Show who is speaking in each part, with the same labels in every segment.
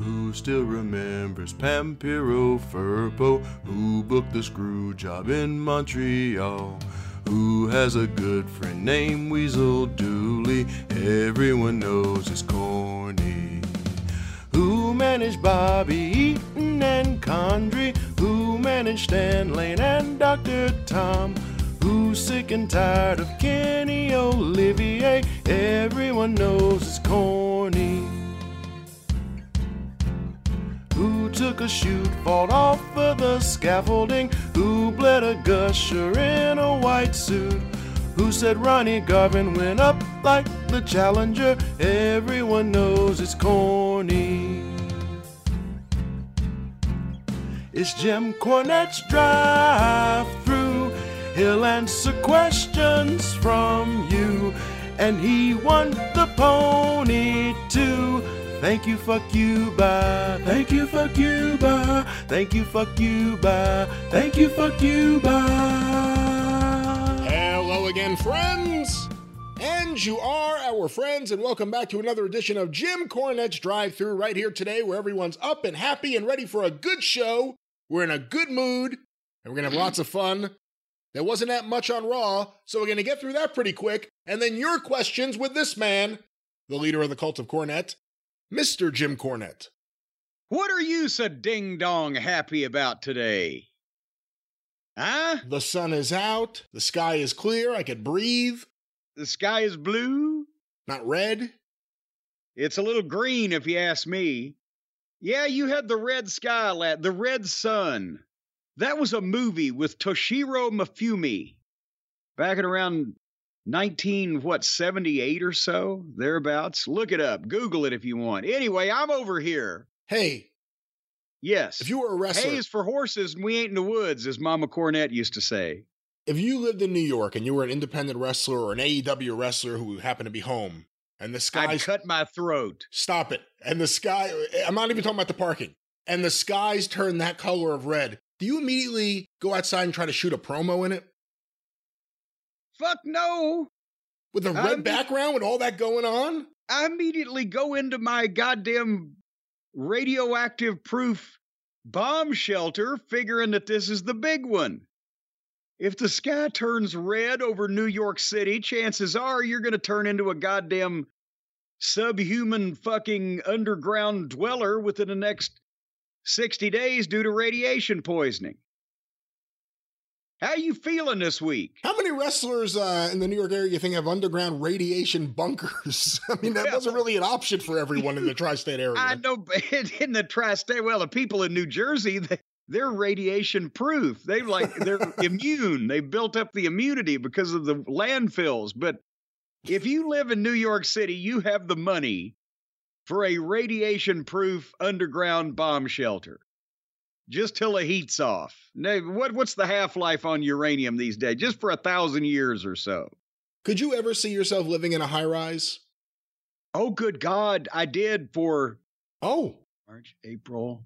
Speaker 1: Who still remembers Pampero Firpo? Who booked the screw job in Montreal? Who has a good friend named Weasel Dooley? Everyone knows it's corny. Who managed Bobby Eaton and Condrey? Who managed Stan Lane and Dr. Tom? Who's sick and tired of Kenny Olivier? Everyone knows it's corny. Took a shoot, fought off of the scaffolding? Who bled a gusher in a white suit? Who said Ronnie Garvin went up like the Challenger? Everyone knows it's corny. It's Jim Cornette's drive through. He'll answer questions from you. And he won the pony too. Thank you, fuck you, bye. Thank you, fuck you, bye. Thank you, fuck you, bye. Thank you, fuck you, bye.
Speaker 2: Hello again, friends! And you are our friends, and welcome back to another edition of Jim Cornette's Drive Thru right here today, where everyone's up and happy and ready for a good show. We're in a good mood, and we're gonna have lots of fun. There wasn't that much on Raw, so we're gonna get through that pretty quick, and then your questions with this man, the leader of the cult of Cornette, Mr. Jim Cornette.
Speaker 3: What are you so ding dong happy about today? Huh?
Speaker 2: The sun is out, the sky is clear, I could breathe.
Speaker 3: The sky is blue?
Speaker 2: Not red.
Speaker 3: It's a little green if you ask me. Yeah, you had the red sky, lad, the red sun. That was a movie with Toshiro Mifune back in around 19 what 78 or so thereabouts? Look it up. Google it if you want. Anyway i'm over here.
Speaker 2: Hey,
Speaker 3: yes.
Speaker 2: If you were a wrestler,
Speaker 3: hay is for horses and we ain't in the woods as mama cornette used to say.
Speaker 2: If you lived in New York and you were an independent wrestler or an AEW wrestler who happened to be home, and the
Speaker 3: i'd cut my throat.
Speaker 2: Stop it, and the sky, I'm not even talking about the parking, and the skies turn that color of red, do you immediately go outside and try to shoot a promo in it
Speaker 3: fuck no
Speaker 2: with a red
Speaker 3: I'm-
Speaker 2: background with all that going on?
Speaker 3: i immediately go into my goddamn radioactive proof bomb shelter figuring that this is the big one if the sky turns red over New York City, chances are you're going to turn into a goddamn subhuman fucking underground dweller within the next 60 days due to radiation poisoning. How you feeling this week?
Speaker 2: How many wrestlers uh, in the New York area you think have underground radiation bunkers? I mean, that wasn't really an option for everyone in the tri-state area.
Speaker 3: I know but in the tri-state, well, the people in New Jersey, they, they're radiation proof. They like they're immune. They built up the immunity because of the landfills. But if you live in New York City, you have the money for a radiation proof underground bomb shelter. Just till the heat's off. Now, what what's the half life on uranium these days? Just for a thousand years or so.
Speaker 2: Could you ever see yourself living in a high-rise?
Speaker 3: Oh, good God! I did for
Speaker 2: Oh,
Speaker 3: March, April.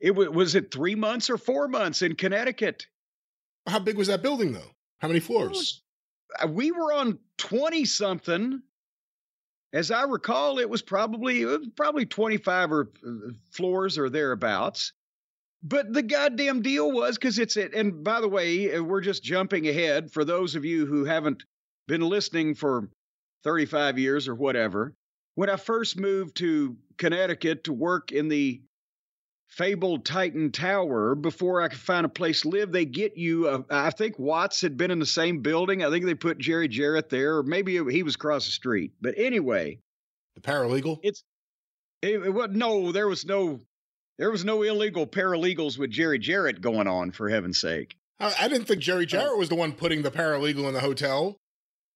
Speaker 3: It wa- was it three months or four months in Connecticut.
Speaker 2: how big was that building though? How many floors?
Speaker 3: Uh, We were on twenty something. As I recall, it was probably it was probably twenty five or uh, floors or thereabouts. But the goddamn deal was because it's it. And by the way, uh, we're just jumping ahead for those of you who haven't been listening for thirty five years or whatever. When I first moved to Connecticut to work in the fabled Titan Tower before I could find a place to live. They get you. Uh, I think Watts had been in the same building. I think they put Jerry Jarrett there, or maybe he was across the street. But anyway,
Speaker 2: The paralegal?
Speaker 3: it's it, it was no. There was no. There was no illegal paralegals with Jerry Jarrett going on. For heaven's sake.
Speaker 2: I, I didn't think Jerry oh. Jarrett was the one putting the paralegal in the hotel.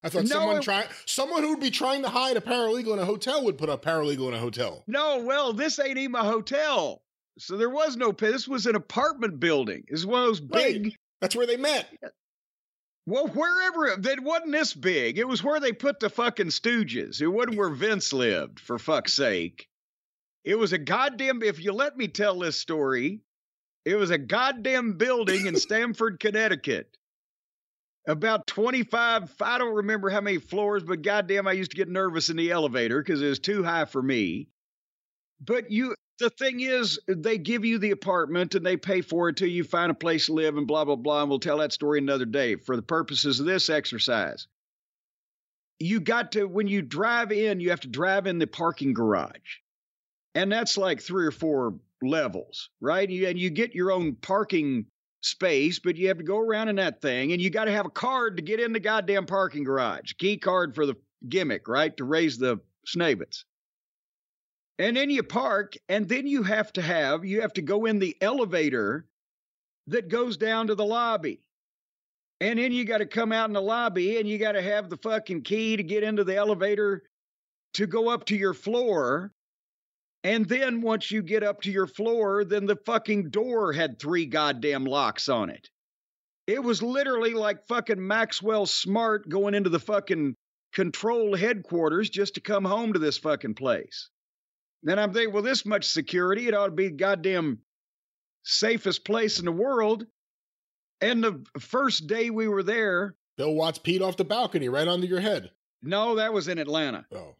Speaker 2: I thought
Speaker 3: No,
Speaker 2: someone
Speaker 3: it-
Speaker 2: try someone who would be trying to hide a paralegal in a hotel would put a paralegal in a hotel.
Speaker 3: No, well, this ain't even a hotel. So there was no. This was an apartment building. Is one of those
Speaker 2: Right.
Speaker 3: big.
Speaker 2: That's where they met.
Speaker 3: Well, wherever it wasn't this big. It was where they put the fucking Stooges. It wasn't where Vince lived, for fuck's sake. It was a goddamn. If you let me tell this story, it was a goddamn building in Stamford, Connecticut. About 25, I don't remember how many floors, but goddamn, I used to get nervous in the elevator because it was too high for me. But you, the thing is, they give you the apartment and they pay for it till you find a place to live and blah, blah, blah. And we'll tell that story another day for the purposes of this exercise. You got to, when you drive in, you have to drive in the parking garage. And that's like three or four levels, right? And you get your own parking space, but you have to go around in that thing and you got to have a card to get in the goddamn parking garage. Key card for the gimmick, right? To raise the snavets. And then you park, and then you have to have, you have to go in the elevator that goes down to the lobby. And then you got to come out in the lobby and you got to have the fucking key to get into the elevator to go up to your floor. And then once you get up to your floor, then the fucking door had three goddamn locks on it. It was literally like fucking Maxwell Smart going into the fucking control headquarters just to come home to this fucking place. Then I'm thinking, well, this much security, it ought to be goddamn safest place in the world. And the first day we were there,
Speaker 2: Bill Watts peed off the balcony right under your head.
Speaker 3: No, that was in Atlanta.
Speaker 2: Oh.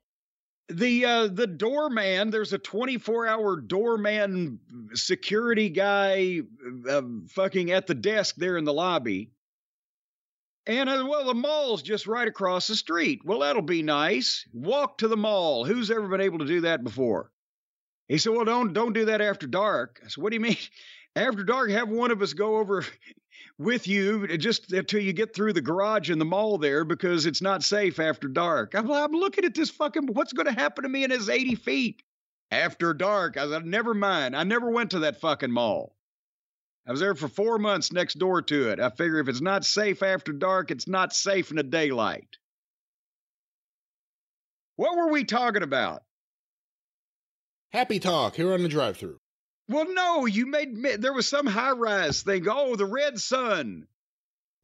Speaker 3: The uh the doorman, there's a 24-hour doorman security guy uh, fucking at the desk there in the lobby. And uh, well, the mall's just right across the street. Well, that'll be nice. Walk to the mall. Who's ever been able to do that before? He said, "Well, don't don't do that after dark." I said, "What do you mean? After dark, have one of us go over with you just until you get through the garage in the mall there because it's not safe after dark." I'm, I'm looking at this fucking. What's going to happen to me in his 80 feet after dark? I said, "Never mind. I never went to that fucking mall." I was there for four months next door to it. I figure if it's not safe after dark, it's not safe in the daylight. What were we talking about?
Speaker 2: Happy talk here on the drive through.
Speaker 3: Well, no, you made me, there was some high rise thing. Oh, the red sun.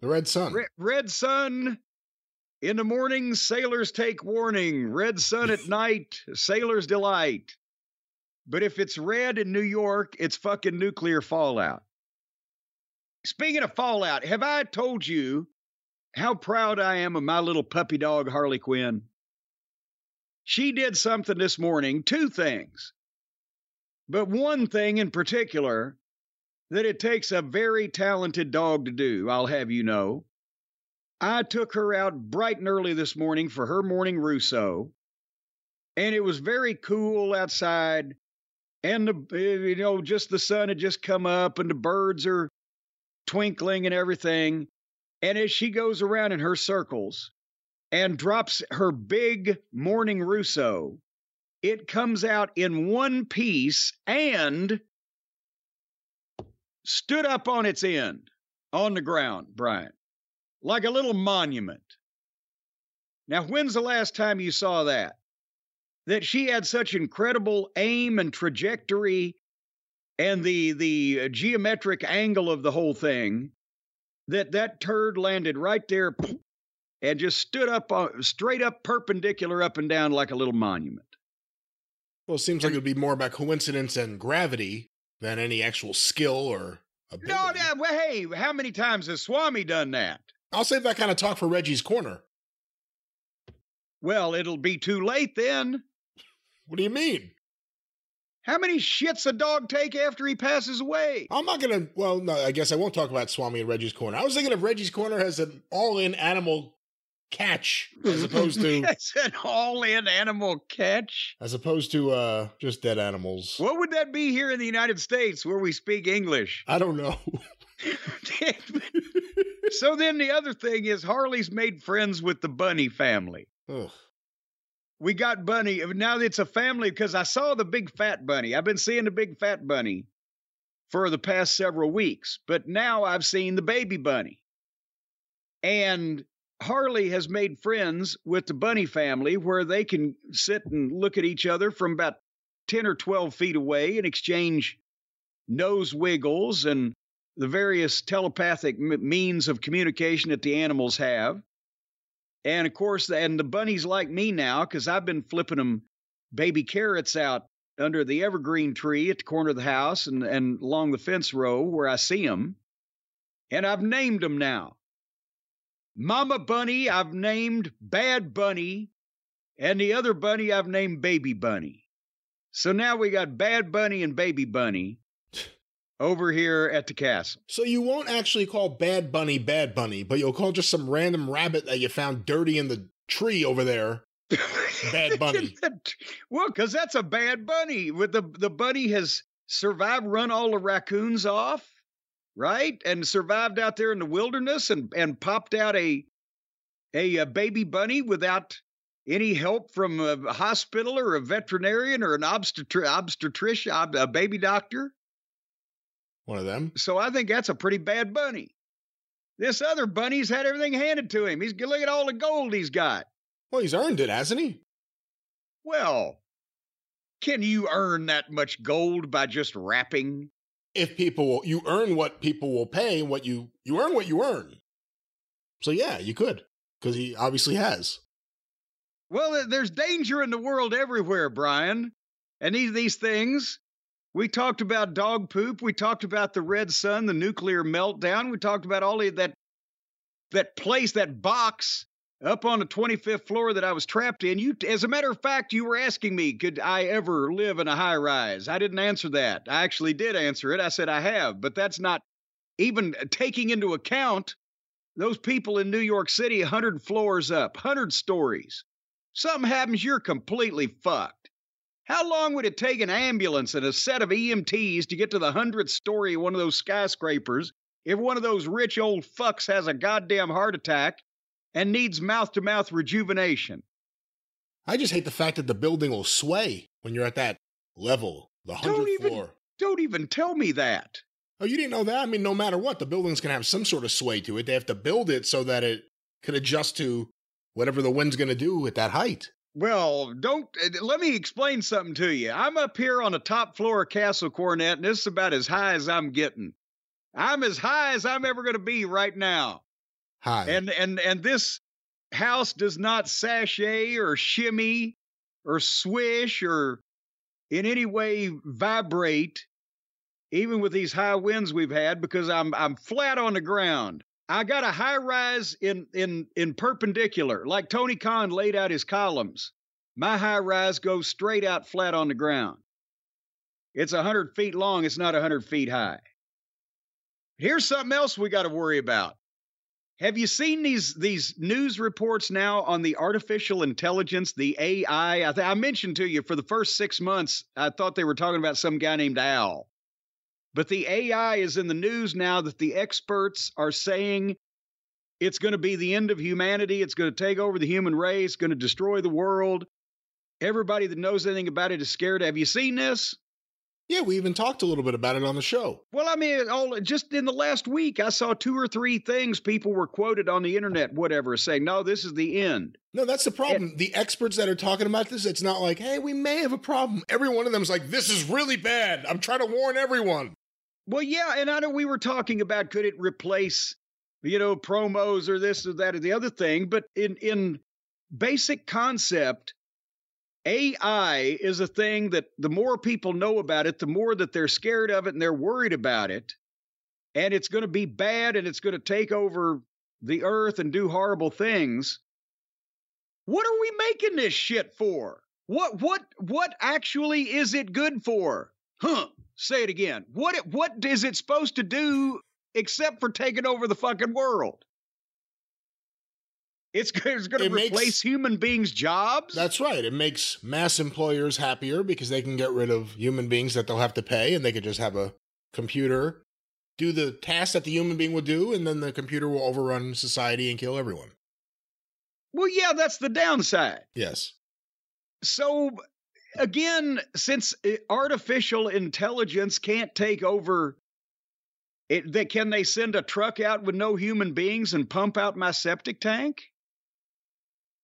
Speaker 2: The red sun.
Speaker 3: Red, red sun. In the morning, sailors take warning. Red sun at night, sailors delight. But if it's red in New York, it's fucking nuclear fallout. Speaking of fallout, have I told you how proud I am of my little puppy dog, Harley Quinn? She did something this morning, two things, but one thing in particular that it takes a very talented dog to do, I'll have you know. I took her out bright and early this morning for her morning Russo, and it was very cool outside, and the eh, you know just the sun had just come up, and the birds are twinkling and everything. And as she goes around in her circles and drops her big morning Russo, it comes out in one piece and stood up on its end on the ground, Brian, like a little monument. Now, when's the last time you saw that? That she had such incredible aim and trajectory and the the geometric angle of the whole thing that that turd landed right there and just stood up uh, straight up perpendicular up and down like a little monument
Speaker 2: well it seems like it would be more about coincidence and gravity than any actual skill or ability.
Speaker 3: no no well, hey how many times has swami done that
Speaker 2: i'll save that kind of talk for reggie's corner
Speaker 3: well it'll be too late then
Speaker 2: what do you mean
Speaker 3: how many shits a dog take after he passes away?
Speaker 2: I'm not gonna. Well, no, I guess I won't talk about Swami and Reggie's Corner. I was thinking of Reggie's Corner as an all-in animal catch as opposed to
Speaker 3: it's an all-in animal catch,
Speaker 2: as opposed to uh just dead animals.
Speaker 3: What would that be here in the United States where we speak English?
Speaker 2: I don't know.
Speaker 3: so then the other thing is Harley's made friends with the bunny family.
Speaker 2: Ugh
Speaker 3: we got bunny now it's a family because i saw the big fat bunny i've been seeing the big fat bunny for the past several weeks but now i've seen the baby bunny and harley has made friends with the bunny family where they can sit and look at each other from about 10 or 12 feet away and exchange nose wiggles and the various telepathic means of communication that the animals have and of course, and the bunnies like me now because I've been flipping them baby carrots out under the evergreen tree at the corner of the house and, and along the fence row where I see them. And I've named them now. Mama Bunny, I've named Bad Bunny, and the other bunny I've named Baby Bunny. So now we got Bad Bunny and Baby Bunny over here at the castle.
Speaker 2: So you won't actually call Bad Bunny Bad Bunny, but you'll call just some random rabbit that you found dirty in the tree over there Bad Bunny.
Speaker 3: well, because that's a bad bunny. With the the bunny has survived, run all the raccoons off, right, and survived out there in the wilderness, and and popped out a a, a baby bunny without any help from a hospital or a veterinarian or an obstetri- obstetrician, uh, a baby doctor.
Speaker 2: One of them.
Speaker 3: So I think that's a pretty bad bunny. This other bunny's had everything handed to him. He's look at all the gold he's got.
Speaker 2: Well, he's earned it, hasn't he?
Speaker 3: Well, can you earn that much gold by just rapping?
Speaker 2: If people will, you earn what people will pay, what you you earn what you earn. So yeah, you could because he obviously has.
Speaker 3: Well, there's danger in the world everywhere, Brian. And these, these things, we talked about dog poop. We talked about the red sun, the nuclear meltdown. We talked about all of that, that place, that box up on the 25th floor that I was trapped in. You, as a matter of fact, you were asking me, could I ever live in a high rise? I didn't answer that. I actually did answer it. I said I have, but that's not even taking into account those people in New York City, 100 floors up, 100 stories. Something happens, you're completely fucked. How long would it take an ambulance and a set of EMTs to get to the 100th story of one of those skyscrapers if one of those rich old fucks has a goddamn heart attack and needs mouth to mouth rejuvenation?
Speaker 2: I just hate the fact that the building will sway when you're at that level, the 100th floor.
Speaker 3: Don't even tell me that.
Speaker 2: Oh, you didn't know that? I mean, no matter what, the building's going to have some sort of sway to it. They have to build it so that it could adjust to whatever the wind's going to do at that height.
Speaker 3: Well, don't uh, let me explain something to you. I'm up here on the top floor of Castle Cornette, and this is about as high as I'm getting. I'm as high as I'm ever going to be right now. And and and this house does not sashay or shimmy or swish or in any way vibrate even with these high winds we've had because I'm I'm flat on the ground. I got a high rise in in in perpendicular, like Tony Khan laid out his columns. My high rise goes straight out flat on the ground. It's a hundred feet long. It's not a hundred feet high. Here's something else we got to worry about. Have you seen these these news reports now on the artificial intelligence, the AI? I, th- I mentioned to you for the first six months, I thought they were talking about some guy named Al. But the AI is in the news now that the experts are saying it's going to be the end of humanity. It's going to take over the human race, going to destroy the world. Everybody that knows anything about it is scared. Have you seen this?
Speaker 2: Yeah, we even talked a little bit about it on the show.
Speaker 3: Well, I mean, all just in the last week, I saw two or three things people were quoted on the internet, whatever, saying, "No, this is the end."
Speaker 2: No, that's the problem. The experts that are talking about this, it's not like, "Hey, we may have a problem." Every one of them is like, "This is really bad. I'm trying to warn everyone."
Speaker 3: Well, yeah, and I know we were talking about could it replace, you know, promos or this or that or the other thing, but in in basic concept, AI is a thing that the more people know about it, the more that they're scared of it and they're worried about it. And it's going to be bad and it's going to take over the earth and do horrible things. What are we making this shit for? What what what actually is it good for? Huh. Say it again. What what is it supposed to do except for taking over the fucking world? It's, it's going to replace makes, human beings' jobs.
Speaker 2: That's right. It makes mass employers happier because they can get rid of human beings that they'll have to pay, and they could just have a computer do the task that the human being would do, and then the computer will overrun society and kill everyone.
Speaker 3: Well, yeah, that's the downside.
Speaker 2: Yes.
Speaker 3: So again, since eh, artificial intelligence can't take over, it, they, can they send a truck out with no human beings and pump out my septic tank?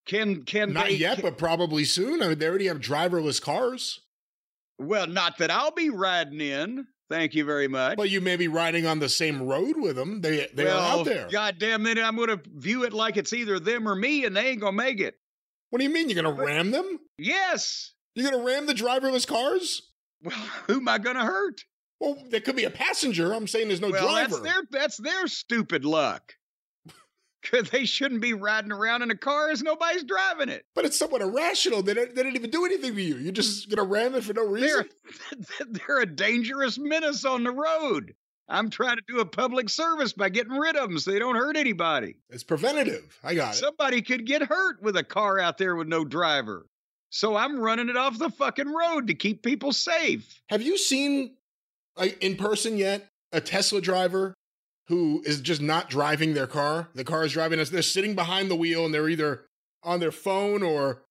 Speaker 3: Can can
Speaker 2: not
Speaker 3: they,
Speaker 2: yet,
Speaker 3: can,
Speaker 2: but probably soon. I mean, they already have driverless cars.
Speaker 3: Well, not that I'll be riding in. Thank you very much.
Speaker 2: But you may be riding on the same road with them. They they well, are out there.
Speaker 3: God damn it! I'm going to view it like it's either them or me, and they ain't going to make it.
Speaker 2: What do you mean? You're going to ram them?
Speaker 3: Yes.
Speaker 2: You're going to ram the driverless cars?
Speaker 3: Well, who am I going to hurt?
Speaker 2: Well, there could be a passenger. I'm saying there's no
Speaker 3: well,
Speaker 2: driver.
Speaker 3: That's their that's their stupid luck. Because they shouldn't be riding around in a car as nobody's driving it.
Speaker 2: But it's somewhat irrational. They don't, they didn't even do anything to you. You're just gonna ram it for no reason.
Speaker 3: They're, they're a dangerous menace on the road. I'm trying to do a public service by getting rid of them so they don't hurt anybody.
Speaker 2: It's preventative. I got it.
Speaker 3: Somebody could get hurt with a car out there with no driver. So I'm running it off the fucking road to keep people safe.
Speaker 2: Have you seen like in person yet a Tesla driver who is just not driving their car? The car is driving us. They're sitting behind the wheel and they're either on their phone or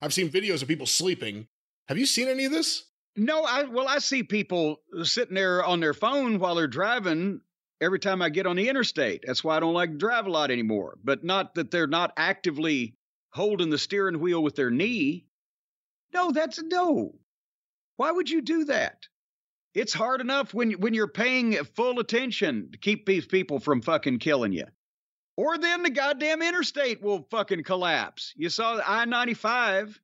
Speaker 2: I've seen videos of people sleeping. Have you seen any of this?
Speaker 3: No, I well, I see people sitting there on their phone while they're driving every time I get on the interstate. That's why I don't like to drive a lot anymore. But not that they're not actively holding the steering wheel with their knee. No, that's no. Why would you do that? It's hard enough when when you're paying full attention to keep these people from fucking killing you. Or then the goddamn interstate will fucking collapse. You saw the I 95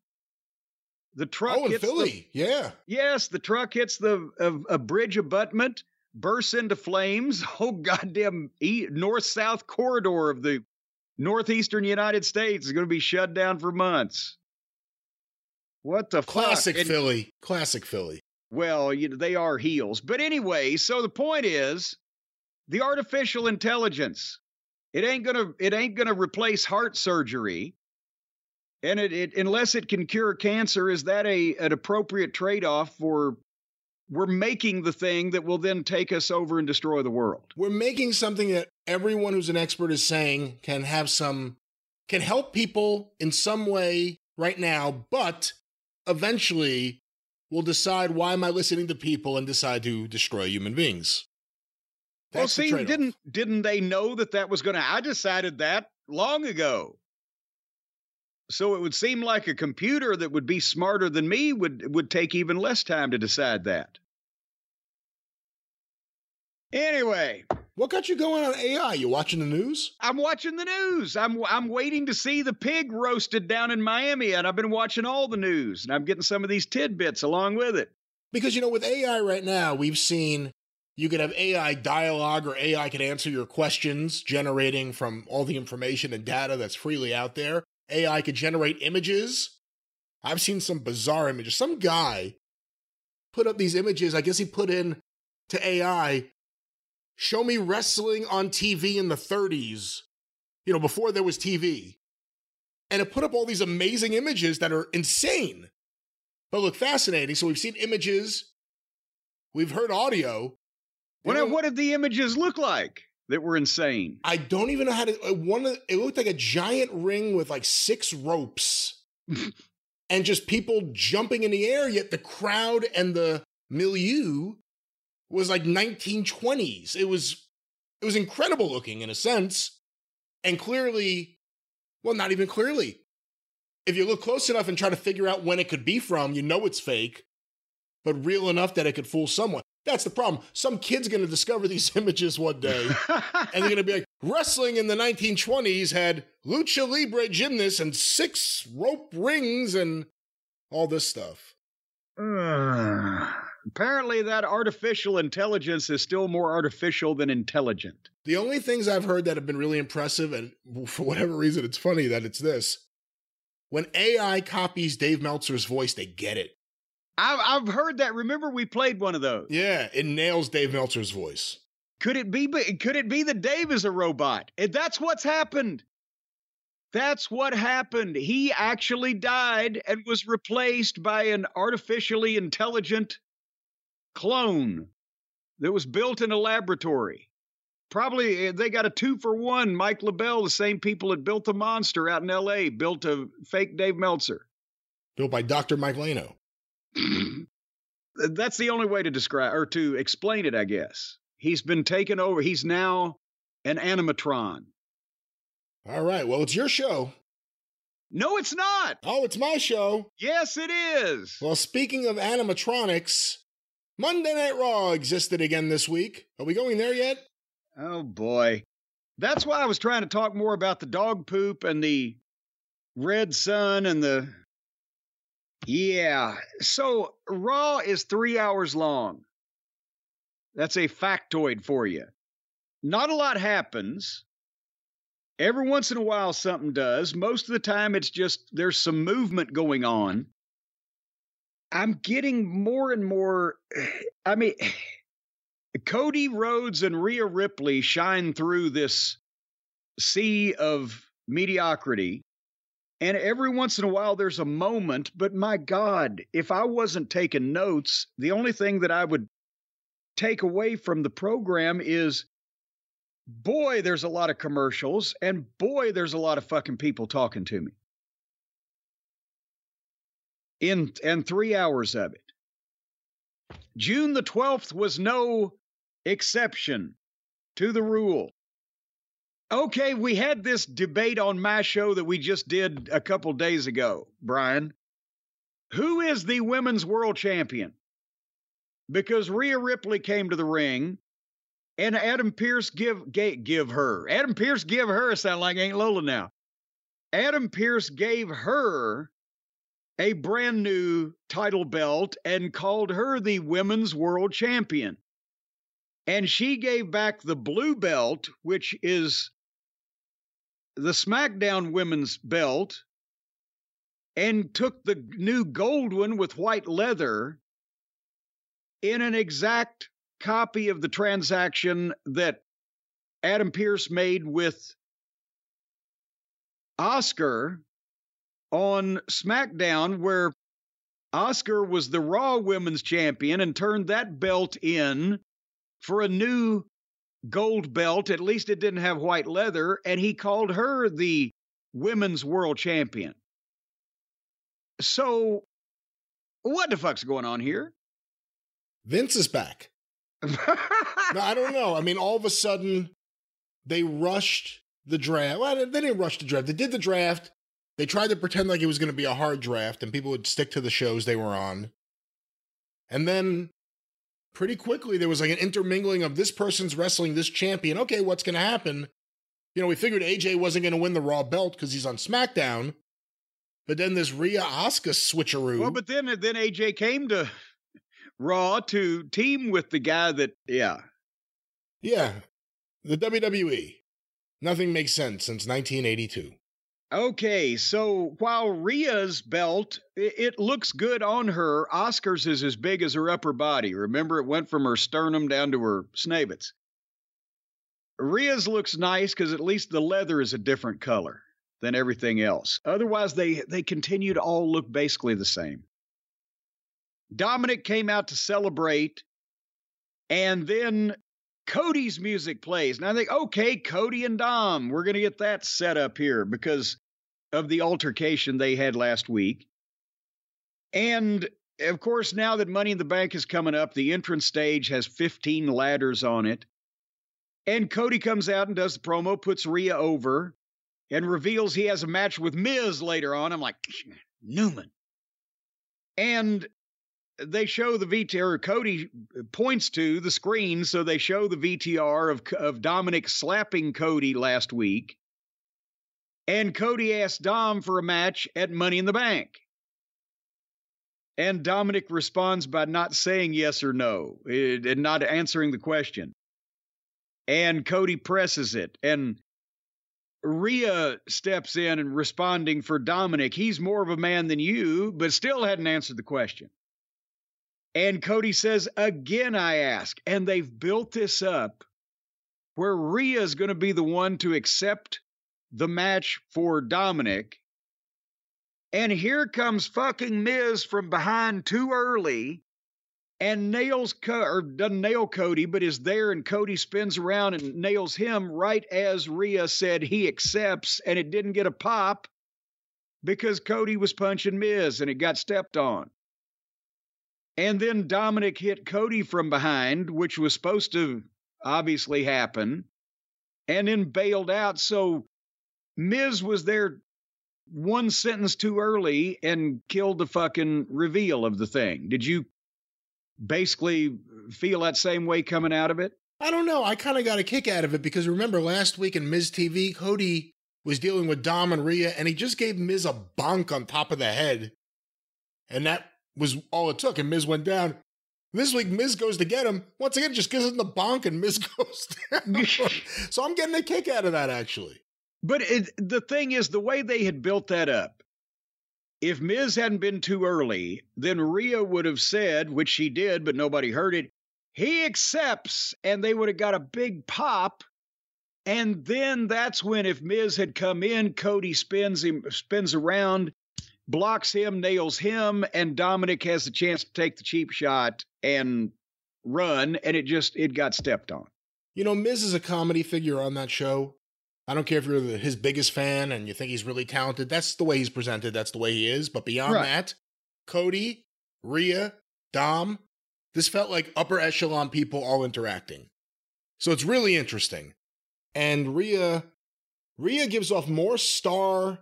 Speaker 3: the truck
Speaker 2: oh, in
Speaker 3: hits
Speaker 2: Philly,
Speaker 3: the,
Speaker 2: yeah.
Speaker 3: Yes, the truck hits the a, a bridge abutment, bursts into flames. Oh goddamn e- north-south corridor of the northeastern United States is going to be shut down for months. What the fuck?
Speaker 2: classic
Speaker 3: fuck?
Speaker 2: Philly, classic Philly.
Speaker 3: Well, you know, they are heels, but anyway. So the point is, the artificial intelligence. It ain't gonna. It ain't gonna replace heart surgery. And it, it unless it can cure cancer, is that a an appropriate trade off for we're making the thing that will then take us over and destroy the world?
Speaker 2: We're making something that everyone who's an expert is saying can have some can help people in some way right now, but eventually will decide why am I listening to people and decide to destroy human beings.
Speaker 3: well, see, didn't didn't they know that that was going to? I decided that long ago. So it would seem like a computer that would be smarter than me would would take even less time to decide that. Anyway,
Speaker 2: what got you going on AI? You watching the news?
Speaker 3: I'm watching the news. I'm I'm waiting to see the pig roasted down in Miami, and I've been watching all the news, and I'm getting some of these tidbits along with it.
Speaker 2: Because you know, with AI right now, we've seen you could have AI dialogue or AI could answer your questions, generating from all the information and data that's freely out there. AI could generate images. I've seen some bizarre images. Some guy put up these images. I guess he put in to AI, show me wrestling on TV in the 30s, you know, before there was TV. And it put up all these amazing images that are insane, but look fascinating. So we've seen images, we've heard audio.
Speaker 3: What, what did the images look like? that were insane.
Speaker 2: I don't even know how to. Uh, one, it looked like a giant ring with like six ropes, and just people jumping in the air. Yet the crowd and the milieu was like 1920s. It was, it was incredible looking in a sense, and clearly, well, not even clearly. If you look close enough and try to figure out when it could be from, you know it's fake, but real enough that it could fool someone. That's the problem. Some kid's going to discover these images one day, and they're going to be like, wrestling in the 1920s had lucha libre gymnasts and six rope rings and all this stuff.
Speaker 3: Apparently, that artificial intelligence is still more artificial than intelligent.
Speaker 2: The only things I've heard that have been really impressive, and for whatever reason, it's funny that it's this. When AI copies Dave Meltzer's voice, they get it.
Speaker 3: I've, I've heard that. Remember, we played one of those.
Speaker 2: Yeah, it nails Dave Meltzer's voice.
Speaker 3: Could it be? Could it be that Dave is a robot? That's what's happened. That's what happened. He actually died and was replaced by an artificially intelligent clone that was built in a laboratory. Probably eh, they got a two for one. Mike LaBelle, the same people that built the monster out in LA, built a fake Dave Meltzer.
Speaker 2: Built by Dr. Mike Lano.
Speaker 3: That's the only way to describe or to explain it, I guess. He's been taken over. He's now an animatron.
Speaker 2: All right. Well, it's your show.
Speaker 3: No, it's not.
Speaker 2: Oh, it's my show.
Speaker 3: Yes, it is.
Speaker 2: Well, speaking of animatronics, Monday Night Raw existed again this week. Are we going there yet?
Speaker 3: Oh, boy. That's why I was trying to talk more about the dog poop and the red sun and the yeah. So Raw is three hours long. That's a factoid for you. Not a lot happens. Every once in a while, something does. Most of the time, it's just there's some movement going on. I'm getting more and more. I mean, Cody Rhodes and Rhea Ripley shine through this sea of mediocrity. And every once in a while, there's a moment. But my God, if I wasn't taking notes, the only thing that I would take away from the program is boy, there's a lot of commercials, and boy, there's a lot of fucking people talking to me. In and three hours of it. June the 12th was no exception to the rule. Okay, we had this debate on my show that we just did a couple days ago, Brian. Who is the women's world champion? Because Rhea Ripley came to the ring and Adam Pearce give gave, give her. Adam Pearce give her sound like Ain't Lola now. Adam Pearce gave her a brand new title belt and called her the women's world champion. And she gave back the blue belt, which is the SmackDown women's belt, and took the new gold one with white leather in an exact copy of the transaction that Adam Pearce made with Asuka on SmackDown, where Asuka was the Raw Women's Champion and turned that belt in for a new gold belt. At least it didn't have white leather, and he called her the Women's World Champion. So, what the fuck's going on here?
Speaker 2: Vince is back. no, I don't know. I mean, all of a sudden, they rushed the draft. Well, they didn't rush the draft. They did the draft. They tried to pretend like it was going to be a hard draft and people would stick to the shows they were on. And then pretty quickly, there was like an intermingling of this person's wrestling this champion. Okay, what's going to happen? You know, we figured AJ wasn't going to win the Raw belt because he's on SmackDown. But then this Rhea Asuka switcheroo.
Speaker 3: Well, but then then AJ came to Raw to team with the guy that, yeah.
Speaker 2: Yeah. The WWE. Nothing makes sense since 1982.
Speaker 3: Okay, so while Rhea's belt, it, looks good on her, Asuka's is as big as her upper body. Remember, it went from her sternum down to her snavets. Rhea's looks nice because at least the leather is a different color than everything else. Otherwise, they, they continue to all look basically the same. Dominic came out to celebrate, and then Cody's music plays. And I think, okay, Cody and Dom, we're going to get that set up here because of the altercation they had last week. And of course, now that Money in the Bank is coming up, the entrance stage has 15 ladders on it. And Cody comes out and does the promo, puts Rhea over, and reveals he has a match with Miz later on. I'm like, Newman. And they show the VTR. Cody points to the screen, so they show the VTR of of Dominic slapping Cody last week, and Cody asked Dom for a match at Money in the Bank, and Dominic responds by not saying yes or no eh, and not answering the question, and Cody presses it, and Rhea steps in and responding for Dominic. He's more of a man than you, but still hadn't answered the question. And Cody says, Again, I ask. And they've built this up where Rhea is going to be the one to accept the match for Dominic. And here comes fucking Miz from behind too early and nails Co- or doesn't nail Cody, but is there, and Cody spins around and nails him right as Rhea said he accepts, and it didn't get a pop because Cody was punching Miz and it got stepped on. And then Dominic hit Cody from behind, which was supposed to obviously happen, and then bailed out. So Miz was there one sentence too early and killed the fucking reveal of the thing. Did you basically feel that same way coming out of it?
Speaker 2: I don't know. I kind of got a kick out of it because remember last week in Miz TV, Cody was dealing with Dom and Rhea, and he just gave Miz a bonk on top of the head. And that was all it took, and Miz went down. This week, Miz goes to get him. Once again, just gives him the bonk, and Miz goes down. so I'm getting a kick out of that, actually.
Speaker 3: But it, the thing is, the way they had built that up, if Miz hadn't been too early, then Rhea would have said, which she did, but nobody heard it, he accepts, and they would have got a big pop. And then that's when, if Miz had come in, Cody spins him, spins around, blocks him, nails him, and Dominic has the chance to take the cheap shot and run, and it just it got stepped on.
Speaker 2: You know, Miz is a comedy figure on that show. I don't care if you're the, his biggest fan and you think he's really talented. That's the way he's presented. That's the way he is. But beyond
Speaker 3: Right.
Speaker 2: that, Cody, Rhea, Dom, this felt like upper echelon people all interacting. So it's really interesting. And Rhea, Rhea gives off more star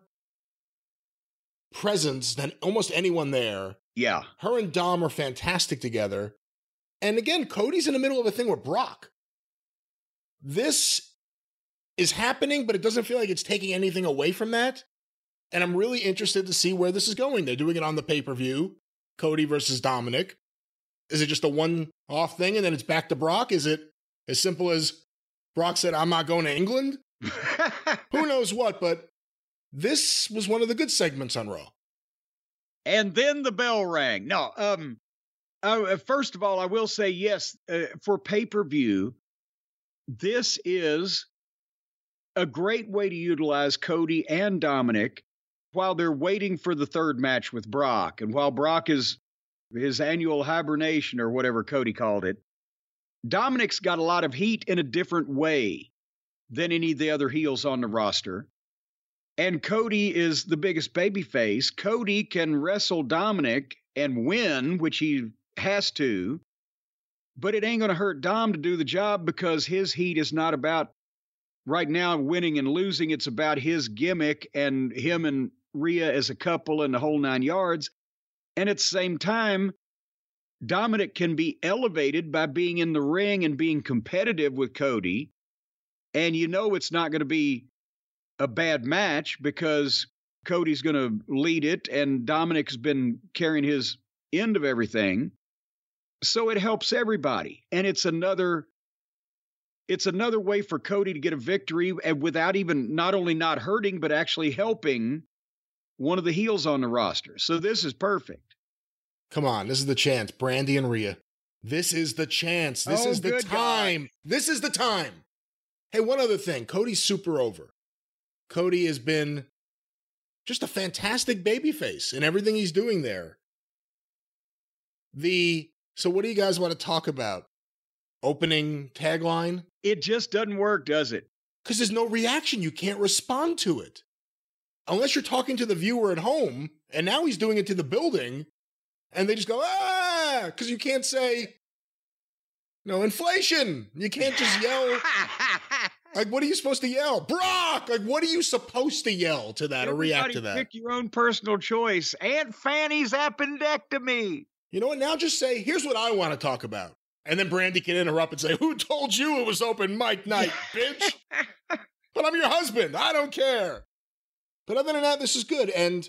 Speaker 2: presence than almost anyone there.
Speaker 3: Yeah.
Speaker 2: Her and Dom are fantastic together. And again, Cody's in the middle of a thing with Brock. This is happening, but it doesn't feel like it's taking anything away from that. And I'm really interested to see where this is going. They're doing it on the pay per view Cody versus Dominic. Is it just a one off thing and then it's back to Brock? Is it as simple as Brock said, I'm not going to England? Who knows what, but this was one of the good segments on Raw.
Speaker 3: and then the bell rang. No, um, uh, first of all, I will say yes uh, for pay per view. This is a great way to utilize Cody and Dominic while they're waiting for the third match with Brock, and while Brock is his annual hibernation or whatever Cody called it. Dominic's got a lot of heat in a different way than any of the other heels on the roster. And Cody is the biggest babyface. Cody can wrestle Dominic and win, which he has to, but it ain't going to hurt Dom to do the job because his heat is not about right now winning and losing. It's about his gimmick and him and Rhea as a couple and the whole nine yards. And at the same time, Dominic can be elevated by being in the ring and being competitive with Cody. And you know it's not going to be a bad match because Cody's going to lead it and Dominic's been carrying his end of everything. So it helps everybody. And it's another it's another way for Cody to get a victory and without even not only not hurting but actually helping one of the heels on the roster. So this is perfect.
Speaker 2: Come on, this is the chance. Brandi and Rhea. This is the chance. This
Speaker 3: Oh,
Speaker 2: is the time. This is the time. Hey, one other thing. Cody's super over. Cody has been just a fantastic babyface in everything he's doing there. The so what do you guys want to talk about? Opening tagline?
Speaker 3: It just doesn't work, does it?
Speaker 2: Because there's no reaction. You can't respond to it. Unless you're talking to the viewer at home, and now he's doing it to the building, and they just go, ah, because you can't say, no, inflation. You can't just yell. Like, what are you supposed to yell? Brock! Like, what are you supposed to yell to that or react to that?
Speaker 3: Pick your own personal choice. Aunt Fanny's appendectomy.
Speaker 2: You know what? Now just say, here's what I want to talk about. And then Brandi can interrupt and say, Who told you it was open mic night, bitch? but I'm your husband. I don't care. But other than that, this is good. And,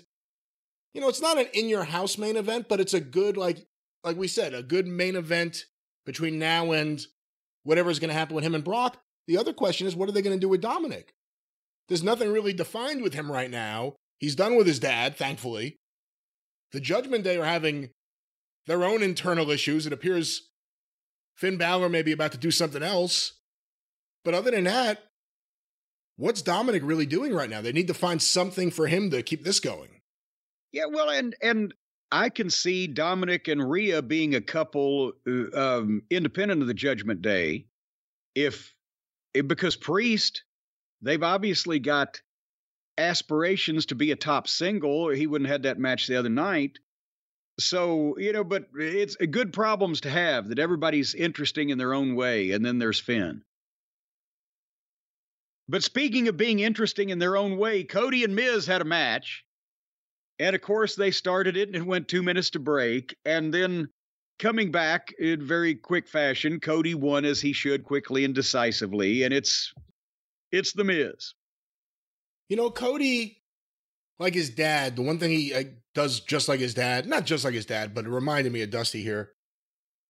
Speaker 2: you know, it's not an in your house main event, but it's a good, like, like we said, a good main event between now and whatever's going to happen with him and Brock. The other question is, what are they going to do with Dominic? There's nothing really defined with him right now. He's done with his dad, thankfully. The Judgment Day are having their own internal issues. It appears Finn Balor may be about to do something else. But other than that, what's Dominic really doing right now? They need to find something for him to keep this going.
Speaker 3: Yeah, well, and and I can see Dominic and Rhea being a couple uh, um, independent of the Judgment Day, if, if because Priest, they've obviously got aspirations to be a top single. He wouldn't have had that match the other night. So you know, but it's good problems to have that everybody's interesting in their own way, and then there's Finn. But speaking of being interesting in their own way, Cody and Miz had a match. And of course, they started it and it went two minutes to break. And then coming back in very quick fashion, Cody won as he should quickly and decisively. And it's it's the Miz.
Speaker 2: You know, Cody, like his dad, the one thing he does just like his dad, not just like his dad, but it reminded me of Dusty here.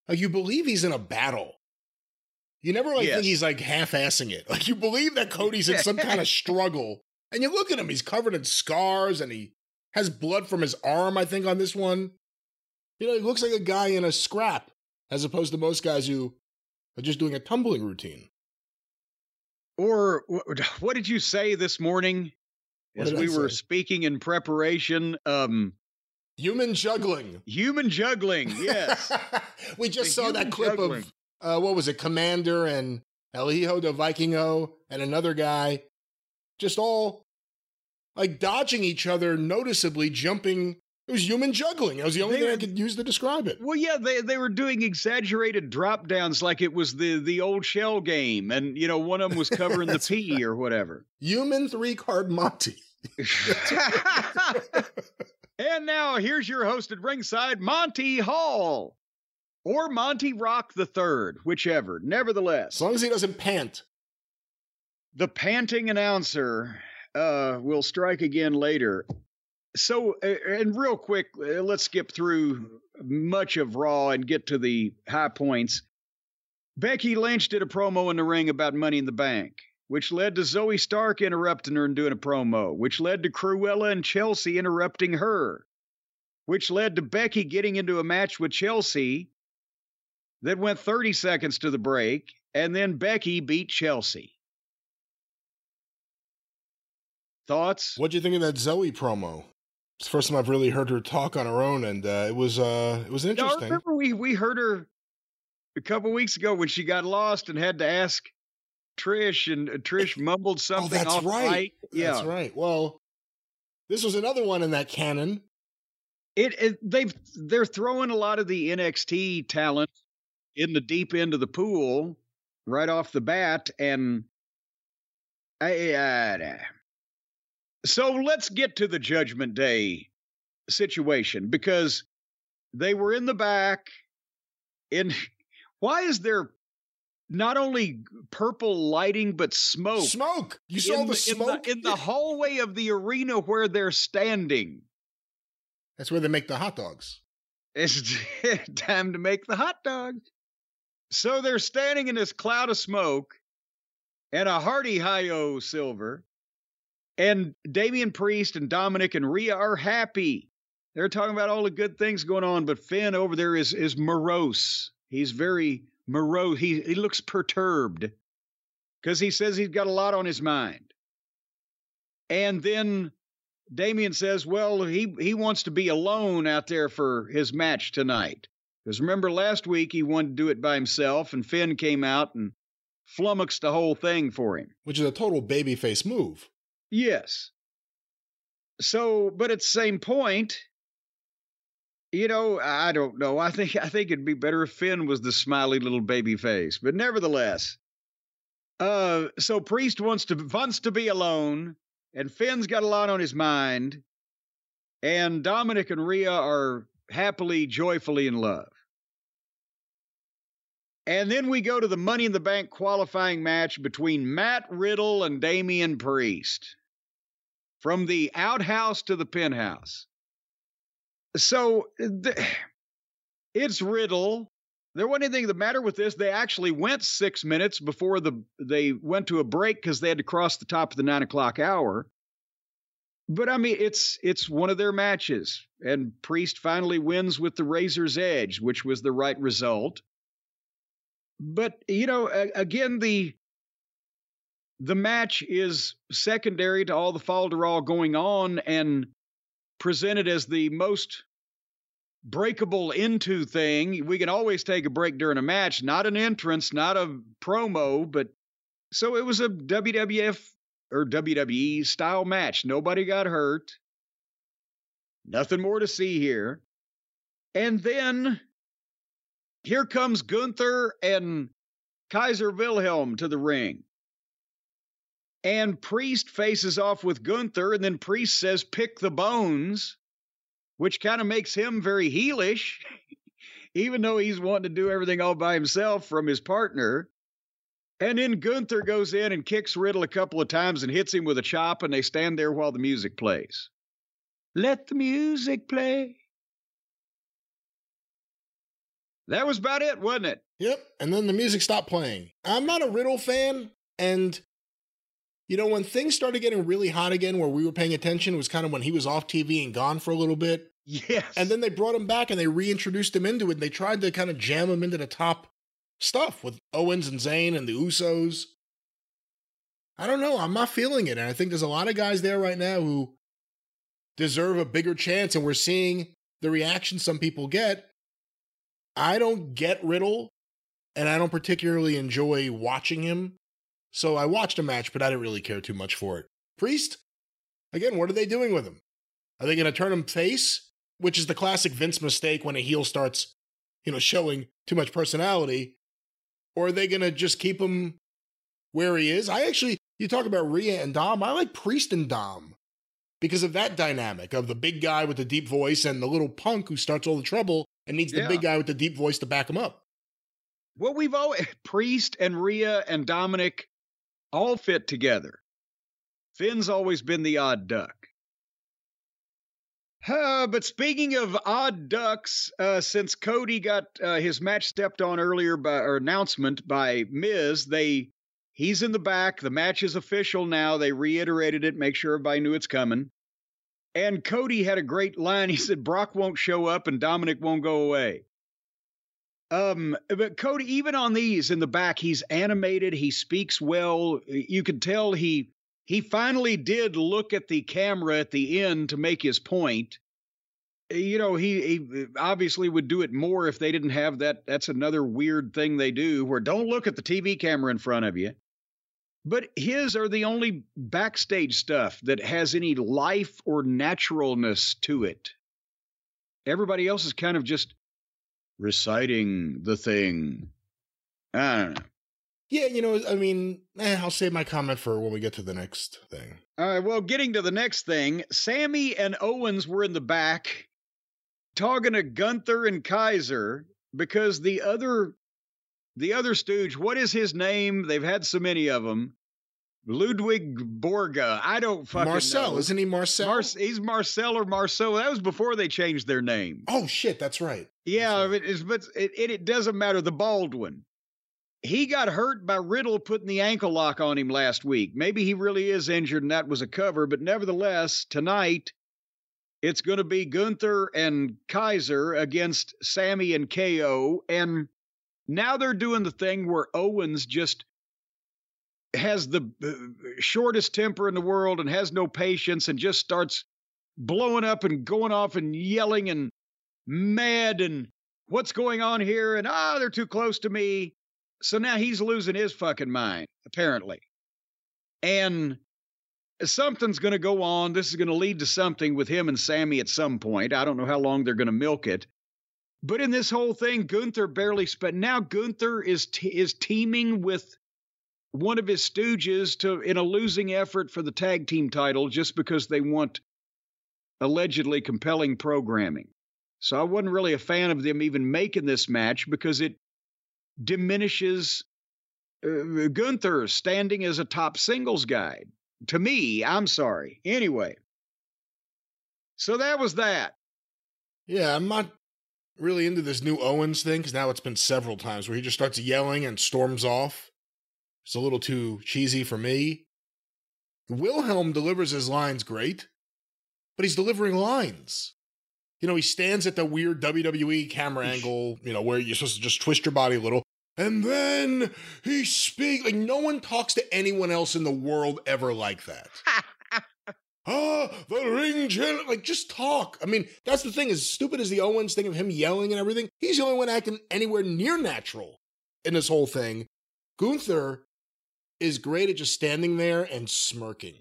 Speaker 2: Like, you believe he's in a battle. You never like
Speaker 3: Yes.
Speaker 2: think he's like half assing it. Like, you believe that Cody's in some kind of struggle And you look at him, he's covered in scars and he has blood from his arm, I think, on this one. You know, he looks like a guy in a scrap, as opposed to most guys who are just doing a tumbling routine.
Speaker 3: Or what did you say this morning as we were speaking in preparation? Um,
Speaker 2: Human juggling.
Speaker 3: human juggling. Yes.
Speaker 2: we just
Speaker 3: The
Speaker 2: saw that clip
Speaker 3: juggling.
Speaker 2: of uh, what was it, Komander and El Hijo del Vikingo and another guy, just all like dodging each other, noticeably jumping. It was human juggling. It was the only
Speaker 3: They
Speaker 2: thing I could use to describe it.
Speaker 3: Well, yeah, they they were doing exaggerated drop downs like it was the the old shell game, and you know one of them was covering the P or whatever.
Speaker 2: Human three card Monty.
Speaker 3: and now here's your host at ringside, Monty Hall, or Monty Rock the Third, whichever. Nevertheless,
Speaker 2: As long as he doesn't pant.
Speaker 3: the panting announcer uh, will strike again later. So, and real quick, uh, let's skip through much of Raw and get to the high points. Becky Lynch did a promo in the ring about Money in the Bank, which led to Zoey Stark interrupting her and doing a promo, which led to Cruella and Chelsea interrupting her, which led to Becky getting into a match with Chelsea that went 30 seconds to the break, and then Becky beat Chelsea. Thoughts?
Speaker 2: What'd you think of that Zoe promo? It's the first time I've really heard her talk on her own, and uh, it was uh, it was
Speaker 3: No, I
Speaker 2: interesting.
Speaker 3: remember we we heard her a couple weeks ago when she got lost and had to ask Trish, and uh, Trish mumbled something
Speaker 2: oh, that's
Speaker 3: off
Speaker 2: right.
Speaker 3: mic. Yeah,
Speaker 2: That's right. Well, this was another one in that canon.
Speaker 3: it, it they've they're throwing a lot of the NXT talent in the deep end of the pool right off the bat, and I. Uh, so let's get to the Judgment Day situation because they were in the back. In why is there not only purple lighting but smoke?
Speaker 2: Smoke. You saw
Speaker 3: in
Speaker 2: the
Speaker 3: in
Speaker 2: smoke
Speaker 3: in the hallway of the arena where they're standing.
Speaker 2: That's where they make the hot dogs.
Speaker 3: It's time to make the hot dog. So they're standing in this cloud of smoke and a hearty hi-yo silver. And Damian Priest and Dominic and Rhea are happy. They're talking about all the good things going on, but Finn over there is is morose. He's very morose. He he looks perturbed because he says he's got a lot on his mind. And then Damian says, well, he, he wants to be alone out there for his match tonight. Because remember, last week he wanted to do it by himself, and Finn came out and flummoxed the whole thing for him.
Speaker 2: which is a total babyface move.
Speaker 3: Yes. So, but at the same point, you know, I don't know. I think I think it'd be better if Finn was the smiley little baby face. But nevertheless, uh, so Priest wants to wants to be alone, and Finn's got a lot on his mind, and Dominic and Rhea are happily, joyfully in love. And then we go to the Money in the Bank qualifying match between Matt Riddle and Damian Priest from the outhouse to the penthouse. So th- it's Riddle. There wasn't anything the matter with this. They actually went six minutes before the they went to a break because they had to cross the top of the nine o'clock hour. But I mean, it's it's one of their matches, and Priest finally wins with the Razor's Edge, which was the right result. But you know, a- again, the the match is secondary to all the falderall going on and presented as the most breakable into thing. We can always take a break during a match, not an entrance, not a promo, but so it was a WWF or WWE style match. Nobody got hurt. Nothing more to see here. And then here comes Gunther and Kaiser Wilhelm to the ring. And Priest faces off with Gunther, and then Priest says, pick the bones, which kind of makes him very heelish, even though he's wanting to do everything all by himself from his partner. And then Gunther goes in and kicks Riddle a couple of times and hits him with a chop, and they stand there while the music plays. Let the music play. That was about it, wasn't it?
Speaker 2: Yep. And then the music stopped playing. I'm not a Riddle fan, and You know, when things started getting really hot again, where we were paying attention, was kind of when he was off TV and gone for a little bit.
Speaker 3: Yes.
Speaker 2: And then they brought him back and they reintroduced him into it. And they tried to kind of jam him into the top stuff with Owens and Zayn and the Usos. I don't know. I'm not feeling it. And I think there's a lot of guys there right now who deserve a bigger chance. And we're seeing the reaction some people get. I don't get Riddle, and I don't particularly enjoy watching him. So I watched a match, but I didn't really care too much for it. Priest, again, what are they doing with him? Are they going to turn him face? Which is the classic Vince mistake when a heel starts, you know, showing too much personality. Or are they going to just keep him where he is? I actually, you talk about Rhea and Dom. I like Priest and Dom because of that dynamic of the big guy with the deep voice and the little punk who starts all the trouble and needs the big guy with the deep voice to back him up.
Speaker 3: Well, we've always Priest and Rhea and Dominic all fit together. Finn's always been the odd duck. Uh, but speaking of odd ducks, uh, since Cody got uh, his match stepped on earlier by or announcement by Miz, they he's in the back. The match is official now. They reiterated it, make sure everybody knew it's coming. And Cody had a great line. He said, "Brock won't show up and Dominic won't go away." Um, but Cody, even on these in the back, he's animated. He speaks well. You could tell he he finally did look at the camera at the end to make his point. You know, he, he obviously would do it more if they didn't have that. That's another weird thing they do where don't look at the TV camera in front of you. But his are the only backstage stuff that has any life or naturalness to it. Everybody else is kind of just reciting the thing. I don't know.
Speaker 2: Yeah, you know, I mean, eh, I'll save my comment for when we get to the next thing.
Speaker 3: All right, well, getting to the next thing, Sammy and Owens were in the back talking to Gunther and Kaiser because the other the other stooge, what is his name? They've had so many of them. Ludwig Borga. I don't fucking know.
Speaker 2: Marcel,
Speaker 3: know.
Speaker 2: isn't he Marcel?
Speaker 3: Mar- he's Marcel or Marceau. That was before they changed their name.
Speaker 2: oh shit, that's right.
Speaker 3: Yeah,
Speaker 2: right.
Speaker 3: it is, but it, it, it doesn't matter. The Baldwin. He got hurt by Riddle putting the ankle lock on him last week. Maybe he really is injured and that was a cover, but nevertheless, tonight it's going to be Gunther and Kaiser against Sammy and KO. And now they're doing the thing where Owens just has the shortest temper in the world and has no patience and just starts blowing up and going off and yelling and mad and what's going on here? And ah they're too close to me. So now he's losing his fucking mind apparently. And something's going to go on. This is going to lead to something with him and sammy at some point. I don't know how long they're going to milk it. But in this whole thing gunther barely spent now gunther is te- is teaming with one of his stooges to in a losing effort for the tag team title just because they want allegedly compelling programming so I wasn't really a fan of them even making this match because it diminishes uh, Gunther standing as a top singles guy. To me, I'm sorry. Anyway, so that was that.
Speaker 2: Yeah, I'm not really into this new Owens thing because now it's been several times where he just starts yelling and storms off. It's a little too cheesy for me. Wilhelm delivers his lines great, but he's delivering lines. You know, he stands at the weird WWE camera angle, you know, where you're supposed to just twist your body a little. And then he speaks like no one talks to anyone else in the world ever like that. ah, the ring general. Like, just talk. I mean, that's the thing. As stupid as the Owens thing of him yelling and everything, he's the only one acting anywhere near natural in this whole thing. Gunther is great at just standing there and smirking.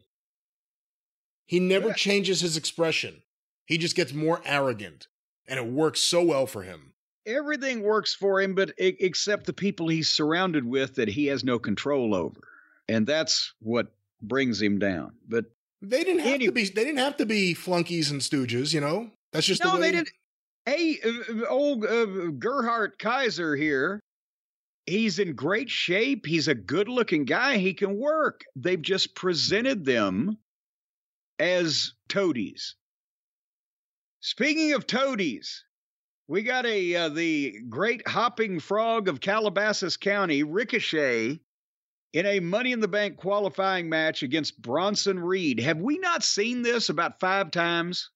Speaker 2: He never
Speaker 3: Yeah.
Speaker 2: changes his expression. He just gets more arrogant, and it works so well for him.
Speaker 3: Everything works for him, but except the people he's surrounded with that he has no control over, and that's what brings him down. But
Speaker 2: They didn't have
Speaker 3: Any-
Speaker 2: to be. They didn't have to be flunkies and stooges. You know, that's just the
Speaker 3: no,
Speaker 2: way.
Speaker 3: they didn't. Hey, uh, uh, old uh, Gerhard Kaiser here. He's in great shape. He's a good looking guy. He can work. They've just presented them as toadies. Speaking of toadies, we got a uh, the great hopping frog of Calabasas County, Ricochet, in a Money in the Bank qualifying match against Bronson Reed. Have we not seen this about five times?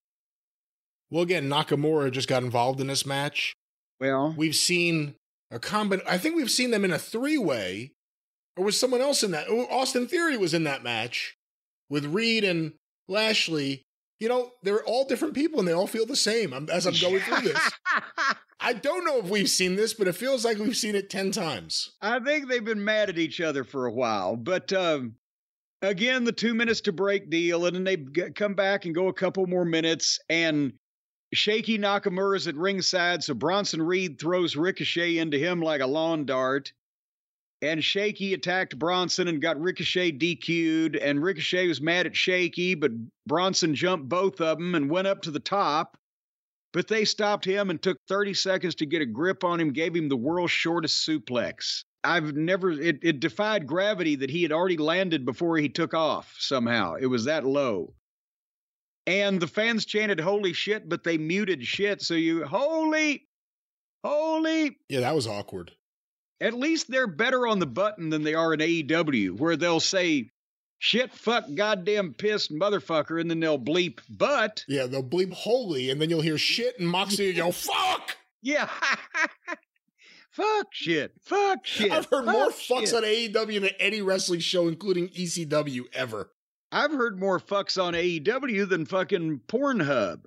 Speaker 2: Well, again, Nakamura just got involved in this match.
Speaker 3: Well,
Speaker 2: We've seen a combi I think we've seen them in a three way, or was someone else in that? oh, Austin Theory was in that match with Reed and Lashley. You know, they're all different people and they all feel the same I'm, as I'm going through this. I don't know if we've seen this, but it feels like we've seen it 10 times.
Speaker 3: I think they've been mad at each other for a while, but um, again, the two minutes to break deal, and then they come back and go a couple more minutes, and Shaky Nakamura's at ringside, so Bronson Reed throws Ricochet into him like a lawn dart. And Shaky attacked Bronson and got Ricochet DQ'd. And Ricochet was mad at Shaky, but Bronson jumped both of them and went up to the top. But they stopped him and took 30 seconds to get a grip on him, gave him the world's shortest suplex. I've never, it, it defied gravity that he had already landed before he took off somehow. It was that low. And the fans chanted, holy shit, but they muted shit. So you, holy, holy,
Speaker 2: Yeah, that was awkward.
Speaker 3: at least they're better on the button than they are in AEW, where they'll say, shit, fuck, goddamn pissed motherfucker, and then they'll bleep, but,
Speaker 2: Yeah, they'll bleep holy and then you'll hear shit and Moxley yell, fuck!
Speaker 3: yeah. fuck shit, fuck shit.
Speaker 2: I've heard more fucks
Speaker 3: shit.
Speaker 2: on AEW than any wrestling show, including ECW, ever.
Speaker 3: I've heard more fucks on AEW than fucking Pornhub.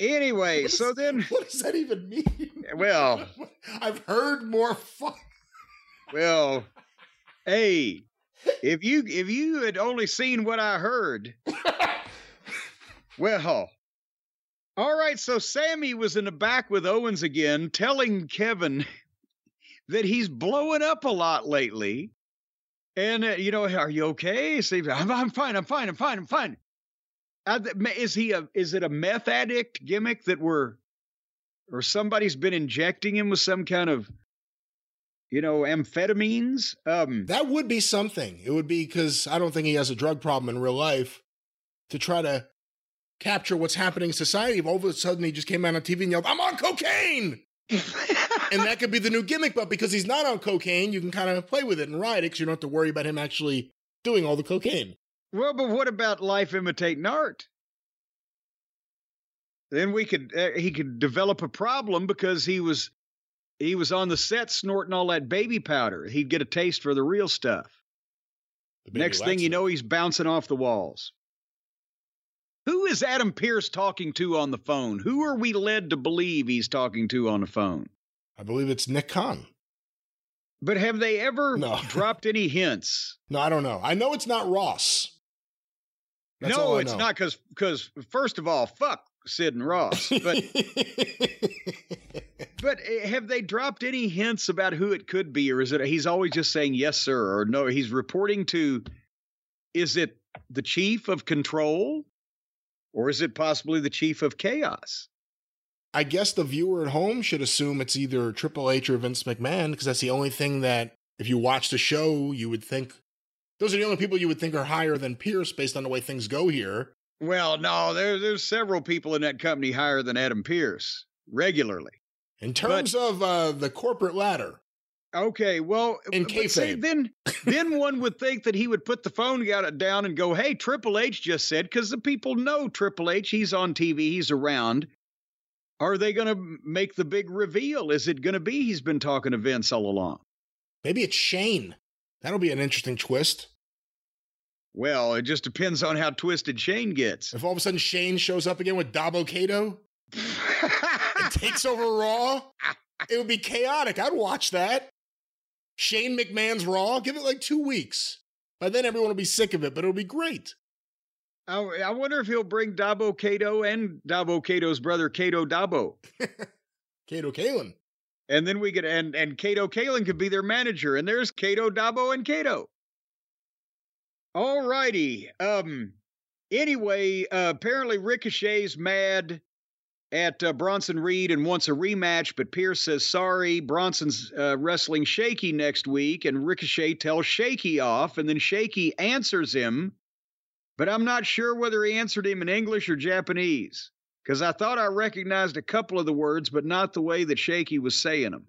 Speaker 3: Anyway,
Speaker 2: What
Speaker 3: so then,
Speaker 2: What does that even mean?
Speaker 3: well,
Speaker 2: I've heard more fuck.
Speaker 3: well, hey, if you if you had only seen what I heard, well, all right. So Sammy was in the back with Owens again, telling Kevin that he's blowing up a lot lately. And uh, you know, are you okay? So I'm, I'm fine. I'm fine. I'm fine. I'm fine. Uh, is he a? Is it a meth addict gimmick that we're, or somebody's been injecting him with some kind of, you know, amphetamines? Um,
Speaker 2: That would be something. It would be because I don't think he has a drug problem in real life to try to capture what's happening in society. If all of a sudden he just came out on TV and yelled, I'm on cocaine! and that could be the new gimmick, but because he's not on cocaine, you can kind of play with it and ride it because you don't have to worry about him actually doing all the cocaine.
Speaker 3: Well, but what about life imitating art? Then we could uh, he could develop a problem because he was he was on the set snorting all that baby powder. He'd get a taste for the real stuff.
Speaker 2: The
Speaker 3: Next thing you know, he's bouncing off the walls. Who is Adam Pearce talking to on the phone? Who are we led to believe he's talking to on the phone?
Speaker 2: I believe it's Nick Khan.
Speaker 3: But have they ever
Speaker 2: No.
Speaker 3: dropped any hints?
Speaker 2: No, I don't know. I know it's not Ross. That's
Speaker 3: no, it's
Speaker 2: know.
Speaker 3: not because because first of all, fuck Sid and Ross. But But uh, have they dropped any hints about who it could be, or is it he's always just saying yes, sir, or no? He's reporting to. Is it the chief of control, or is it possibly the chief of chaos?
Speaker 2: I guess the viewer at home should assume it's either Triple H or Vince McMahon because that's the only thing that, if you watch the show, you would think those are the only people you would think are higher than Pearce based on the way things go here.
Speaker 3: Well, no, there, there's several people in that company higher than Adam Pearce regularly.
Speaker 2: In terms of uh, the corporate ladder,
Speaker 3: Okay, well,
Speaker 2: In
Speaker 3: but see, then then one would think that he would put the phone down and go, "Hey, Triple H just said," because the people know Triple H. He's on TV. He's around. Are they going to make the big reveal? Is it going to be he's been talking to Vince all along?
Speaker 2: maybe it's Shane. That'll be an interesting twist.
Speaker 3: Well, it just depends on how twisted Shane gets.
Speaker 2: If all of a sudden Shane shows up again with Dabo Kato and takes over Raw, it would be chaotic. I'd watch that. Shane McMahon's Raw, give it like two weeks. By then, everyone will be sick of it, but it'll be great.
Speaker 3: I, I wonder if he'll bring Dabo Kato and Dabo Kato's brother Kato Dabo.
Speaker 2: Kato Kaelin.
Speaker 3: And then we could and and Kato Kaelin could be their manager, and there's Kato Dabo and Kato. All righty. Um. Anyway, uh, apparently Ricochet's mad at uh, Bronson Reed and wants a rematch, but Pearce says sorry. Bronson's uh, wrestling Shaky next week, and Ricochet tells Shaky off, and then Shaky answers him, but I'm not sure whether he answered him in English or Japanese because I thought I recognized a couple of the words, but not the way that Shaky was saying them.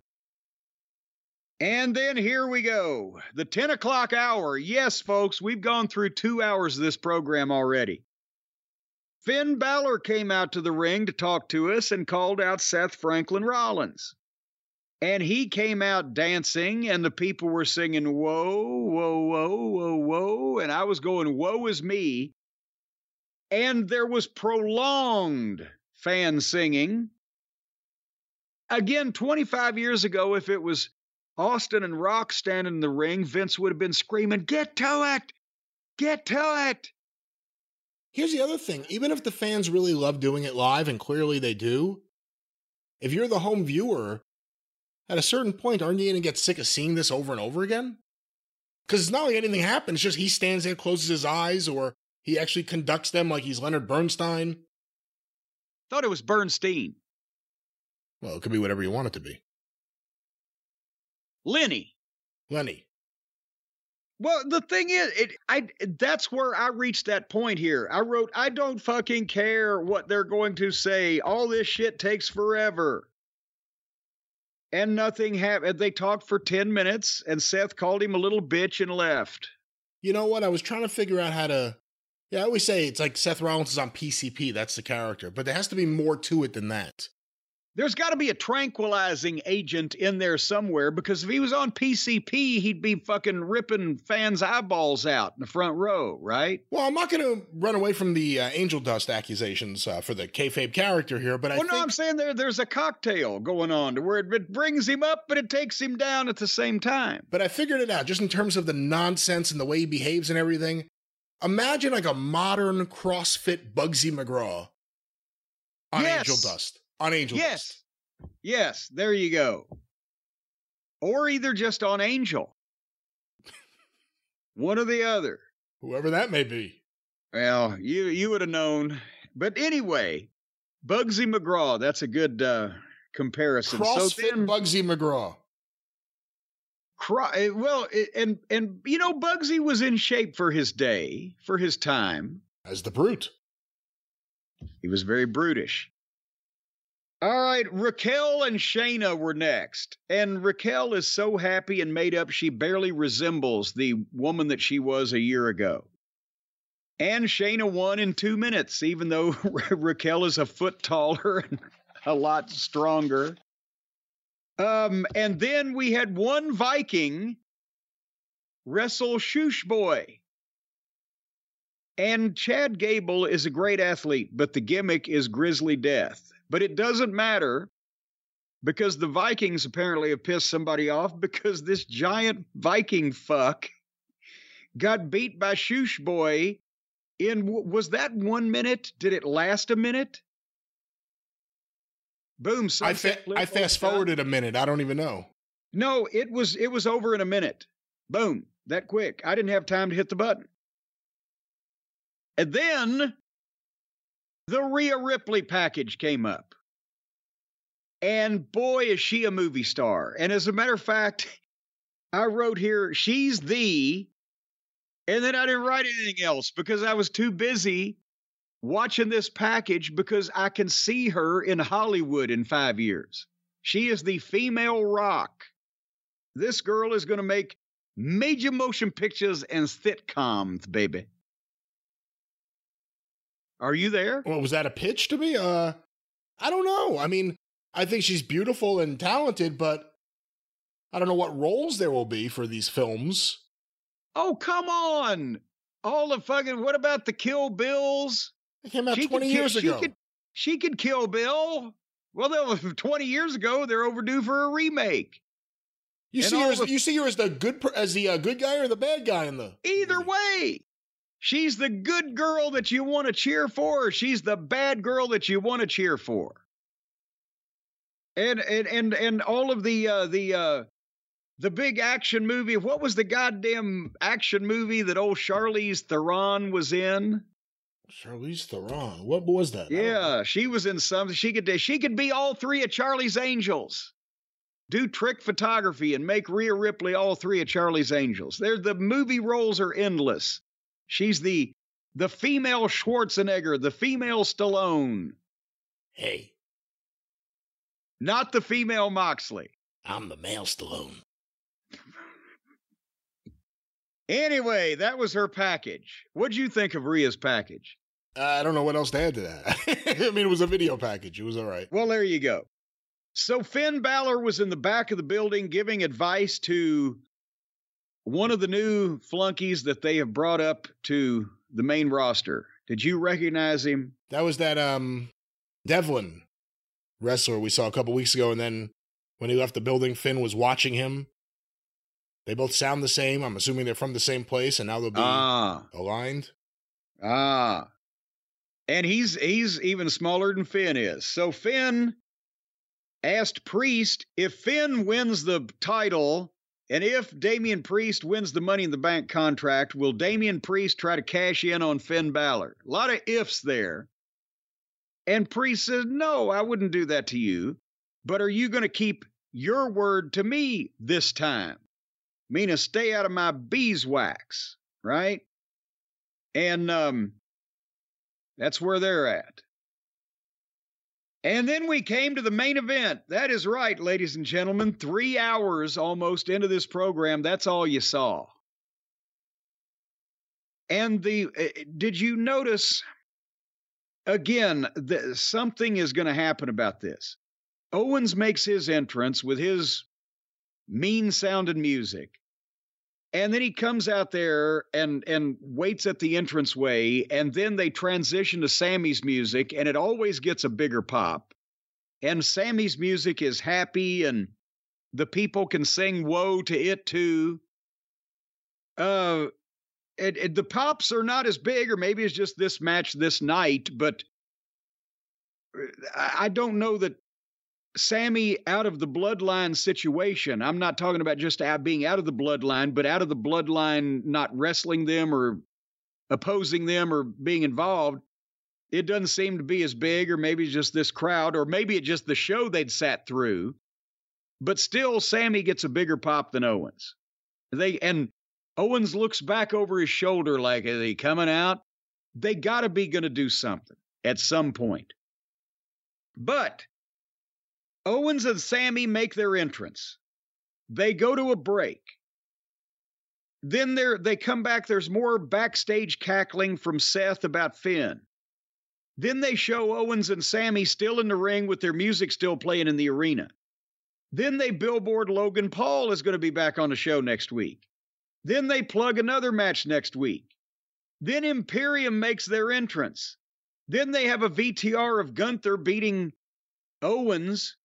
Speaker 3: And then here we go. The 10 o'clock hour. Yes, folks, we've gone through two hours of this program already. Finn Balor came out to the ring to talk to us and called out Seth Franklin Rollins. And he came out dancing, and the people were singing, Whoa, whoa, whoa, whoa, whoa. And I was going, Woe is me. And there was prolonged fan singing. Again, 25 years ago, if it was Austin and Rock standing in the ring, Vince would have been screaming, Get to it! Get to it!
Speaker 2: Here's the other thing even if the fans really love doing it live, and clearly they do, if you're the home viewer, at a certain point, aren't you going to get sick of seeing this over and over again? Because it's not like anything happens, it's just he stands there, closes his eyes, or he actually conducts them like he's Leonard Bernstein.
Speaker 3: Thought it was Bernstein.
Speaker 2: Well, it could be whatever you want it to be.
Speaker 3: Lenny.
Speaker 2: Lenny.
Speaker 3: Well, the thing is, it, I that's where I reached that point here. I wrote, I don't fucking care what they're going to say. All this shit takes forever. And nothing happened. They talked for 10 minutes, and Seth called him a little bitch and left.
Speaker 2: You know what? I was trying to figure out how to. Yeah, I always say it's like Seth Rollins is on PCP. That's the character. But there has to be more to it than that.
Speaker 3: There's got to be a tranquilizing agent in there somewhere because if he was on PCP, he'd be fucking ripping fans' eyeballs out in the front row, right?
Speaker 2: Well, I'm not going to run away from the uh, angel dust accusations uh, for the kayfabe character here, but I
Speaker 3: well,
Speaker 2: think...
Speaker 3: no, I'm saying there there's a cocktail going on to where it, it brings him up, but it takes him down at the same time.
Speaker 2: But I figured it out just in terms of the nonsense and the way he behaves and everything. Imagine like a modern CrossFit Bugsy McGraw on
Speaker 3: Yes.
Speaker 2: Angel Dust. On Angel
Speaker 3: yes,
Speaker 2: Dust.
Speaker 3: yes, there you go. Or either just on Angel, one or the other.
Speaker 2: Whoever that may be.
Speaker 3: Well, you you would have known. But anyway, Bugsy McGraw, that's a good uh, comparison.
Speaker 2: CrossFit
Speaker 3: so then,
Speaker 2: Bugsy McGraw.
Speaker 3: Cro- eh, well, eh, and and you know, Bugsy was in shape for his day, for his time.
Speaker 2: As the brute.
Speaker 3: He was very brutish. All right, Raquel and Shayna were next. And Raquel is so happy and made up, she barely resembles the woman that she was a year ago. And Shayna won in two minutes, even though Raquel is a foot taller and a lot stronger. Um, and then we had one Viking wrestle Shoosh Boy. And Chad Gable is a great athlete, but the gimmick is Grizzly Death. But it doesn't matter because the Vikings apparently have pissed somebody off because this giant Viking fuck got beat by Shoosh Boy in was that one minute? Did it last a minute? Boom!
Speaker 2: I, fa- I fast forwarded a minute. I don't even know.
Speaker 3: No, it was it was over in a minute. Boom, that quick. I didn't have time to hit the button. And then the Rhea Ripley package came up. And boy, is she a movie star. And as a matter of fact, I wrote here, she's the, and then I didn't write anything else because I was too busy watching this package because I can see her in Hollywood in five years. She is the female rock. This girl is going to make major motion pictures and sitcoms, baby. Are you there?
Speaker 2: Well, was that a pitch to me? Uh, I don't know. I mean, I think she's beautiful and talented, but I don't know what roles there will be for these films.
Speaker 3: Oh, come on. All the fucking, what about the Kill Bills?
Speaker 2: It came out
Speaker 3: She could
Speaker 2: 20
Speaker 3: ki-
Speaker 2: years
Speaker 3: she
Speaker 2: ago.
Speaker 3: Could, she could kill Bill. Well, that was 20 years ago. They're overdue for a remake.
Speaker 2: You
Speaker 3: and
Speaker 2: see her as,
Speaker 3: the-
Speaker 2: you see her as the good as the uh, good guy or the bad guy in the
Speaker 3: Either way, she's the good girl that you want to cheer for. Or she's the bad girl that you want to cheer for. And and and and all of the uh, the uh, the big action movie. What was the goddamn action movie that old Charlize Theron was in?
Speaker 2: Charlize Theron. What was that? I don't know.
Speaker 3: Yeah, she was in something. She could she could be all three of Charlie's Angels. Do trick photography and make Rhea Ripley all three of Charlie's Angels. They're the movie roles are endless. She's the the female Schwarzenegger, the female Stallone,
Speaker 2: Hey,
Speaker 3: not the female Moxley.
Speaker 2: I'm the male Stallone.
Speaker 3: Anyway, that was her package. What'd you think of Rhea's package?
Speaker 2: Uh, I don't know what else to add to that. I mean, it was a video package. It was all right.
Speaker 3: Well, there you go. So Finn Balor was in the back of the building giving advice to one of the new flunkies that they have brought up to the main roster. Did you recognize him?
Speaker 2: That was that um Devlin wrestler we saw a couple weeks ago, and then when he left the building, Finn was watching him. They both sound the same. I'm assuming they're from the same place, and now they'll be
Speaker 3: Ah,
Speaker 2: aligned.
Speaker 3: ah. And he's he's even smaller than Finn is. So Finn asked Priest if Finn wins the title and if Damian Priest wins the Money in the Bank contract, will Damian Priest try to cash in on Finn Balor? A lot of ifs there. And Priest says, No, I wouldn't do that to you. But are you going to keep your word to me this time? Meaning, stay out of my beeswax, right? And um, that's where they're at. And then we came to the main event. That is right, ladies and gentlemen. Three hours almost into this program. That's all you saw. And the uh, did you notice again that something is going to happen about this? Owens makes his entrance with his mean sounding music. And then he comes out there and and waits at the entranceway, and then they transition to Sammy's music, and it always gets a bigger pop. And Sammy's music is happy, and the people can sing "Woe" to it too. Uh, it, it, the pops are not as big, or maybe it's just this match this night, but I, I don't know that Sammy out of the bloodline situation. I'm not talking about just being out of the bloodline, but out of the bloodline, not wrestling them or opposing them or being involved. It doesn't seem to be as big, or maybe just this crowd, or maybe it's just the show they'd sat through. But still, Sammy gets a bigger pop than Owens. They and Owens looks back over his shoulder like, are they coming out? They got to be going to do something at some point. But Owens and Sammy make their entrance. They go to a break. Then they come back. There's more backstage cackling from Seth about Finn. Then they show Owens and Sammy still in the ring with their music still playing in the arena. Then they billboard Logan Paul is going to be back on the show next week. Then they plug another match next week. Then Imperium makes their entrance. Then they have a VTR of Gunther beating Owens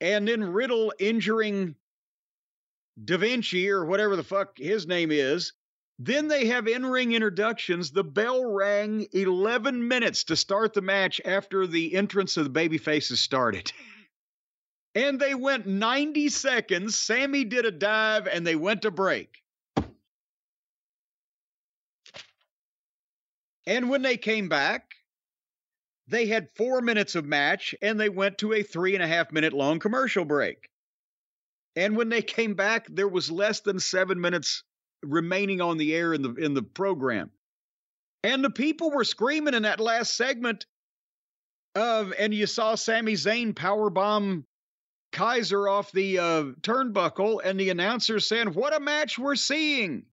Speaker 3: and then Riddle injuring Da Vinci or whatever the fuck his name is. Then they have in ring introductions. The bell rang 11 minutes to start the match after the entrance of the baby faces started. and they went 90 seconds. Sammy did a dive and they went to break. And when they came back, they had four minutes of match and they went to a three and a half minute long commercial break. And when they came back, there was less than seven minutes remaining on the air in the in the program. And the people were screaming in that last segment of and you saw Sami Zayn powerbomb Kaiser off the uh, turnbuckle, and the announcer saying, What a match we're seeing.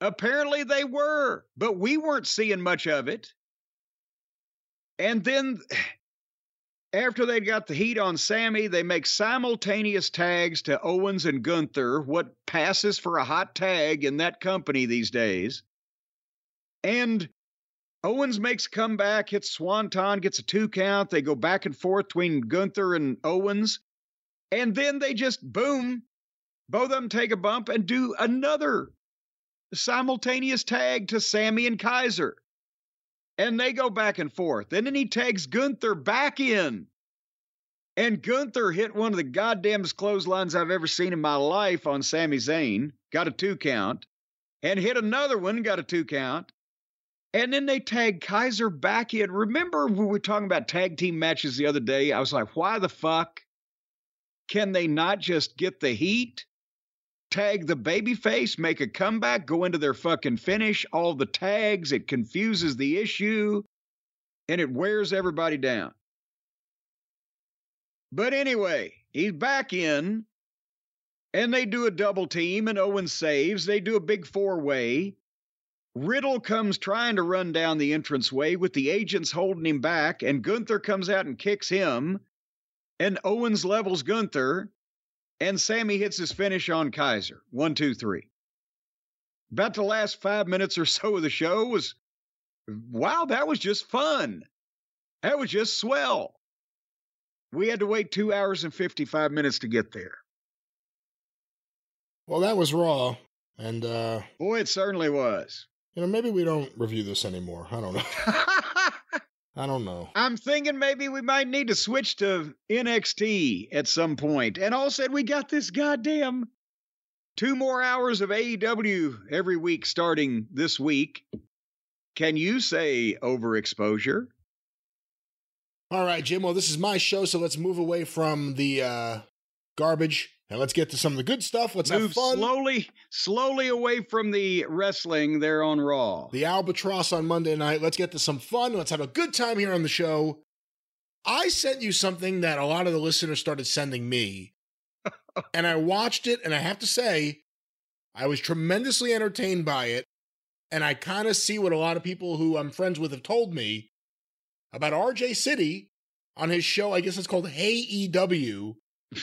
Speaker 3: Apparently they were, but we weren't seeing much of it. And then after they got the heat on Sammy, they make simultaneous tags to Owens and Gunther, what passes for a hot tag in that company these days. And Owens makes comeback, hits Swanton, gets a two count. They go back and forth between Gunther and Owens. And then they just boom, both of them take a bump and do another simultaneous tag to Sammy and Kaiser and they go back and forth. And then he tags Gunther back in. And Gunther hit one of the goddamnest clotheslines I've ever seen in my life on Sami Zayn, got a two count, and hit another one, got a two count. And then they tag Kaiser back in. Remember we were talking about tag team matches the other day? I was like, why the fuck can they not just get the heat tag the babyface, make a comeback, go into their fucking finish, all the tags, it confuses the issue, and it wears everybody down. But anyway, he's back in, And they do a double team, and Owens saves. They do a big four way. Riddle comes trying to run down the entranceway with the agents holding him back, and Gunther comes out and kicks him. And Owens levels Gunther, and Sammy hits his finish on Kaiser. One, two, three. About the last five minutes or so of the show was wow, that was just fun. That was just swell. We had to wait two hours and 55 minutes to get there.
Speaker 2: Well, that was Raw. And, uh,
Speaker 3: boy, it certainly was.
Speaker 2: You know, maybe we don't review this anymore. I don't know. I don't know.
Speaker 3: I'm thinking maybe we might need to switch to NXT at some point. And all said, we got this goddamn two more hours of AEW every week starting this week. Can you say overexposure?
Speaker 2: All right, Jim. Well, this is my show, so let's move away from the uh, garbage and let's get to some of the good stuff. Let's
Speaker 3: Move
Speaker 2: have fun.
Speaker 3: slowly, slowly away from the wrestling there on Raw.
Speaker 2: The Albatross on Monday night. Let's get to some fun. Let's have a good time here on the show. I sent you something that a lot of the listeners started sending me, and I watched it, and I have to say, I was tremendously entertained by it. And I kind of see what a lot of people who I'm friends with have told me about RJ City on his show. I guess it's called Hey EW.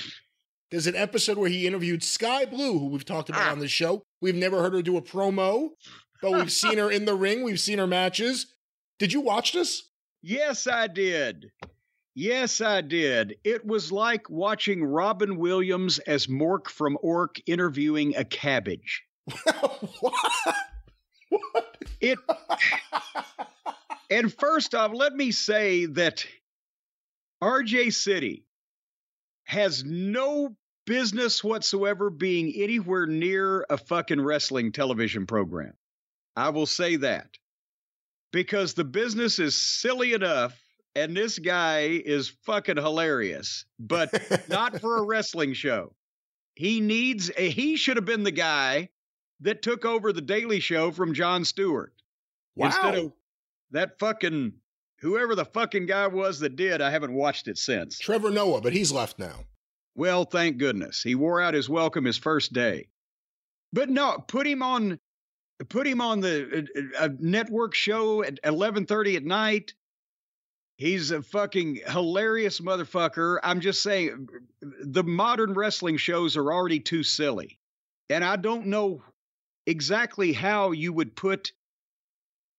Speaker 2: There's an episode where he interviewed Skye Blue, who we've talked about
Speaker 3: Ah.
Speaker 2: on the show. We've never heard her do a promo, but we've seen her in the ring. We've seen her matches. Did you watch this?
Speaker 3: Yes, I did. Yes, I did. It was like watching Robin Williams as Mork from Ork interviewing a cabbage.
Speaker 2: what? What?
Speaker 3: It and first off, let me say that RJ City has no business whatsoever being anywhere near a fucking wrestling television program. I will say that. Because the business is silly enough and this guy is fucking hilarious, but not for a wrestling show. He needs a, he should have been the guy that took over the Daily Show from Jon Stewart.
Speaker 2: wow.
Speaker 3: Instead of that fucking whoever the fucking guy was that did, I haven't watched it since.
Speaker 2: Trevor Noah, but he's left now.
Speaker 3: Well, thank goodness. He wore out his welcome his first day. But no, put him on put him on the uh, uh, network show at 11:30 at night. He's a fucking hilarious motherfucker. I'm just saying the modern wrestling shows are already too silly. And I don't know exactly how you would put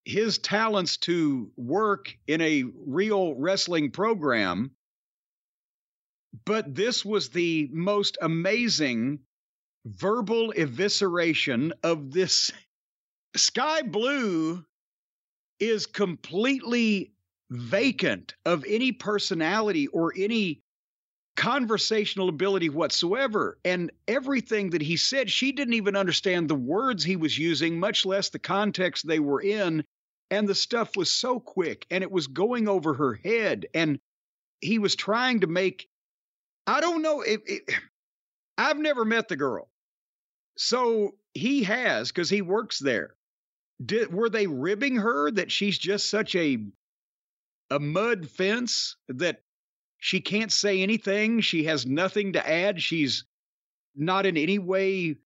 Speaker 3: his talents to work in a real wrestling program but this was the most amazing verbal evisceration of this. Skye Blue is completely vacant of any personality or any conversational ability whatsoever and everything that he said she didn't even understand the words he was using much less the context they were in and the stuff was so quick and it was going over her head and he was trying to make I don't know if I've never met the girl. So he has because he works there. Did were they ribbing her that she's just such a a mud fence that she can't say anything, she has nothing to add, she's not in any way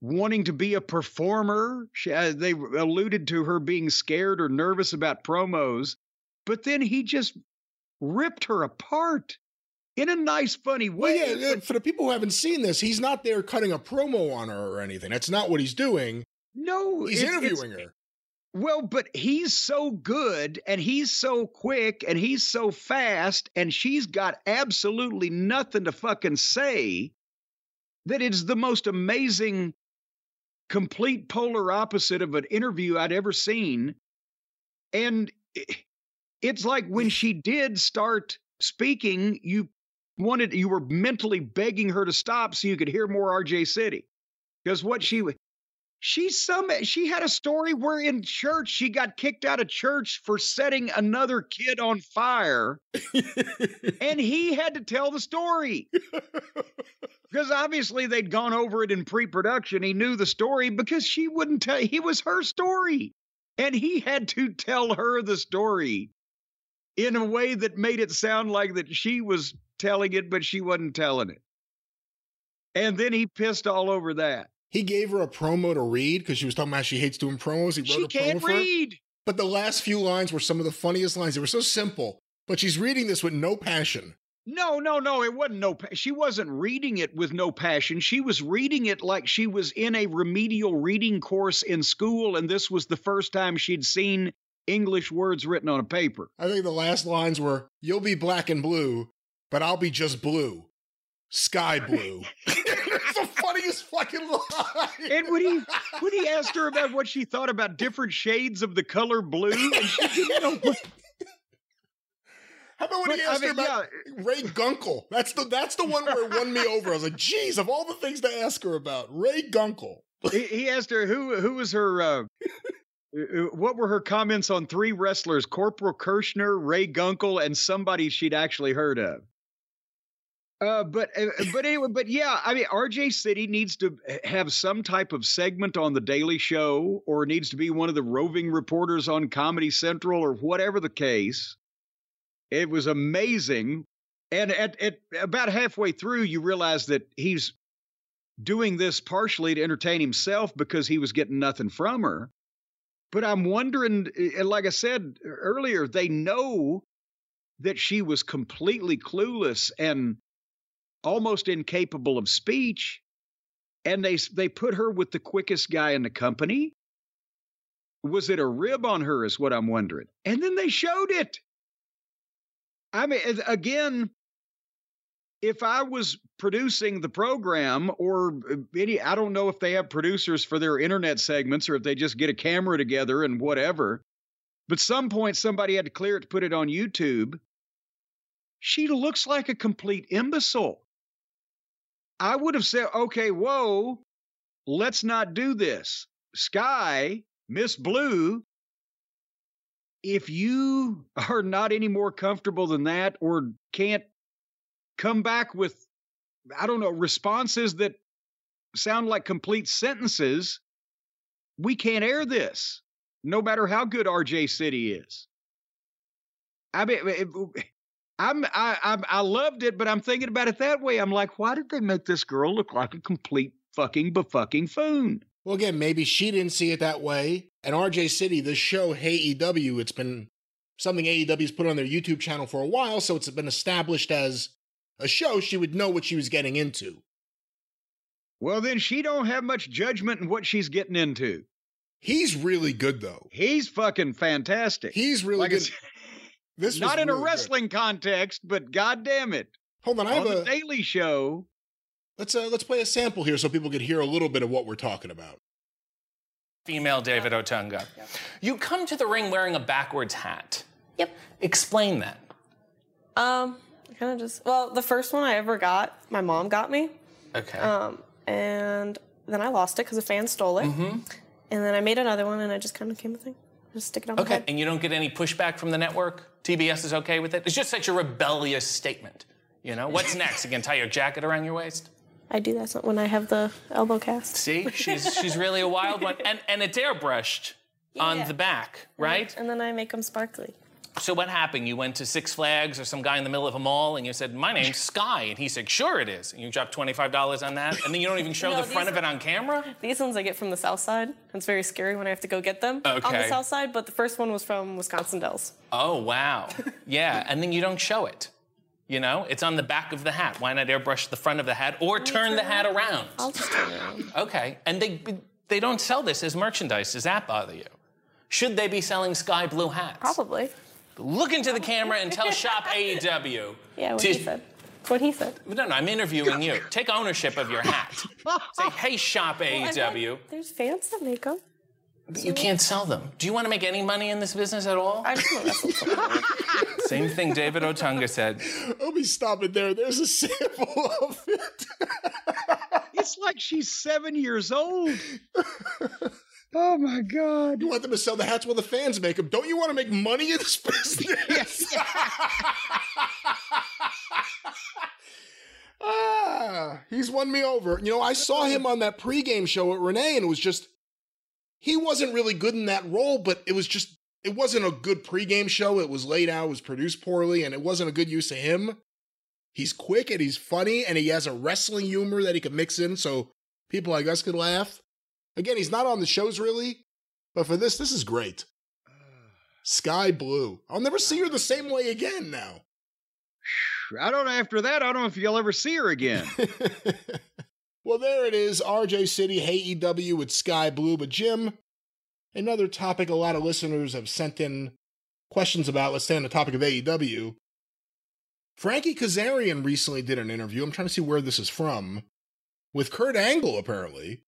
Speaker 3: wanting to be a performer. She, uh, they alluded to her being scared or nervous about promos, but then he just ripped her apart in a nice, funny way.
Speaker 2: Well, yeah, for the people who haven't seen this, he's not there cutting a promo on her or anything. That's not what he's doing.
Speaker 3: no,
Speaker 2: He's
Speaker 3: it's- it's-
Speaker 2: interviewing her.
Speaker 3: Well, but he's so good and he's so quick and he's so fast and she's got absolutely nothing to fucking say that it's the most amazing, complete polar opposite of an interview I'd ever seen. And it's like when she did start speaking, you wanted, you were mentally begging her to stop so you could hear more RJ City. Because what she she some she had a story where in church she got kicked out of church for setting another kid on fire and he had to tell the story. Because obviously they'd gone over it in pre-production. He knew the story because she wouldn't tell he was her story. And he had to tell her the story in a way that made it sound like that she was telling it, but she wasn't telling it. And then he pissed all over that.
Speaker 2: He gave her a promo to read because she was talking about she hates doing promos. He wrote
Speaker 3: She
Speaker 2: a
Speaker 3: can't
Speaker 2: promo for her.
Speaker 3: read.
Speaker 2: But the last few lines were some of the funniest lines. They were so simple, but she's reading this with no passion.
Speaker 3: No, no, no. It wasn't no. pa- She wasn't reading it with no passion. She was reading it like she was in a remedial reading course in school, and this was the first time she'd seen English words written on a paper.
Speaker 2: I think the last lines were, You'll be black and blue, but I'll be just blue. Skye blue. it's the funniest fucking line.
Speaker 3: And when he when he asked her about what she thought about different shades of the color blue, and she didn't know what.
Speaker 2: How about when
Speaker 3: But,
Speaker 2: he
Speaker 3: I
Speaker 2: asked her
Speaker 3: mean,
Speaker 2: about Ray Gunkel? That's the that's the one where it won me over. I was like, geez, of all the things to ask her about, Ray Gunkel.
Speaker 3: he, he asked her who who was her uh, uh, what were her comments on three wrestlers corporal Kirchner ray gunkel and somebody she'd actually heard of uh, but uh, but anyway but yeah i mean rj city needs to have some type of segment on the daily show or needs to be one of the roving reporters on comedy central or whatever the case it was amazing and at, at about halfway through you realize that he's doing this partially to entertain himself because he was getting nothing from her. But I'm wondering, like I said earlier, they know that she was completely clueless and almost incapable of speech, and they they put her with the quickest guy in the company. Was it a rib on her? Is what I'm wondering. And then they showed it. I mean, again, if I was producing the program or uh, any, I don't know if they have producers for their internet segments or if they just get a camera together and whatever. But some point somebody had to clear it to put it on YouTube. She looks like a complete imbecile. I would have said, okay, whoa, let's not do this. Skye, Miss Blue, if you are not any more comfortable than that or can't come back with I don't know responses that sound like complete sentences, we can't air this, no matter how good RJ City is. I mean, I'm I, I I loved it, but I'm thinking about it that way. I'm like, why did they make this girl look like a complete fucking befucking foon?
Speaker 2: Well, again, maybe she didn't see it that way. And RJ City, the show Hey EW, it's been something AEW's put on their YouTube channel for a while, so it's been established as a show she would know what she was getting into.
Speaker 3: Well, then she don't have much judgment in what she's getting into.
Speaker 2: He's really good though.
Speaker 3: He's fucking fantastic.
Speaker 2: He's really
Speaker 3: like
Speaker 2: good.
Speaker 3: Said,
Speaker 2: This was
Speaker 3: not in
Speaker 2: really
Speaker 3: a
Speaker 2: good.
Speaker 3: context, but god damn it.
Speaker 2: Hold on, I have
Speaker 3: On the
Speaker 2: a
Speaker 3: Daily Show,
Speaker 2: let's uh, let's play a sample here so people could hear a little bit of what we're talking about.
Speaker 4: female David Otunga. You come to the ring wearing a backwards hat.
Speaker 5: Yep.
Speaker 4: Explain that.
Speaker 5: Um, kind of just well, the first one I ever got, my mom got me,
Speaker 4: Okay.
Speaker 5: um, and then I lost it because a fan stole it, and then I made another one, and I just kind of became a thing. Just stick it on
Speaker 4: okay. And you don't get any pushback from the network? TBS is okay with it? It's just such a rebellious statement. You know? What's next? You can tie your jacket around your waist?
Speaker 5: I do that when I have the elbow cast.
Speaker 4: See? She's she's really a wild one. And and it's airbrushed on
Speaker 5: Yeah.
Speaker 4: the back, right?
Speaker 5: And then I make them sparkly.
Speaker 4: So what happened? You went to Six Flags or some guy in the middle of a mall and you said, My name's Skye. And he said, Sure it is. And you dropped $25 on that. And then you don't even show
Speaker 5: No,
Speaker 4: the front of it on camera?
Speaker 5: These ones I get from the south side. It's very scary when I have to go get them on the south side, but the first one was from Wisconsin Dells.
Speaker 4: Oh, wow. Yeah, and then you don't show it. You know, it's on the back of the hat. Why not airbrush the front of the hat or turn the hat around?
Speaker 5: I'll just turn it around.
Speaker 4: Okay, and they they don't sell this as merchandise. Does that bother you? Should they be selling sky blue hats?
Speaker 5: Probably.
Speaker 4: Look into the camera and tell Shop AEW.
Speaker 5: Yeah, what
Speaker 4: to-
Speaker 5: he said. What he said.
Speaker 4: No, no, I'm interviewing you. Take ownership of your hat. Say, hey, Shop
Speaker 5: I've had-
Speaker 4: AEW.
Speaker 5: There's fans that make them.
Speaker 4: But you can't sell them. Do you want to make any money in this business at all?
Speaker 5: I just want to.
Speaker 4: Same thing David Otunga said.
Speaker 2: Let me stop it there. There's a sample of it.
Speaker 3: it's like she's seven years old. oh my God.
Speaker 2: You want them to sell the hats while the fans make them. Don't you want to make money in this business? Yes. ah, he's won me over. You know, I saw him on that pregame show at Renee, and it was just he wasn't really good in that role, but it was just it wasn't a good pregame show. It was laid out, it was produced poorly, and it wasn't a good use of him. He's quick and he's funny and he has a wrestling humor that he can mix in so people like us could laugh. Again, he's not on the shows really, but for this, this is great. Skye Blue. I'll never see her the same way again now.
Speaker 3: I don't know. After that, I don't know if you'll ever see her again.
Speaker 2: well, there it is. RJ City, Hey EW with Skye Blue. But Jim, another topic a lot of listeners have sent in questions about. Let's stay on the topic of AEW. Frankie Kazarian recently did an interview. I'm trying to see where this is from. With Kurt Angle, apparently.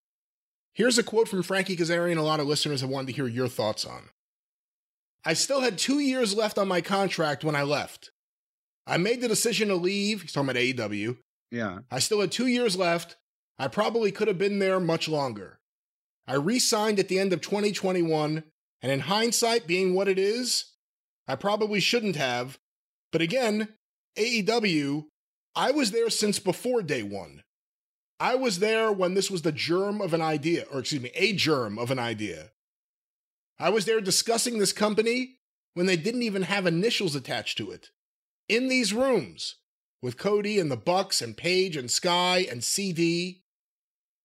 Speaker 2: Here's a quote from Frankie Kazarian a lot of listeners have wanted to hear your thoughts on. I still had two years left on my contract when I left. I made the decision to leave. He's talking about AEW.
Speaker 3: Yeah.
Speaker 2: I still had two years left. I probably could have been there much longer. I re signed at the end of 2021, and in hindsight, being what it is, I probably shouldn't have. But again, AEW, I was there since before day one. I was there when this was the germ of an idea, or excuse me, a germ of an idea. I was there discussing this company when they didn't even have initials attached to it. In these rooms, with Cody and the Bucks and Page and Sky and CD.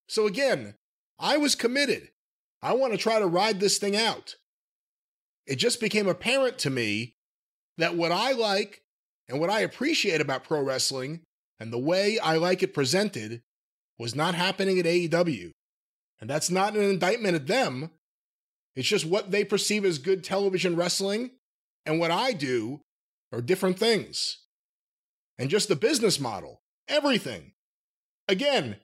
Speaker 2: So again, I was committed. I want to try to ride this thing out. It just became apparent to me that what I like and what I appreciate about pro wrestling and the way I like it presented was not happening at AEW. And that's not an indictment at them. It's just what they perceive as good television wrestling and what I do are different things. And just the business model, everything. Again,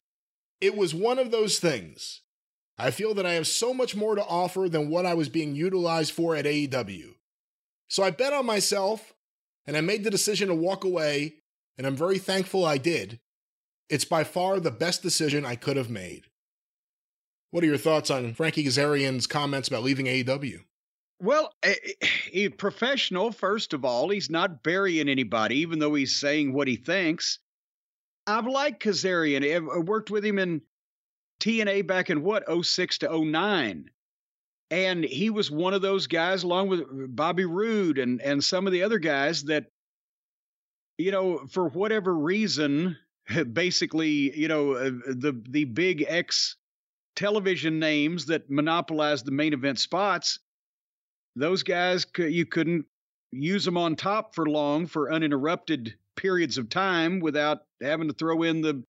Speaker 2: it was one of those things. I feel that I have so much more to offer than what I was being utilized for at AEW. So I bet on myself and I made the decision to walk away, and I'm very thankful I did. It's by far the best decision I could have made. What are your thoughts on Frankie Kazarian's comments about leaving AEW?
Speaker 3: Well, a, professional, first of all, he's not burying anybody, even though he's saying what he thinks. I've liked Kazarian. I uh, worked with him in TNA back in what, 06 to 09. And he was one of those guys, along with Bobby Roode and, and some of the other guys that, you know, for whatever reason, basically, you know, uh, the the big X television names that monopolized the main event spots, those guys you couldn't use them on top for long for uninterrupted periods of time without having to throw in the,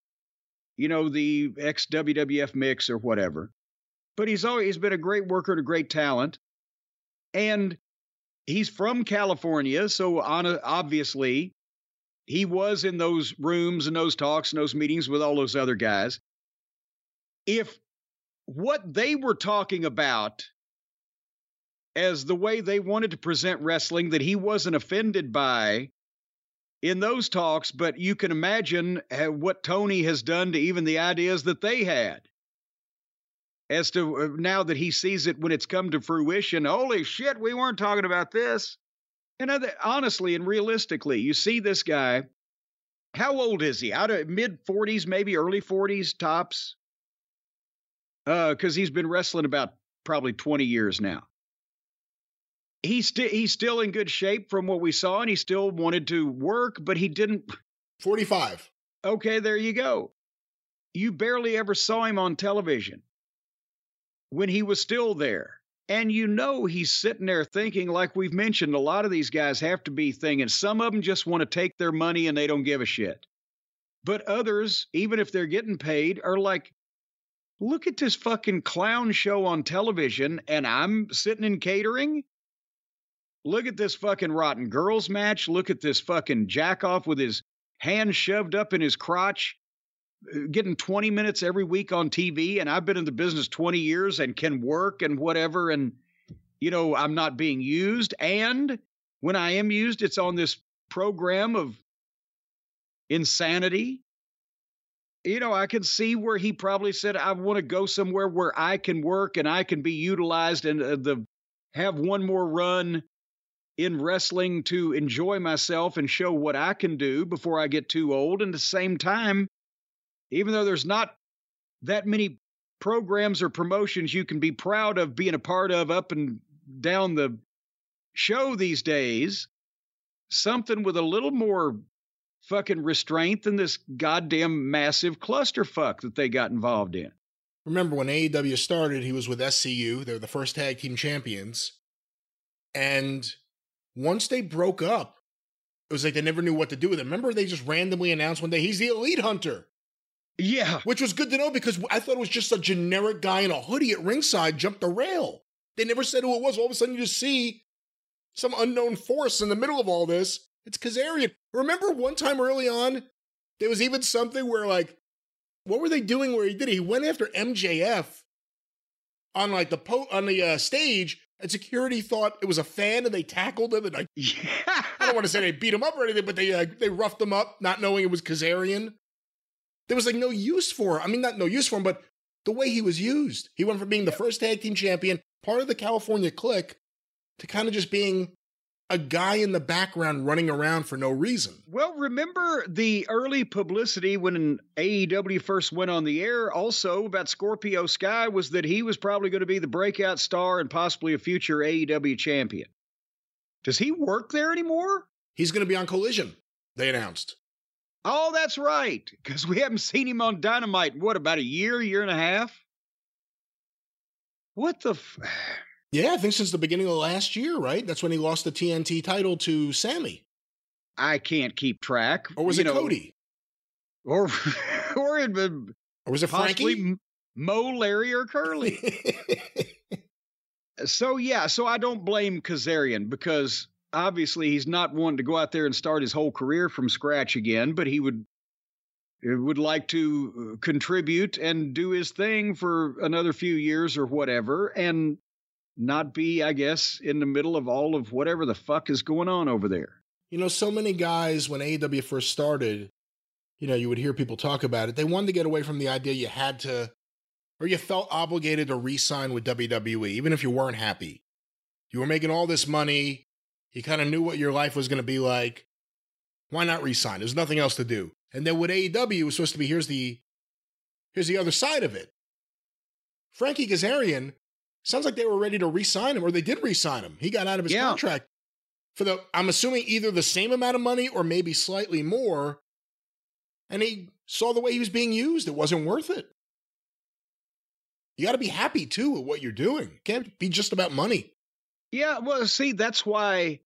Speaker 3: you know, the ex WWF mix or whatever but he's always been a great worker and a great talent. And he's from California, so on a, obviously he was in those rooms and those talks and those meetings with all those other guys. If what they were talking about as the way they wanted to present wrestling that he wasn't offended by in those talks, but you can imagine uh, what Tony has done to even the ideas that they had as to uh, now that he sees it when it's come to fruition. Holy shit, we weren't talking about this. And honestly and realistically, you see this guy. How old is he? Out of mid 40s, maybe early 40s tops? Because uh, he's been wrestling about probably 20 years now. He's, st- he's still in good shape from what we saw, and he still wanted to work, but he didn't.
Speaker 2: 45.
Speaker 3: Okay, there you go. You barely ever saw him on television when he was still there. And you know he's sitting there thinking, like we've mentioned, a lot of these guys have to be thinking. Some of them just want to take their money and they don't give a shit. But others, even if they're getting paid, are like, look at this fucking clown show on television and I'm sitting in catering. Look at this fucking rotten girls match. Look at this fucking jack off with his hand shoved up in his crotch getting 20 minutes every week on TV and I've been in the business 20 years and can work and whatever and you know I'm not being used. And when I am used it's on this program of insanity. You know I can see where he probably said I want to go somewhere where I can work and I can be utilized and uh, the have one more run in wrestling to enjoy myself and show what I can do before I get too old. And at the same time even though there's not that many programs or promotions you can be proud of being a part of up and down the show these days, something with a little more fucking restraint than this goddamn massive clusterfuck that they got involved in.
Speaker 2: Remember when AEW started, he was with SCU. They were the first tag team champions. And once they broke up, it was like they never knew what to do with him. Remember, they just randomly announced one day he's the elite hunter.
Speaker 3: Yeah.
Speaker 2: Which was good to know because I thought it was just a generic guy in a hoodie at ringside jumped the rail. They never said who it was. All of a sudden, you just see some unknown force in the middle of all this. It's Kazarian. Remember one time early on, there was even something where, like, what were they doing where he did it? He went after MJF on like the po- on the uh, stage, and security thought it was a fan, and they tackled him. And like,
Speaker 3: Yeah.
Speaker 2: I don't want to say they beat him up or anything, but they uh, they roughed him up, not knowing it was Kazarian. There was like no use for him. I mean, not no use for him, but the way he was used. He went from being the first tag team champion, part of the California clique, to kind of just being a guy in the background running around for no reason.
Speaker 3: Well, remember the early publicity when AEW first went on the air also about Scorpio Sky was that he was probably going to be the breakout star and possibly a future AEW champion. Does he work there anymore?
Speaker 2: He's going to be on Collision, they announced.
Speaker 3: Oh, that's right. Because we haven't seen him on Dynamite in what, about a year, year and a half? What the? F-
Speaker 2: Yeah, I think since the beginning of last year, right? That's when he lost the TNT title to Sammy.
Speaker 3: I can't keep track.
Speaker 2: Or was
Speaker 3: You
Speaker 2: it
Speaker 3: know,
Speaker 2: Cody?
Speaker 3: Or, or it
Speaker 2: Or was it Frankie?
Speaker 3: Moe, Larry, or Curly. So yeah, so I don't blame Kazarian because obviously he's not one to go out there and start his whole career from scratch again, but he would would like to uh, contribute and do his thing for another few years or whatever and not be I guess in the middle of all of whatever the fuck is going on over there.
Speaker 2: You know, so many guys, when AEW first started, you know, you would hear people talk about it. They wanted to get away from the idea you had to, or you felt obligated to re sign with WWE, even if you weren't happy. You were making all this money. You kind of knew what your life was going to be like. Why not resign? There's nothing else to do. And then with AEW, it was supposed to be here's the, here's the other side of it. Frankie Kazarian sounds like they were ready to re sign him, or they did re sign him. He got out of his
Speaker 3: Yeah.
Speaker 2: contract for the I'm assuming either the same amount of money or maybe slightly more. And he saw the way he was being used. It wasn't worth it. You got to be happy too with what you're doing. It can't be just about money.
Speaker 3: Yeah, well, see, that's why,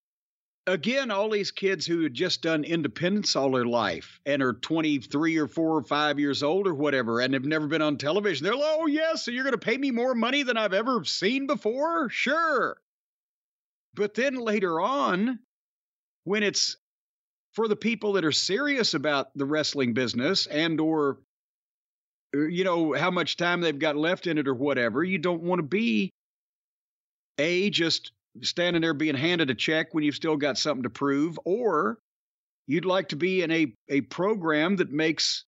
Speaker 3: again, all these kids who had just done independence all their life and are 23 or 4 or 5 years old or whatever and have never been on television, they're like, oh, yes, so you're going to pay me more money than I've ever seen before? Sure. But then later on, when it's for the people that are serious about the wrestling business and or uh, you know how much time they've got left in it or whatever you don't want to be a just standing there being handed a check when you've still got something to prove or you'd like to be in a a program that makes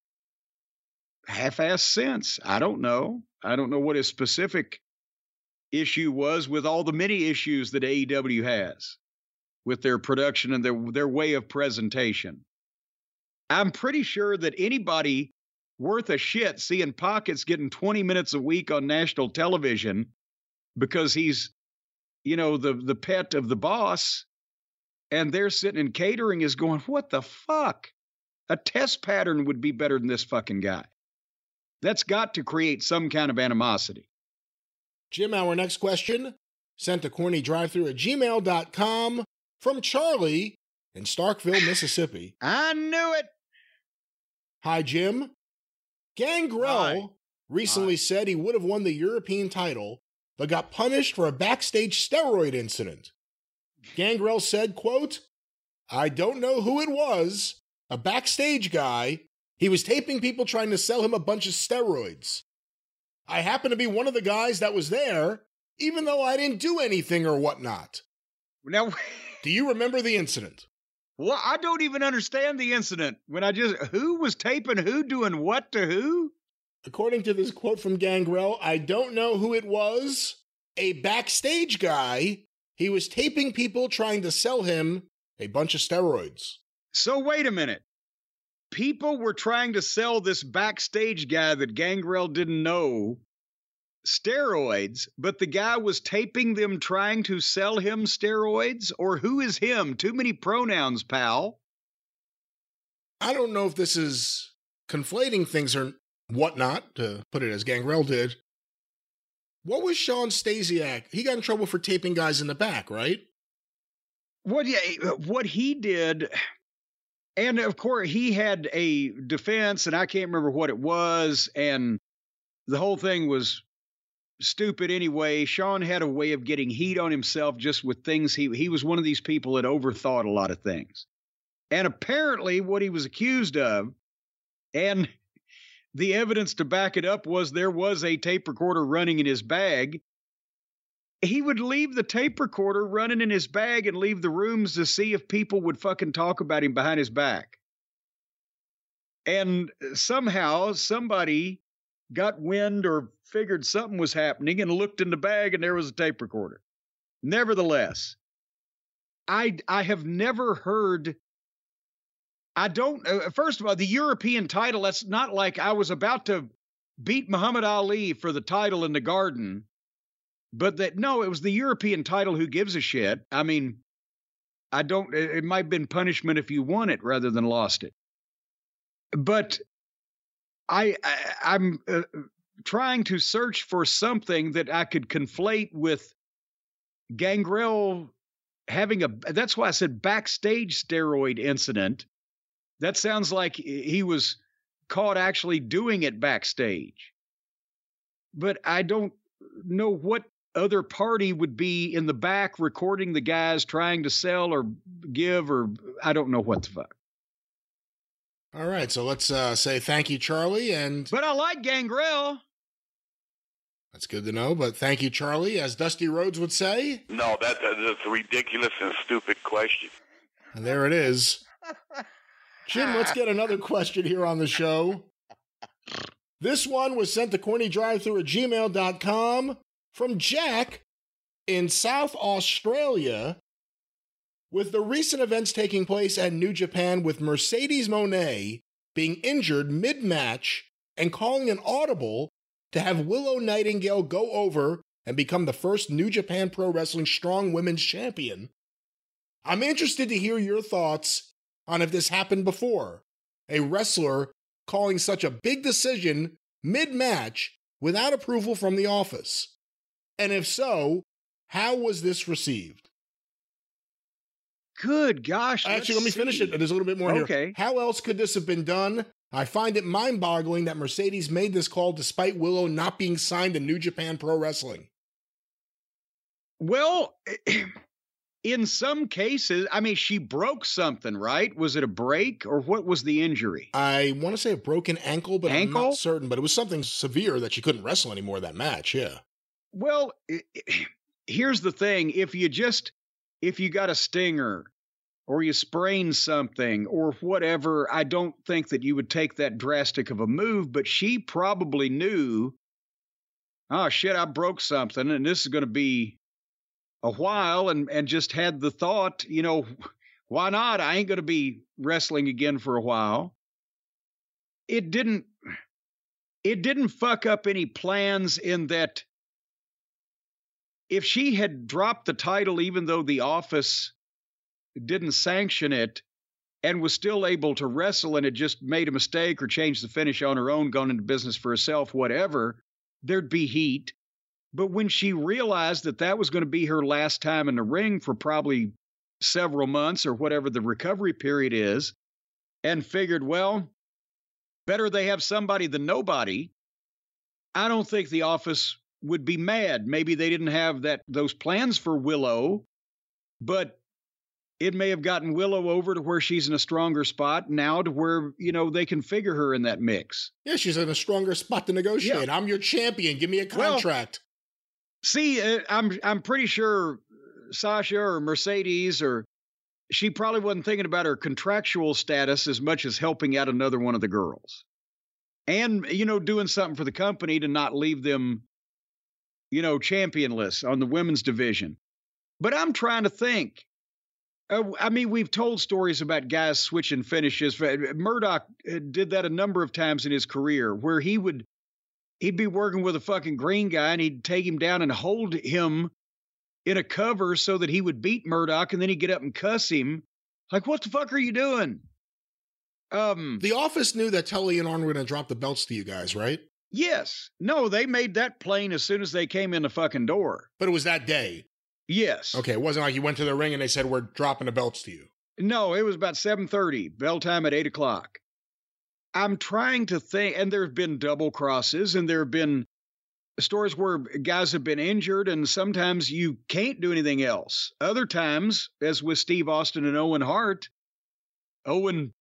Speaker 3: half-ass sense i don't know i don't know what his specific issue was with all the many issues that AEW has with their production and their their way of presentation. I'm pretty sure that anybody worth a shit seeing Pockets getting 20 minutes a week on national television because he's you know the the pet of the boss and they're sitting in catering is going what the fuck? A test pattern would be better than this fucking guy. That's got to create some kind of animosity.
Speaker 2: Jim, our next question sent to cornydrivethru at gmail.com from Charlie in Starkville, Mississippi.
Speaker 3: I knew it.
Speaker 2: Hi, Jim. Gangrel
Speaker 3: Hi.
Speaker 2: recently
Speaker 3: Hi.
Speaker 2: said he would have won the European title, but got punished for a backstage steroid incident. Gangrel said, quote, I don't know who it was, a backstage guy. He was taping people trying to sell him a bunch of steroids. I happen to be one of the guys that was there, even though I didn't do anything or whatnot.
Speaker 3: Now
Speaker 2: Do you remember the incident?
Speaker 3: Well, I don't even understand the incident. When I just who was taping who doing what to who?
Speaker 2: According to this quote from Gangrel, I don't know who it was. A backstage guy. He was taping people trying to sell him a bunch of steroids.
Speaker 3: So wait a minute. People were trying to sell this backstage guy that Gangrel didn't know steroids, but the guy was taping them trying to sell him steroids? Or who is him? Too many pronouns, pal.
Speaker 2: I don't know if this is conflating things or whatnot, to put it as Gangrel did. What was Shawn Stasiak? He got in trouble for taping guys in the back, right?
Speaker 3: What yeah, eh, what he did, and of course he had a defense, and I can't remember what it was, and the whole thing was stupid anyway. Shawn had a way of getting heat on himself just with things he he was one of these people that overthought a lot of things. And apparently what he was accused of and the evidence to back it up was there was a tape recorder running in his bag. He would leave the tape recorder running in his bag and leave the rooms to see if people would fucking talk about him behind his back. And somehow somebody got wind or figured something was happening and looked in the bag and there was a tape recorder. Nevertheless, I I have never heard I don't uh, first of all the European title that's not like I was about to beat Muhammad Ali for the title in the garden but that no it was the European title who gives a shit. I mean I don't it might have been punishment if you won it rather than lost it. But I, I am uh, trying to search for something that I could conflate with Gangrel having a. That's why I said backstage steroid incident. That sounds like he was caught actually doing it backstage. But I don't know what other party would be in the back recording the guys trying to sell or give or I don't know what the fuck.
Speaker 2: All right, so let's uh, say thank you, Charlie, and
Speaker 3: But I like Gangrel.
Speaker 2: that's good to know. But thank you, Charlie, as Dusty Rhodes would say.
Speaker 6: No, that, that's a ridiculous and stupid question.
Speaker 2: And there it is. Jim, let's get another question here on the show. This one was sent to cornydrivethru at gmail.com from Jack in South Australia. With the recent events taking place at New Japan with Mercedes Moné being injured mid match and calling an audible to have Willow Nightingale go over and become the first New Japan Pro Wrestling Strong Women's Champion, I'm interested to hear your thoughts on if this happened before. A wrestler calling such a big decision mid match without approval from the office. And if so, how was this received?
Speaker 3: Good gosh.
Speaker 2: Actually, let me
Speaker 3: let's
Speaker 2: finish it. There's a little bit more here.
Speaker 3: Okay.
Speaker 2: How else could this have been done? I find it mind boggling that Mercedes made this call despite Willow not being signed to New Japan Pro Wrestling.
Speaker 3: Well, in some cases, I mean, she broke something, right? Was it a break or what was the injury?
Speaker 2: I want to say a broken ankle, but I'm not certain. But it was something severe that she couldn't wrestle anymore that match. Yeah.
Speaker 3: Well, here's the thing if you just, if you got a stinger or you sprain something or whatever, I don't think that you would take that drastic of a move, but she probably knew, oh shit, I broke something and this is going to be a while and and just had the thought, you know, why not? I ain't going to be wrestling again for a while. It didn't it didn't fuck up any plans in that if she had dropped the title even though the office didn't sanction it and was still able to wrestle and had just made a mistake or changed the finish on her own, gone into business for herself, whatever, there'd be heat. But when she realized that that was going to be her last time in the ring for probably several months or whatever the recovery period is, and figured, well, better they have somebody than nobody, I don't think the office would be mad. Maybe they didn't have that those plans for Willow, but it may have gotten Willow over to where she's in a stronger spot now to where, you know, they can figure her in that mix.
Speaker 2: Yeah, she's in a stronger spot to negotiate. I'm your champion. Give me a contract.
Speaker 3: See, uh, I'm I'm pretty sure Sasha or Mercedes or she probably wasn't thinking about her contractual status as much as helping out another one of the girls. And you know, doing something for the company to not leave them you know, championless on the women's division. But I'm trying to think. Uh, I mean, we've told stories about guys switching finishes. Murdoch uh, did that a number of times in his career where he would he'd be working with a fucking green guy and he'd take him down and hold him in a cover so that he would beat Murdoch and then he'd get up and cuss him. Like, what the fuck are you doing? Um,
Speaker 2: The office knew that Tully and Arn were going to drop the belts to you guys, right?
Speaker 3: yes. No, they made that plain as soon as they came in the fucking door.
Speaker 2: But it was that day.
Speaker 3: Yes.
Speaker 2: Okay, it wasn't like you went to the ring and they said we're dropping the belts to you.
Speaker 3: No, it was about 7:30. Bell time at 8 o'clock. I'm trying to think, and there have been double crosses, and there have been stories where guys have been injured, and sometimes you can't do anything else. Other times, as with Steve Austin and Owen Hart, Owen,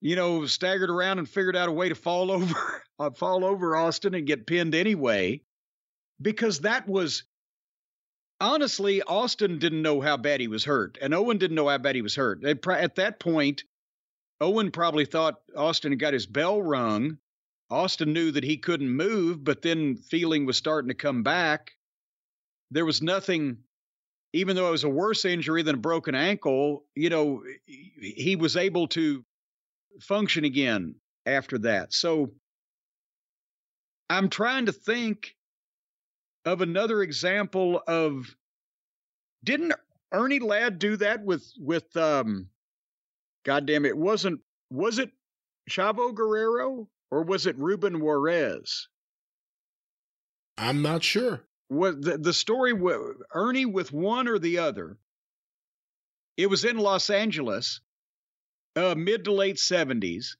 Speaker 3: you know, staggered around and figured out a way to fall over, uh, fall over Austin and get pinned anyway, because that was honestly, Austin didn't know how bad he was hurt, and Owen didn't know how bad he was hurt. At that point, Owen probably thought Austin had got his bell rung. Austin knew that he couldn't move, but then feeling was starting to come back. There was nothing, even though it was a worse injury than a broken ankle, you know, he was able to function again after that. So I'm trying to think of another example of didn't Ernie Ladd do that with with um God damn it wasn't was it Chavo Guerrero or was it Ruben Juarez?
Speaker 2: I'm not sure.
Speaker 3: Was the, the story Ernie with one or the other? It was in Los Angeles, uh, mid to late seventies,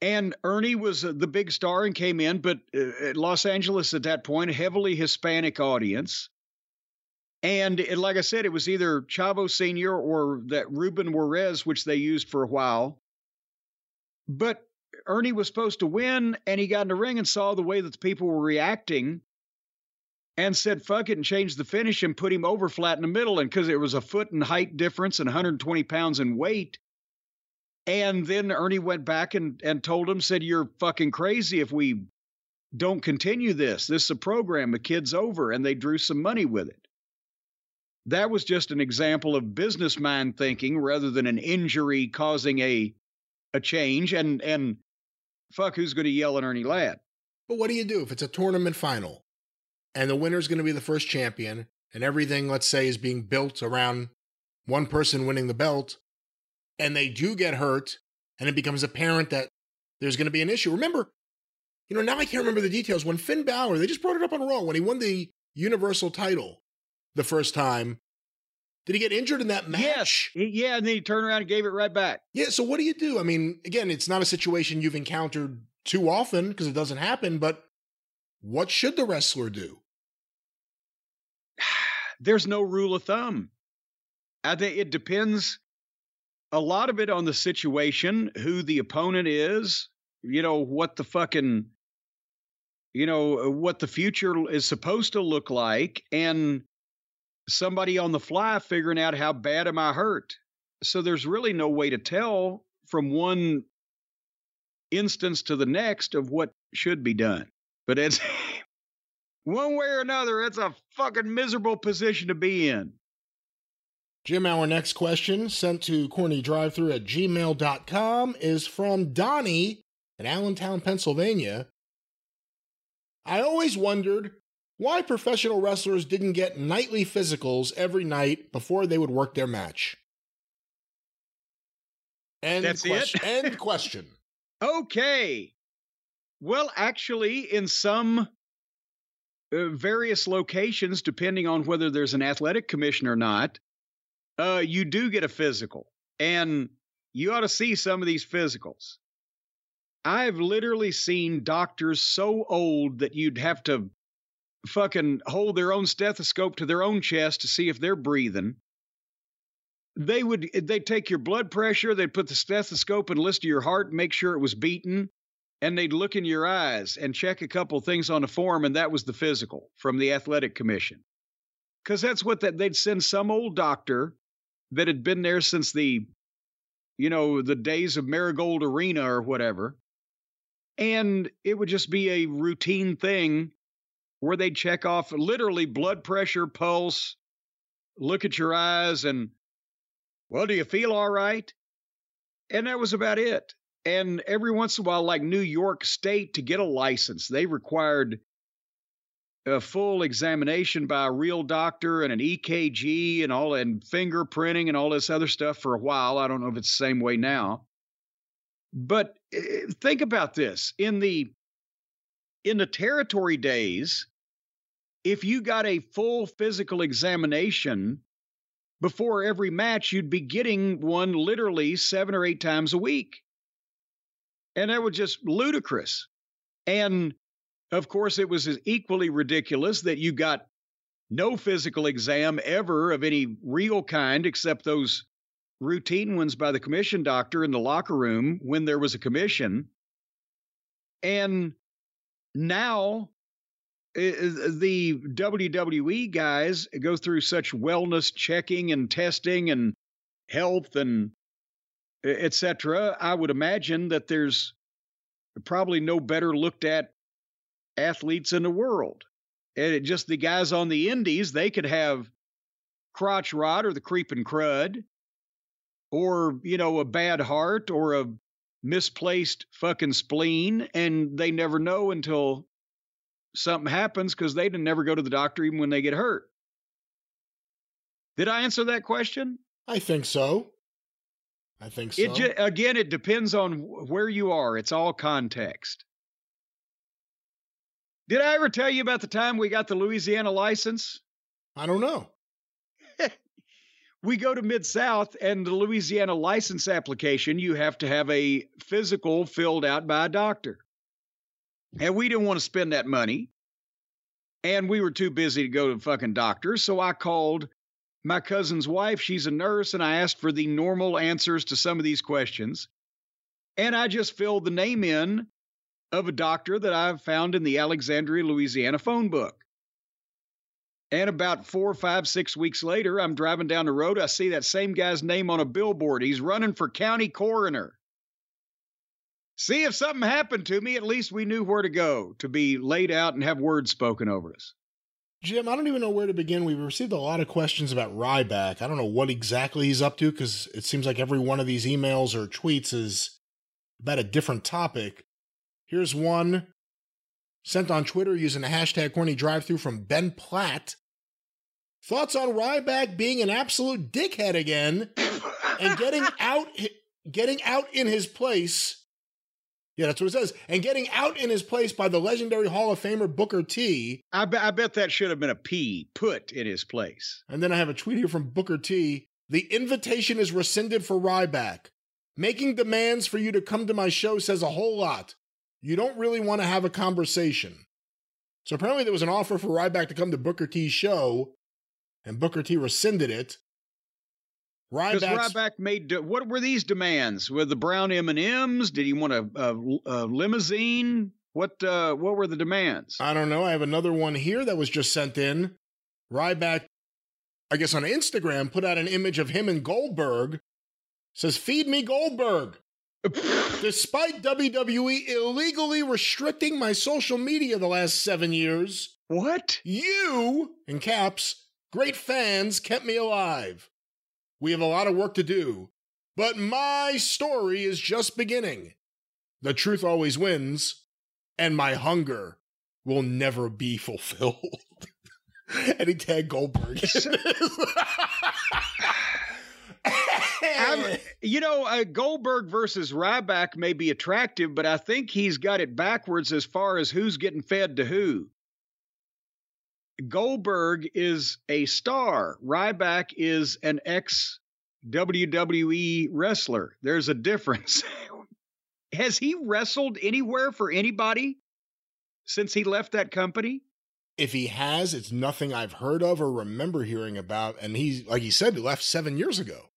Speaker 3: and Ernie was uh, the big star and came in, but uh, Los Angeles at that point, a heavily Hispanic audience. And it, like I said, it was either Chavo Senior or that Ruben Juarez, which they used for a while. But Ernie was supposed to win, and he got in the ring and saw the way that the people were reacting and said, fuck it, and changed the finish and put him over flat in the middle. And because it was a foot in height difference and 120 pounds in weight. And then Ernie went back and, and told him, said, You're fucking crazy if we don't continue this. This is a program, the kid's over. And they drew some money with it. That was just an example of business mind thinking rather than an injury causing a a change. And and fuck, who's going to yell at Ernie Ladd?
Speaker 2: But what do you do if it's a tournament final and the winner's going to be the first champion and everything, let's say, is being built around one person winning the belt and they do get hurt and it becomes apparent that there's going to be an issue? Remember, you know, now I can't remember the details. When Finn Balor, they just brought it up on Raw, when he won the Universal title the first time, did he get injured in that match?
Speaker 3: Yes. Yeah. And then he turned around and gave it right back.
Speaker 2: Yeah, so what do you do? I mean, again, it's not a situation you've encountered too often because it doesn't happen, but what should the wrestler do?
Speaker 3: there's no rule of thumb. I think it depends a lot of it on the situation, who the opponent is, you know, what the fucking, you know, what the future is supposed to look like, and somebody on the fly figuring out how bad am I hurt. So there's really no way to tell from one instance to the next of what should be done. But it's one way or another, it's a fucking miserable position to be in.
Speaker 2: Jim, our next question, sent to cornydrivethru at gmail.com, is from Donnie in Allentown, Pennsylvania. I always wondered why professional wrestlers didn't get nightly physicals every night before they would work their match. End
Speaker 3: That's it?
Speaker 2: question. End question.
Speaker 3: Okay. Well, actually, in some uh, various locations, depending on whether there's an athletic commission or not, uh, you do get a physical. And you ought to see some of these physicals. I've literally seen doctors so old that you'd have to fucking hold their own stethoscope to their own chest to see if they're breathing. They would they'd take your blood pressure, they'd put the stethoscope and listen to your heart, make sure it was beating, and they'd look in your eyes and check a couple things on a form, and that was the physical from the athletic commission. Because that's what that they'd send some old doctor that had been there since the, you know, the days of Marigold Arena or whatever, and it would just be a routine thing where they'd check off literally blood pressure, pulse, look at your eyes, and well, do you feel all right? And that was about it. And every once in a while, like New York State, to get a license, they required a full examination by a real doctor and an EKG and all and fingerprinting and all this other stuff for a while. I don't know if it's the same way now. But uh, think about this in the in the territory days, if you got a full physical examination before every match, you'd be getting one literally seven or eight times a week. And that was just ludicrous. And of course, it was equally ridiculous that you got no physical exam ever of any real kind except those routine ones by the commission doctor in the locker room when there was a commission. And now the WWE guys go through such wellness checking and testing and health and etc. I would imagine that there's probably no better looked at athletes in the world. And just the guys on the indies, they could have crotch rot or the creeping crud or, you know, a bad heart or a misplaced fucking spleen and they never know until something happens because they didn't never go to the doctor even when they get hurt. Did I answer that question?
Speaker 2: I think so. I think so.
Speaker 3: It ju- again, it depends on where you are. It's all context. Did I ever tell you about the time we got the Louisiana license?
Speaker 2: I don't know.
Speaker 3: we go to Mid South, and the Louisiana license application, you have to have a physical filled out by a doctor. And we didn't want to spend that money. And we were too busy to go to the fucking doctors. So I called my cousin's wife. She's a nurse. And I asked for the normal answers to some of these questions. And I just filled the name in of a doctor that I've found in the Alexandria, Louisiana phone book. And about four, five, six weeks later, I'm driving down the road. I see that same guy's name on a billboard. He's running for county coroner. See, if something happened to me, at least we knew where to go to be laid out and have words spoken over us.
Speaker 2: Jim, I don't even know where to begin. We've received a lot of questions about Ryback. I don't know what exactly he's up to because it seems like every one of these emails or tweets is about a different topic. Here's one sent on Twitter using the hashtag corny drive through from Ben Platt. Thoughts on Ryback being an absolute dickhead again and getting out getting out in his place yeah, that's what it says. And getting out in his place by the legendary Hall of Famer Booker T.
Speaker 3: I, be- I bet that should have been a P, put in his place.
Speaker 2: And then I have a tweet here from Booker T. The invitation is rescinded for Ryback. Making demands for you to come to my show says a whole lot. You don't really want to have a conversation. So apparently there was an offer for Ryback to come to Booker T's show, and Booker T rescinded it.
Speaker 3: Because Ryback made what were these demands? With the brown M and M's? Did he want a, a, a limousine? What uh, what were the demands?
Speaker 2: I don't know. I have another one here that was just sent in. Ryback, I guess on Instagram, put out an image of him and Goldberg. Says, "Feed me Goldberg." Despite WWE illegally restricting my social media the last seven years,
Speaker 3: what
Speaker 2: you in caps, great fans, kept me alive. We have a lot of work to do, but my story is just beginning. The truth always wins, and my hunger will never be fulfilled. and he tagged Goldberg.
Speaker 3: you know, uh, Goldberg versus Ryback may be attractive, but I think he's got it backwards as far as who's getting fed to who. Goldberg is a star. Ryback is an ex WWE wrestler. There's a difference. Has he wrestled anywhere for anybody since he left that company?
Speaker 2: If he has, it's nothing I've heard of or remember hearing about. And he, like he said, left seven years ago.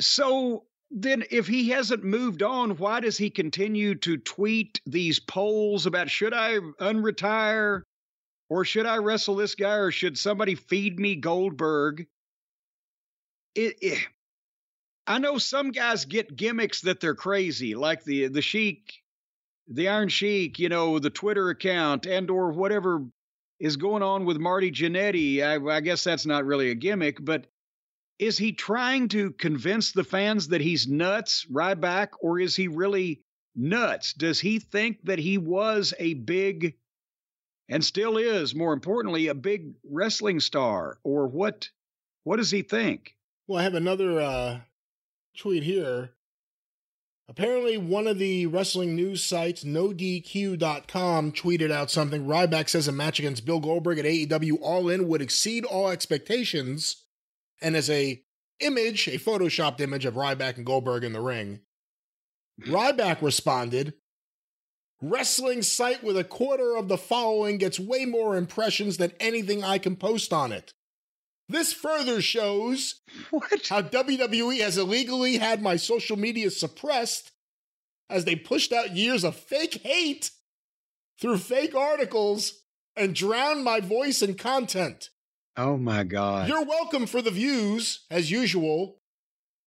Speaker 3: So then, if he hasn't moved on, why does he continue to tweet these polls about should I unretire? Or should I wrestle this guy or should somebody feed me Goldberg? It, it, I know some guys get gimmicks that they're crazy, like the the Sheik, the Iron Sheik, you know, the Twitter account, and or whatever is going on with Marty Jannetty. I, I guess that's not really a gimmick, but is he trying to convince the fans that he's nuts, Ryback, or is he really nuts? Does he think that he was a big and still is, more importantly, a big wrestling star, or what? What does he think?
Speaker 2: Well, I have another uh, tweet here. Apparently, one of the wrestling news sites, NoDQ.com, tweeted out something. Ryback says a match against Bill Goldberg at AEW All In would exceed all expectations. And as a image, a photoshopped image of Ryback and Goldberg in the ring, Ryback responded, Wrestling site with a quarter of the following gets way more impressions than anything I can post on it. This further shows
Speaker 3: What?
Speaker 2: how WWE has illegally had my social media suppressed as they pushed out years of fake hate through fake articles and drowned my voice and content.
Speaker 3: Oh my God.
Speaker 2: You're welcome for the views, as usual.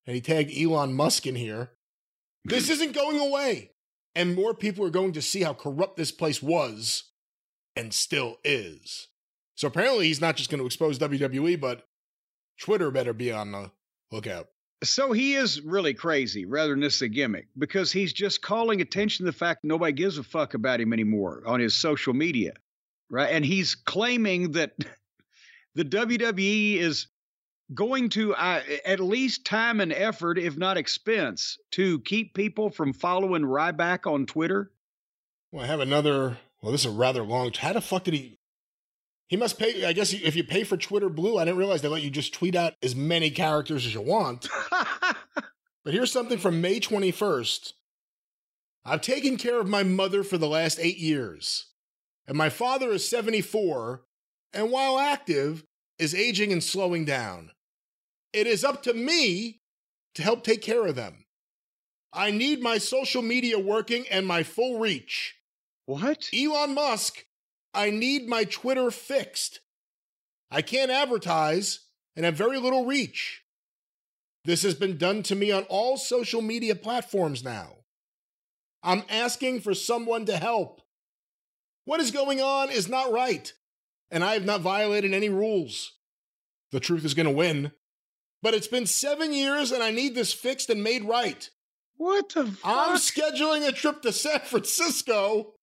Speaker 2: And he tagged Elon Musk in here. This isn't going away. And more people are going to see how corrupt this place was and still is. So apparently he's not just going to expose WWE, but Twitter better be on the lookout.
Speaker 3: So he is really crazy rather than this a gimmick because he's just calling attention to the fact nobody gives a fuck about him anymore on his social media. Right. And he's claiming that the WWE is going to uh, at least time and effort, if not expense, to keep people from following Ryback on Twitter.
Speaker 2: Well, I have another. Well, this is a rather long. How the fuck did he? He must pay. I guess if you pay for Twitter Blue, I didn't realize they let you just tweet out as many characters as you want. But here's something from May 21st. I've taken care of my mother for the last eight years, and my father is 74, and while active, is aging and slowing down. It is up to me to help take care of them. I need my social media working and my full reach.
Speaker 3: what?
Speaker 2: Elon Musk, I need my Twitter fixed. I can't advertise and have very little reach. This has been done to me on all social media platforms now. I'm asking for someone to help. What is going on is not right, and I have not violated any rules. The truth is going to win. But it's been seven years, and I need this fixed and made right.
Speaker 3: What the
Speaker 2: I'm scheduling a trip to San Francisco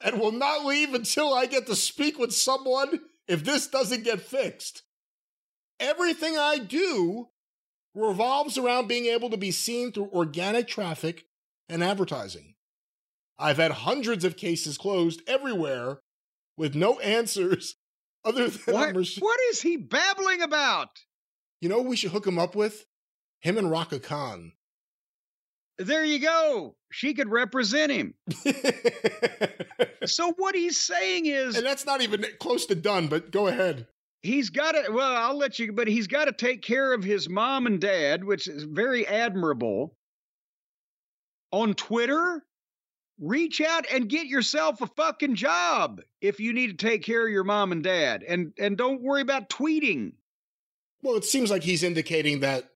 Speaker 2: and will not leave until I get to speak with someone if this doesn't get fixed. Everything I do revolves around being able to be seen through organic traffic and advertising. I've had hundreds of cases closed everywhere with no answers other than
Speaker 3: what, what is he babbling about?
Speaker 2: You know who we should hook him up with? Him and Rhaka Khan.
Speaker 3: There you go. She could represent him. So what he's saying is
Speaker 2: and that's not even close to done, but go ahead.
Speaker 3: he's got to well i'll let you but he's got to take care of his mom and dad which is very admirable on twitter reach out and get yourself a fucking job if you need to take care of your mom and dad and and don't worry about tweeting
Speaker 2: Well, it seems like he's indicating that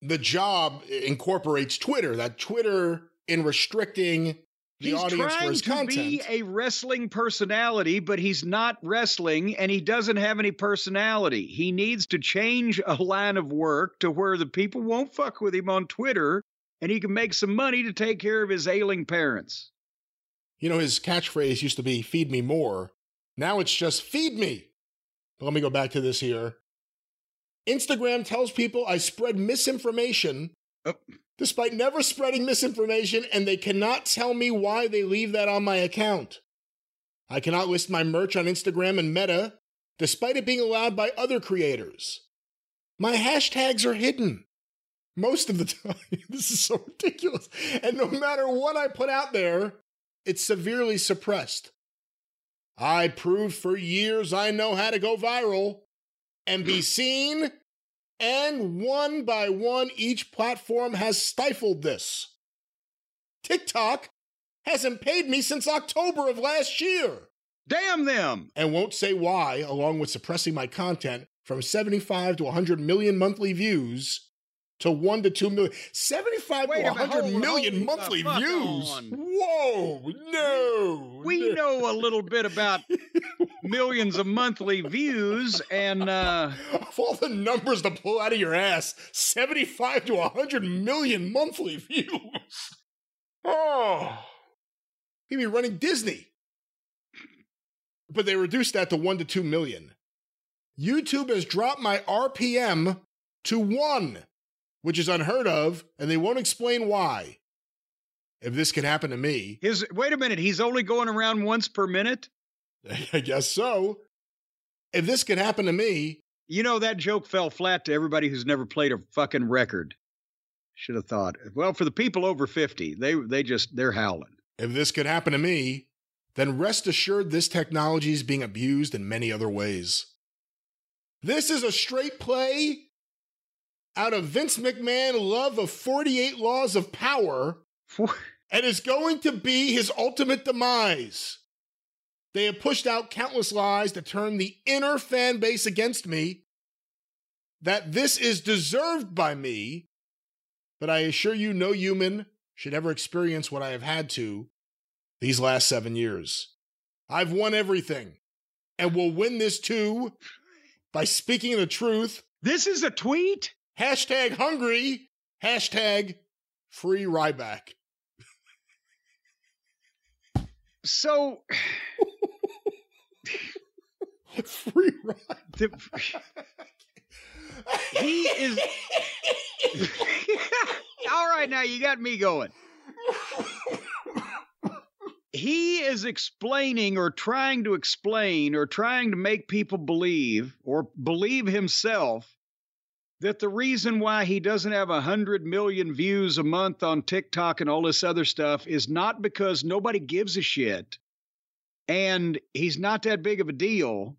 Speaker 2: the job incorporates Twitter, that Twitter, in restricting the
Speaker 3: he's
Speaker 2: audience for his
Speaker 3: to
Speaker 2: content.
Speaker 3: be a wrestling personality but he's not wrestling and he doesn't have any personality he needs to change a line of work to where the people won't fuck with him on twitter and he can make some money to take care of his ailing parents
Speaker 2: you know, his catchphrase used to be feed me more. Now it's just feed me. But let me go back to this here. Instagram tells people I spread misinformation
Speaker 3: Oh.
Speaker 2: despite never spreading misinformation, and they cannot tell me why they leave that on my account. I cannot list my merch on Instagram and Meta, despite it being allowed by other creators. My hashtags are hidden most of the time. this is so ridiculous. And no matter what I put out there, it's severely suppressed. I proved for years I know how to go viral and be seen, and one by one, each platform has stifled this. TikTok hasn't paid me since October of last year.
Speaker 3: Damn them!
Speaker 2: And won't say why, along with suppressing my content from 75 to 100 million monthly views to 1 to 2 million. 75
Speaker 3: Wait
Speaker 2: to
Speaker 3: a minute,
Speaker 2: million
Speaker 3: hold
Speaker 2: monthly views.
Speaker 3: on.
Speaker 2: Whoa, no.
Speaker 3: we
Speaker 2: no.
Speaker 3: know a little bit about millions of monthly views and uh
Speaker 2: Of all the numbers to pull out of your ass, 75 to 100 million monthly views. Oh. He'd be running Disney. But they reduced that to 1 to 2 million. YouTube has dropped my RPM to 1, which is unheard of, and they won't explain why. if this could happen to me,
Speaker 3: His wait a minute, he's only going around once per minute.
Speaker 2: I guess so. If this could happen to me,
Speaker 3: You know that joke fell flat to everybody who's never played a fucking record. Should have thought. Well, for the people over 50, they they just they're howling.
Speaker 2: if this could happen to me, then rest assured this technology is being abused in many other ways. This is a straight play out of Vince McMahon love of 48 laws of power and is going to be his ultimate demise. They have pushed out countless lies to turn the inner fan base against me, that this is deserved by me, but I assure you, no human should ever experience what I have had to these last seven years. I've won everything and will win this too by speaking the truth.
Speaker 3: This is a tweet?
Speaker 2: Hashtag hungry, hashtag free Ryback.
Speaker 3: So
Speaker 2: free Ryback.
Speaker 3: he is All right, now you got me going. He is explaining or trying to explain or trying to make people believe or believe himself that the reason why he doesn't have a hundred million views a month on TikTok and all this other stuff is not because nobody gives a shit and he's not that big of a deal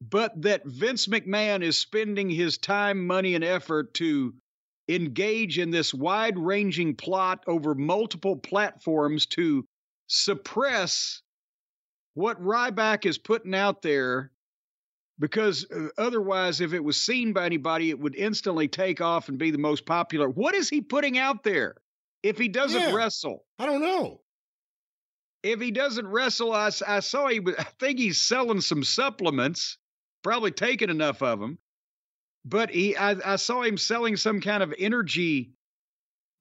Speaker 3: but that Vince McMahon is spending his time, money, and effort to engage in this wide ranging plot over multiple platforms to suppress what Ryback is putting out there. Because uh, otherwise, if it was seen by anybody, it would instantly take off and be the most popular. What is he putting out there if he doesn't
Speaker 2: Yeah.
Speaker 3: wrestle?
Speaker 2: I don't know.
Speaker 3: if he doesn't wrestle, I, I saw he. I think he's selling some supplements. Probably taking enough of them, but he. I, I saw him selling some kind of energy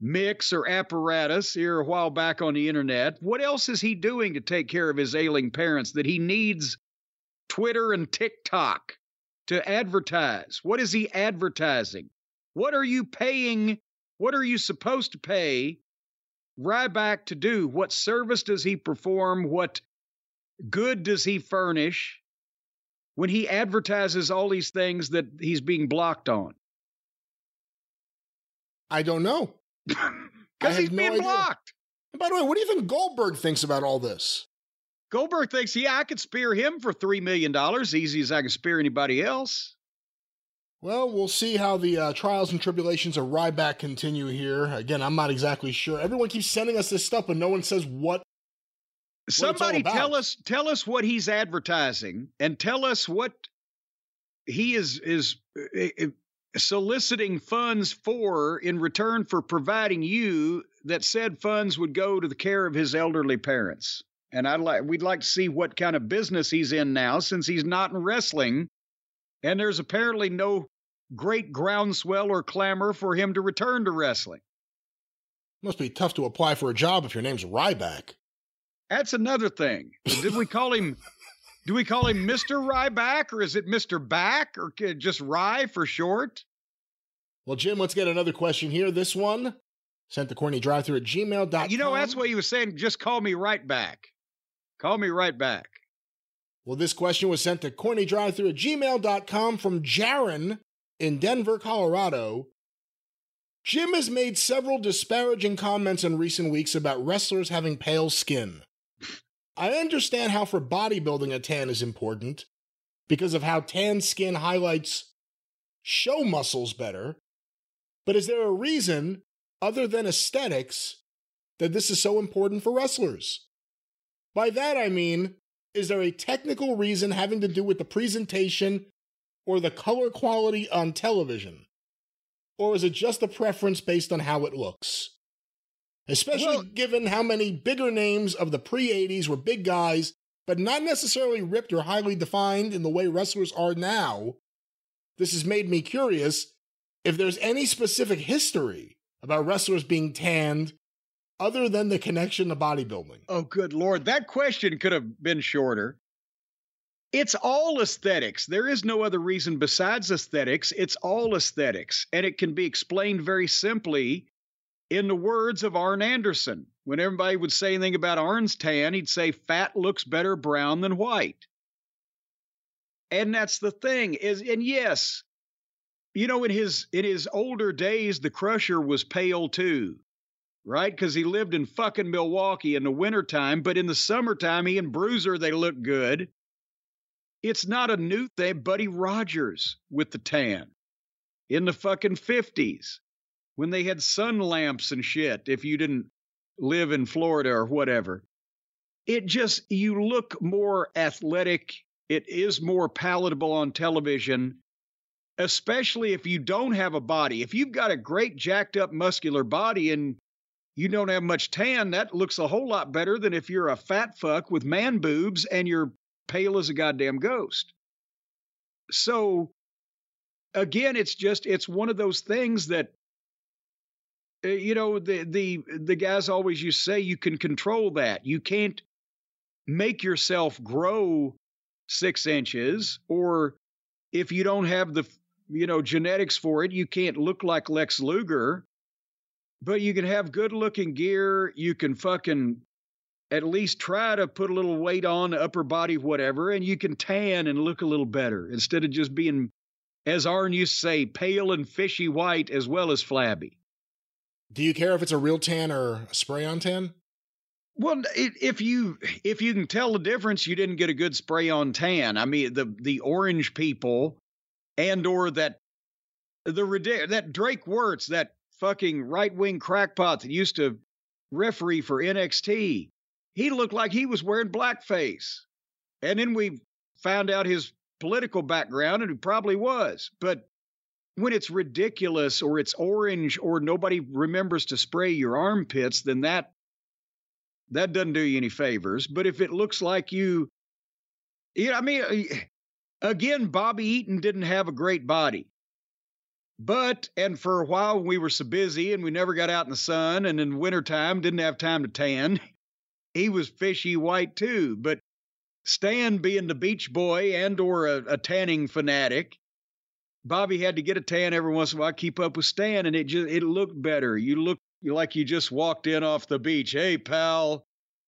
Speaker 3: mix or apparatus here a while back on the internet. What else is he doing to take care of his ailing parents that he needs Twitter and TikTok to advertise? What is he advertising? What are you paying? What are you supposed to pay Ryback to do? What service does he perform? What good does he furnish when he advertises all these things that he's being blocked on?
Speaker 2: I don't know.
Speaker 3: Because he's
Speaker 2: no
Speaker 3: being
Speaker 2: idea.
Speaker 3: blocked.
Speaker 2: And by the way, what do you think Goldberg thinks about all this?
Speaker 3: Goldberg thinks, yeah, I could spear him for $3 million, easy as I can spear anybody else.
Speaker 2: Well, we'll see how the uh, trials and tribulations of Ryback continue here. Again, I'm not exactly sure. Everyone keeps sending us this stuff, but no one says what.
Speaker 3: Somebody tell us tell us what he's advertising and tell us what he is is uh, uh, soliciting funds for in return for providing you that said funds would go to the care of his elderly parents. And I'd like we'd like to see what kind of business he's in now since he's not in wrestling and there's apparently no great groundswell or clamor for him to return to wrestling.
Speaker 2: Must be tough to apply for a job if your name's Ryback.
Speaker 3: That's another thing. Did we call him? Do we call him Mr. Ryback or is it Mr. Back or just Rye for short?
Speaker 2: Well, Jim, let's get another question here. This one sent to corny drive through at gmail.com.
Speaker 3: You know, that's what he was saying. Just call me right back. Call me right back.
Speaker 2: Well, this question was sent to cornydrivethru at gmail.com from Jaron in Denver, Colorado. Jim has made several disparaging comments in recent weeks about wrestlers having pale skin. I understand how for bodybuilding a tan is important because of how tan skin highlights show muscles better. But is there a reason, other than aesthetics, that this is so important for wrestlers? By that I mean, is there a technical reason having to do with the presentation or the color quality on television? Or is it just a preference based on how it looks? Especially
Speaker 3: Well-
Speaker 2: given how many bigger names of the pre 80s were big guys, but not necessarily ripped or highly defined in the way wrestlers are now. This has made me curious if there's any specific history about wrestlers being tanned other than the connection to bodybuilding.
Speaker 3: Oh, good Lord. That question could have been shorter. It's all aesthetics. There is no other reason besides aesthetics. It's all aesthetics. And it can be explained very simply In the words of Arn Anderson, when everybody would say anything about Arn's tan, he'd say fat looks better brown than white. And that's the thing is and yes, you know in his in his older days the crusher was pale too. Right? Cuz he lived in fucking Milwaukee in the wintertime, but in the summertime he and Bruiser they look good. It's not a new thing. Buddy Rogers with the tan in the fucking 50s when they had sun lamps and shit if you didn't live in Florida or whatever. It just, you look more athletic. It is more palatable on television, especially if you don't have a body. If you've got a great jacked up muscular body and you don't have much tan, that looks a whole lot better than if you're a fat fuck with man boobs and you're pale as a goddamn ghost. So again, it's just it's one of those things that uh, you know the the the guys always you say you can control that. You can't make yourself grow six inches, or if you don't have the you know genetics for it, you can't look like Lex Luger. But you can have good looking gear. You can fucking at least try to put a little weight on upper body, whatever, and you can tan and look a little better instead of just being, as Arn used to say, pale and fishy white as well as flabby.
Speaker 2: Do you care if it's a real tan or a spray on tan?
Speaker 3: Well, it, if you if you can tell the difference, you didn't get a good spray on tan. I mean, the the orange people, and or that the that Drake Wuertz, that fucking right wing crackpot that used to referee for NXT he looked like he was wearing blackface. And then we found out his political background, and he probably was. But when it's ridiculous or it's orange or nobody remembers to spray your armpits, then that that doesn't do you any favors. But if it looks like you, you know, I mean, again, Bobby Eaton didn't have a great body. But, and for a while we were so busy and we never got out in the sun and in wintertime didn't have time to tan, he was fishy white too. But Stan being the beach boy and or a, a tanning fanatic, Bobby had to get a tan every once in a while, keep up with Stan, and it just it looked better. You look like you just walked in off the beach. Hey, pal,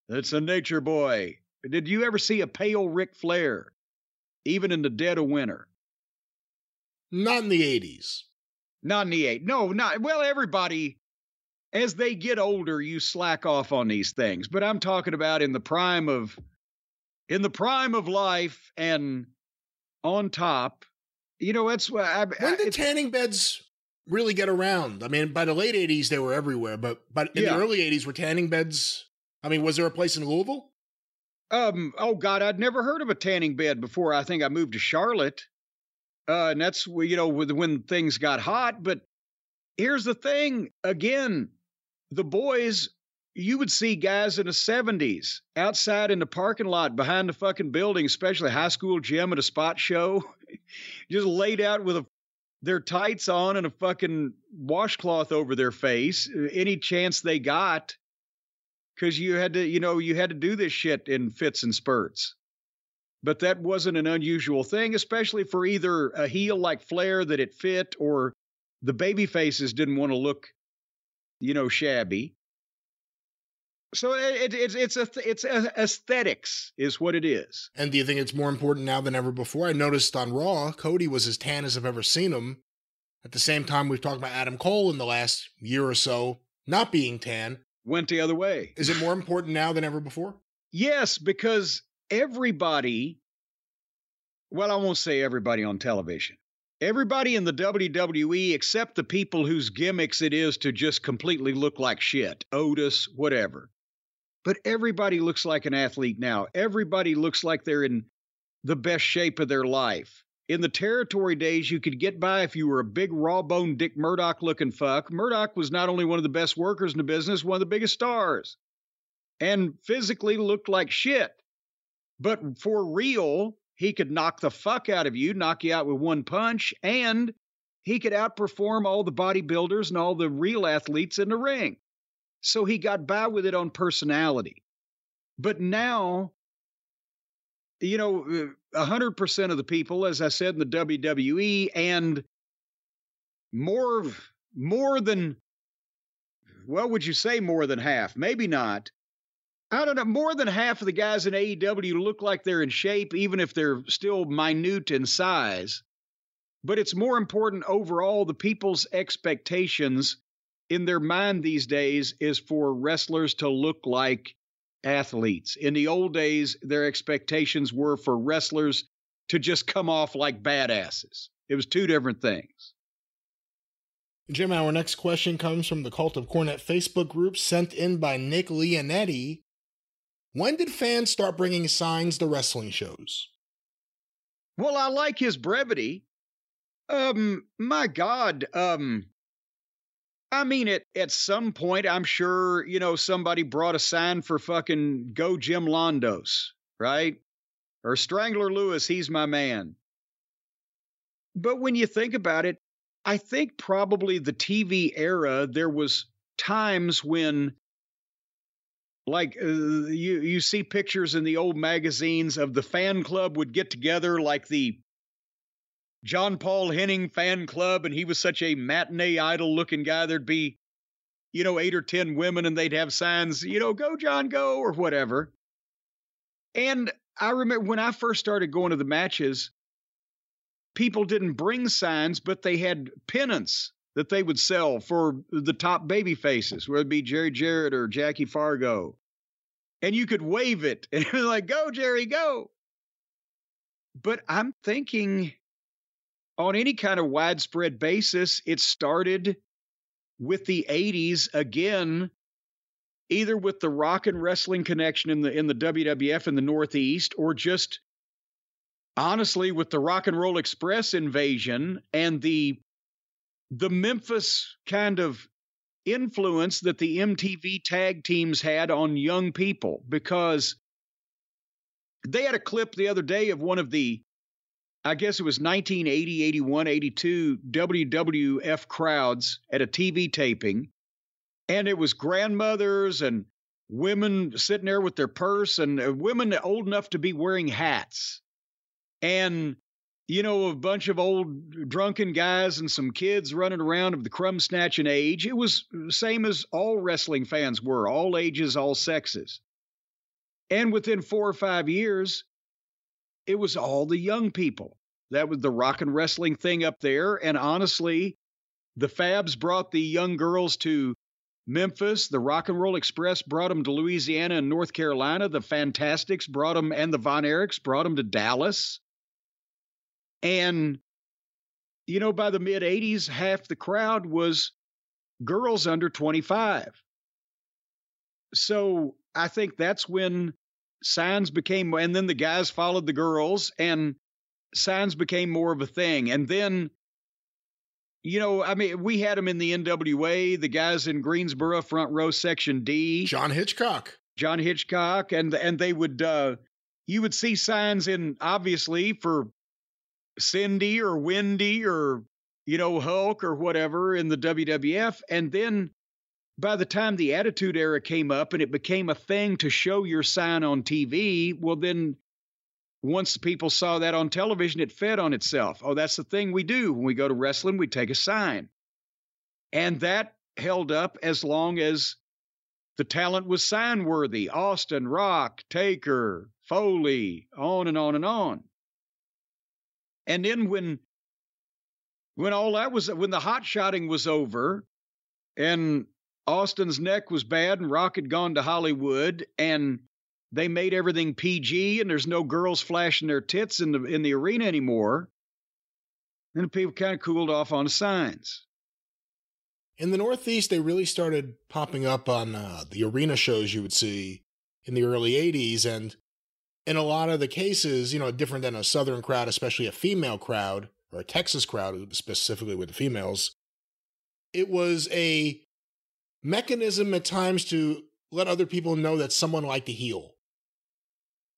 Speaker 3: that's a nature boy. Did you ever see a pale Ric Flair, even in the dead of winter?
Speaker 2: Not in the eighties.
Speaker 3: Not in the eight. No, not well. Everybody as they get older, you slack off on these things. But I'm talking about in the prime of in the prime of life and on top. You know, that's what I,
Speaker 2: when did tanning beds really get around? I mean, by the late '80s, they were everywhere, but but in yeah. the early '80s, were tanning beds? I mean, was there a place in Louisville?
Speaker 3: Um. Oh God, I'd never heard of a tanning bed before. I think I moved to Charlotte, uh, and that's you know when things got hot. But here's the thing: again, the boys, you would see guys in the 70s outside in the parking lot behind the fucking building, especially high school gym at a spot show, just laid out with a, their tights on and a fucking washcloth over their face, uh, any chance they got. Because you had to, you know, you had to do this shit in fits and spurts. But that wasn't an unusual thing, especially for either a heel like Flair that it fit or the baby faces didn't want to look you know, shabby. So it, it, it's it's a, it's a, aesthetics is what it is.
Speaker 2: And do you think it's more important now than ever before? I noticed on Raw, Cody was as tan as I've ever seen him. At the same time, we've talked about Adam Cole in the last year or so not being tan.
Speaker 3: Went the other way.
Speaker 2: Is it more important now than ever before?
Speaker 3: Yes, because everybody, well, I won't say everybody on television, Everybody in the WWE, except the people whose gimmicks it is to just completely look like shit, Otis, whatever. But everybody looks like an athlete now. Everybody looks like they're in the best shape of their life. In the territory days, you could get by if you were a big raw boned Dick Murdoch looking fuck. Murdoch was not only one of the best workers in the business, one of the biggest stars, and physically looked like shit. But for real, he could knock the fuck out of you, knock you out with one punch, and he could outperform all the bodybuilders and all the real athletes in the ring. So he got by with it on personality. But now, you know, 100% uh, of the people, as I said in the WWE, and more, more than Well, would you say more than half? Maybe not. I don't know. More than half of the guys in AEW look like they're in shape, even if they're still minute in size. But it's more important overall, the people's expectations in their mind these days is for wrestlers to look like athletes. In the old days, their expectations were for wrestlers to just come off like badasses. It was two different things.
Speaker 2: Jim, our next question comes from the Cult of Cornette Facebook group sent in by Nick Leonetti. When did fans start bringing signs to wrestling shows?
Speaker 3: Well, I like his brevity. Um, my God, um, I mean, at at some point, I'm sure you know somebody brought a sign for fucking Go Jim Londos, right? Or Strangler Lewis, he's my man. But when you think about it, I think probably the TV era, there was times when like uh, you you see pictures in the old magazines of the fan club would get together like the John Paul Henning fan club and he was such a matinee idol looking guy there'd be you know 8 or 10 women and they'd have signs you know go John go or whatever and I remember when I first started going to the matches people didn't bring signs but they had pennants that they would sell for the top baby faces, whether it be Jerry Jarrett or Jackie Fargo. And you could wave it and it was like, go, Jerry, go. But I'm thinking on any kind of widespread basis, it started with the 80s again, either with the rock and wrestling connection in the in the WWF in the Northeast, or just honestly with the Rock and Roll Express invasion and the the Memphis kind of influence that the MTV tag teams had on young people because they had a clip the other day of one of the I guess it was 1980, 81, 82 WWF crowds at a TV taping. And it was grandmothers and women sitting there with their purse and uh, women old enough to be wearing hats. And you know, a bunch of old drunken guys and some kids running around of the crumb snatching age. It was same as all wrestling fans were, all ages, all sexes. And within four or five years, it was all the young people. That was the rock and wrestling thing up there. And honestly, the Fabs brought the young girls to Memphis. The Rock and Roll Express brought them to Louisiana and North Carolina. The Fantastics brought them, and the Von Erichs brought them to Dallas. And, you know, by the mid 80s, half the crowd was girls under 25. So I think that's when signs became, and then the guys followed the girls, and signs became more of a thing. And then, you know, I mean, we had them in the NWA, the guys in Greensboro, front row, section D.
Speaker 2: John Hitchcock.
Speaker 3: John Hitchcock, and and they would uh you would see signs in obviously for Cyndi or Wendi or, you know, Hulk or whatever in the WWF. And then by the time the Attitude Era came up and it became a thing to show your sign on TV, well, then once people saw that on television, it fed on itself. Oh, that's the thing we do. When we go to wrestling, we take a sign. And that held up as long as the talent was sign worthy Austin, Rock, Taker, Foley, on and on and on. And then when when all that was when the hot shotting was over and Austin's neck was bad and Rock had gone to Hollywood and they made everything PG and there's no girls flashing their tits in the in the arena anymore. Then people kind of cooled off on the signs.
Speaker 2: In the Northeast, they really started popping up on uh, the arena shows you would see in the early 80s. And in a lot of the cases, you know, different than a Southern crowd, especially a female crowd or a Texas crowd, specifically with the females, it was a mechanism at times to let other people know that someone liked to heel.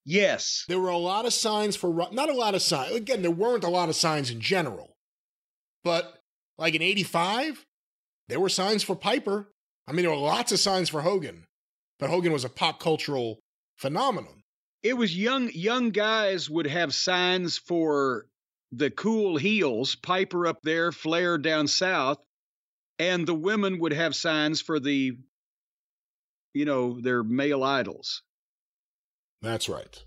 Speaker 3: Yes.
Speaker 2: There were a lot of signs for, not a lot of signs. Again, there weren't a lot of signs in general. But like in 85, there were signs for Piper. I mean, there were lots of signs for Hogan, but Hogan was a pop cultural phenomenon
Speaker 3: it was young young guys would have signs for the cool heels, Piper up there, Flair down south. and the women would have signs for the, you know, their male idols.
Speaker 2: That's right.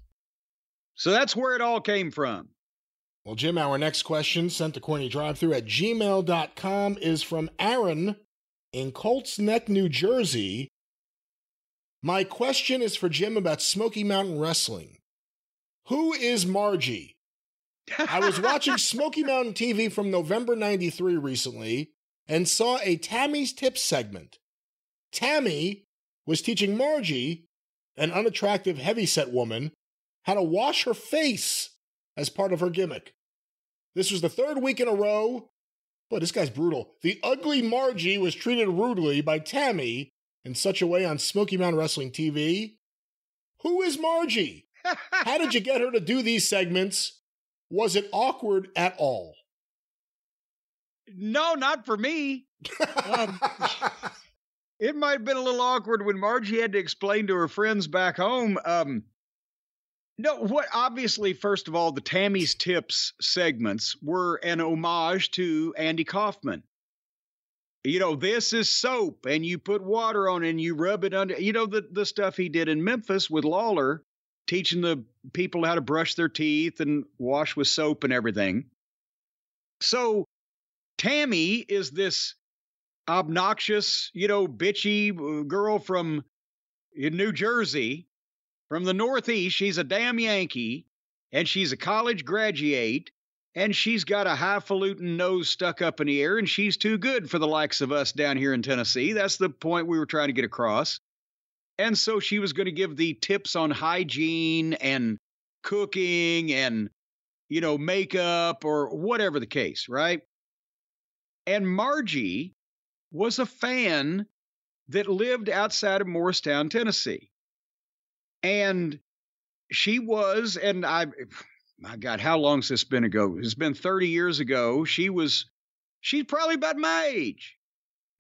Speaker 3: So that's where it all came from.
Speaker 2: Well, Jim, our next question sent to corny drive through at gmail.com is from Aaron in Colts Neck, New Jersey. My question is for Jim about Smoky Mountain Wrestling. Who is Margie? I was watching Smoky Mountain TV from November 93 recently and saw a Tammy's Tips segment. Tammy was teaching Margie, an unattractive heavyset woman, how to wash her face as part of her gimmick. This was the third week in a row. Boy, this guy's brutal. The ugly Margie was treated rudely by Tammy in such a way on Smoky Mountain Wrestling TV. Who is Margie? How did you get her to do these segments? Was it awkward at all?
Speaker 3: No, not for me. Um, it might have been a little awkward when Margie had to explain to her friends back home. Um, no, what obviously, first of all, the Tammy's Tips segments were an homage to Andy Kaufman. You know, this is soap, and you put water on it and you rub it under. You know, the, the stuff he did in Memphis with Lawler, teaching the people how to brush their teeth and wash with soap and everything. So, Tammy is this obnoxious, you know, bitchy uh, girl from New Jersey from the Northeast. She's a damn Yankee, and she's a college graduate, and she's got a highfalutin nose stuck up in the air, and she's too good for the likes of us down here in Tennessee. That's the point we were trying to get across. And so she was going to give the tips on hygiene and cooking and, you know, makeup or whatever the case, right? And Margie was a fan that lived outside of Morristown, Tennessee. And she was, and I, my God, how long's this been ago? It's been 30 years ago. She was, she's probably about my age,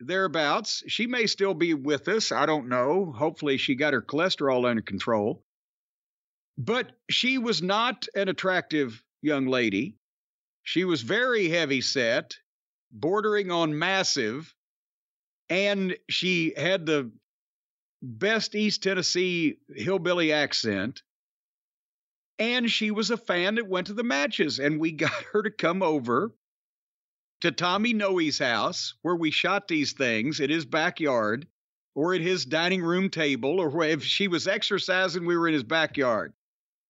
Speaker 3: thereabouts. She may still be with us. I don't know. Hopefully, she got her cholesterol under control. But she was not an attractive young lady. She was very heavy set, bordering on massive, and she had the best East Tennessee hillbilly accent. And she was a fan that went to the matches, and we got her to come over to Tommy Noe's house where we shot these things in his backyard or at his dining room table, or where if she was exercising, we were in his backyard.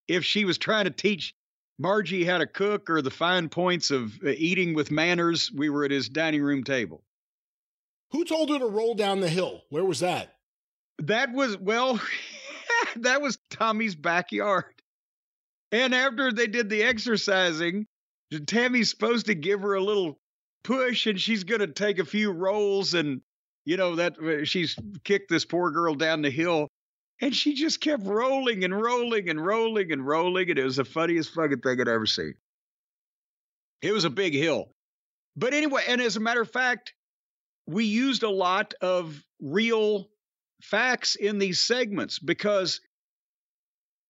Speaker 3: If she was trying to teach Margie how to cook or the fine points of uh, eating with manners, we were at his dining room table.
Speaker 2: Who told her to roll down the hill? Where was that?
Speaker 3: That was, well, that was Tommy's backyard. And after they did the exercising, Tammy's supposed to give her a little push and she's going to take a few rolls and, you know, that uh, she's kicked this poor girl down the hill. And she just kept rolling and rolling and rolling and rolling. And it was the funniest fucking thing I'd ever seen. It was a big hill. But anyway, and as a matter of fact, we used a lot of real facts in these segments because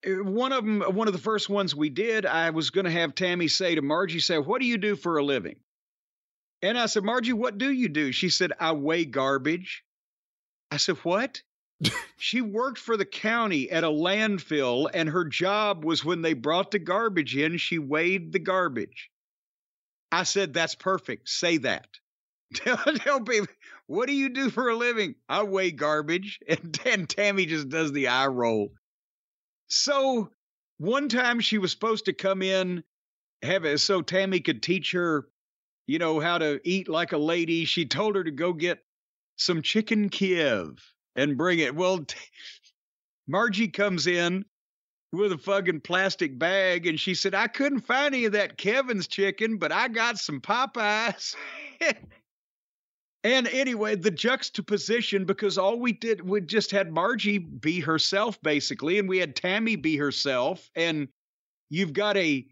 Speaker 3: one of them, one of the first ones we did, I was going to have Tammy say to Margie, say, What do you do for a living? And I said, Margie, what do you do? She said, I weigh garbage. I said, What? she worked for the county at a landfill, and her job was when they brought the garbage in, she weighed the garbage. I said, That's perfect. Say that. Tell, tell people, what do you do for a living? I weigh garbage. And, and Tammy just does the eye roll. So one time she was supposed to come in, have it so Tammy could teach her, you know, how to eat like a lady. She told her to go get some chicken Kiev and bring it. Well, Margie comes in with a fucking plastic bag and she said, I couldn't find any of that Kevin's chicken, but I got some Popeyes. And anyway, the juxtaposition, because all we did, we just had Margie be herself, basically, and we had Tammy be herself. And you've got a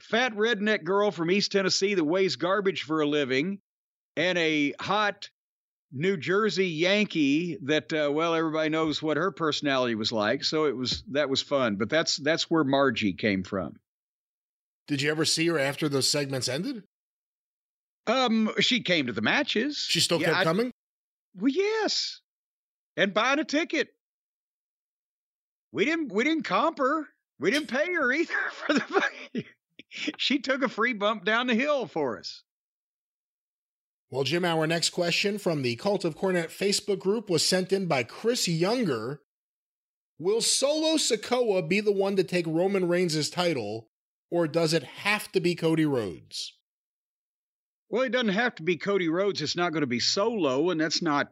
Speaker 3: fat redneck girl from East Tennessee that weighs garbage for a living, and a hot New Jersey Yankee that, uh, well, everybody knows what her personality was like. So it was that was fun. But that's that's where Margie came from.
Speaker 2: Did you ever see her after those segments ended?
Speaker 3: Um, she came to the matches.
Speaker 2: She still
Speaker 3: Yeah,
Speaker 2: kept
Speaker 3: I-
Speaker 2: coming.
Speaker 3: Well, yes, and buying a ticket. We didn't. We didn't comp her. We didn't pay her either for the. she took a free bump down the hill for us.
Speaker 2: Well, Jim, our next question from the Cult of Cornette Facebook group was sent in by Chris Younger. Will Solo Sikoa be the one to take Roman Reigns' title, or does it have to be Cody Rhodes?
Speaker 3: Well, it doesn't have to be Cody Rhodes. It's not going to be Solo, and that's not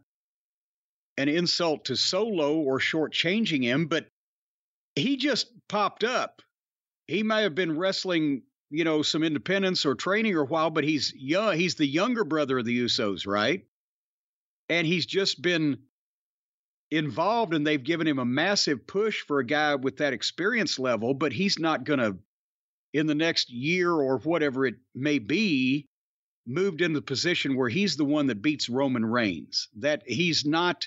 Speaker 3: an insult to Solo or shortchanging him, but he just popped up. He may have been wrestling, you know, some independence or training or a while, but he's young. He's the younger brother of the Usos, right? And he's just been involved, and they've given him a massive push for a guy with that experience level, but he's not going to, in the next year or whatever it may be, moved into the position where he's the one that beats Roman Reigns. That he's not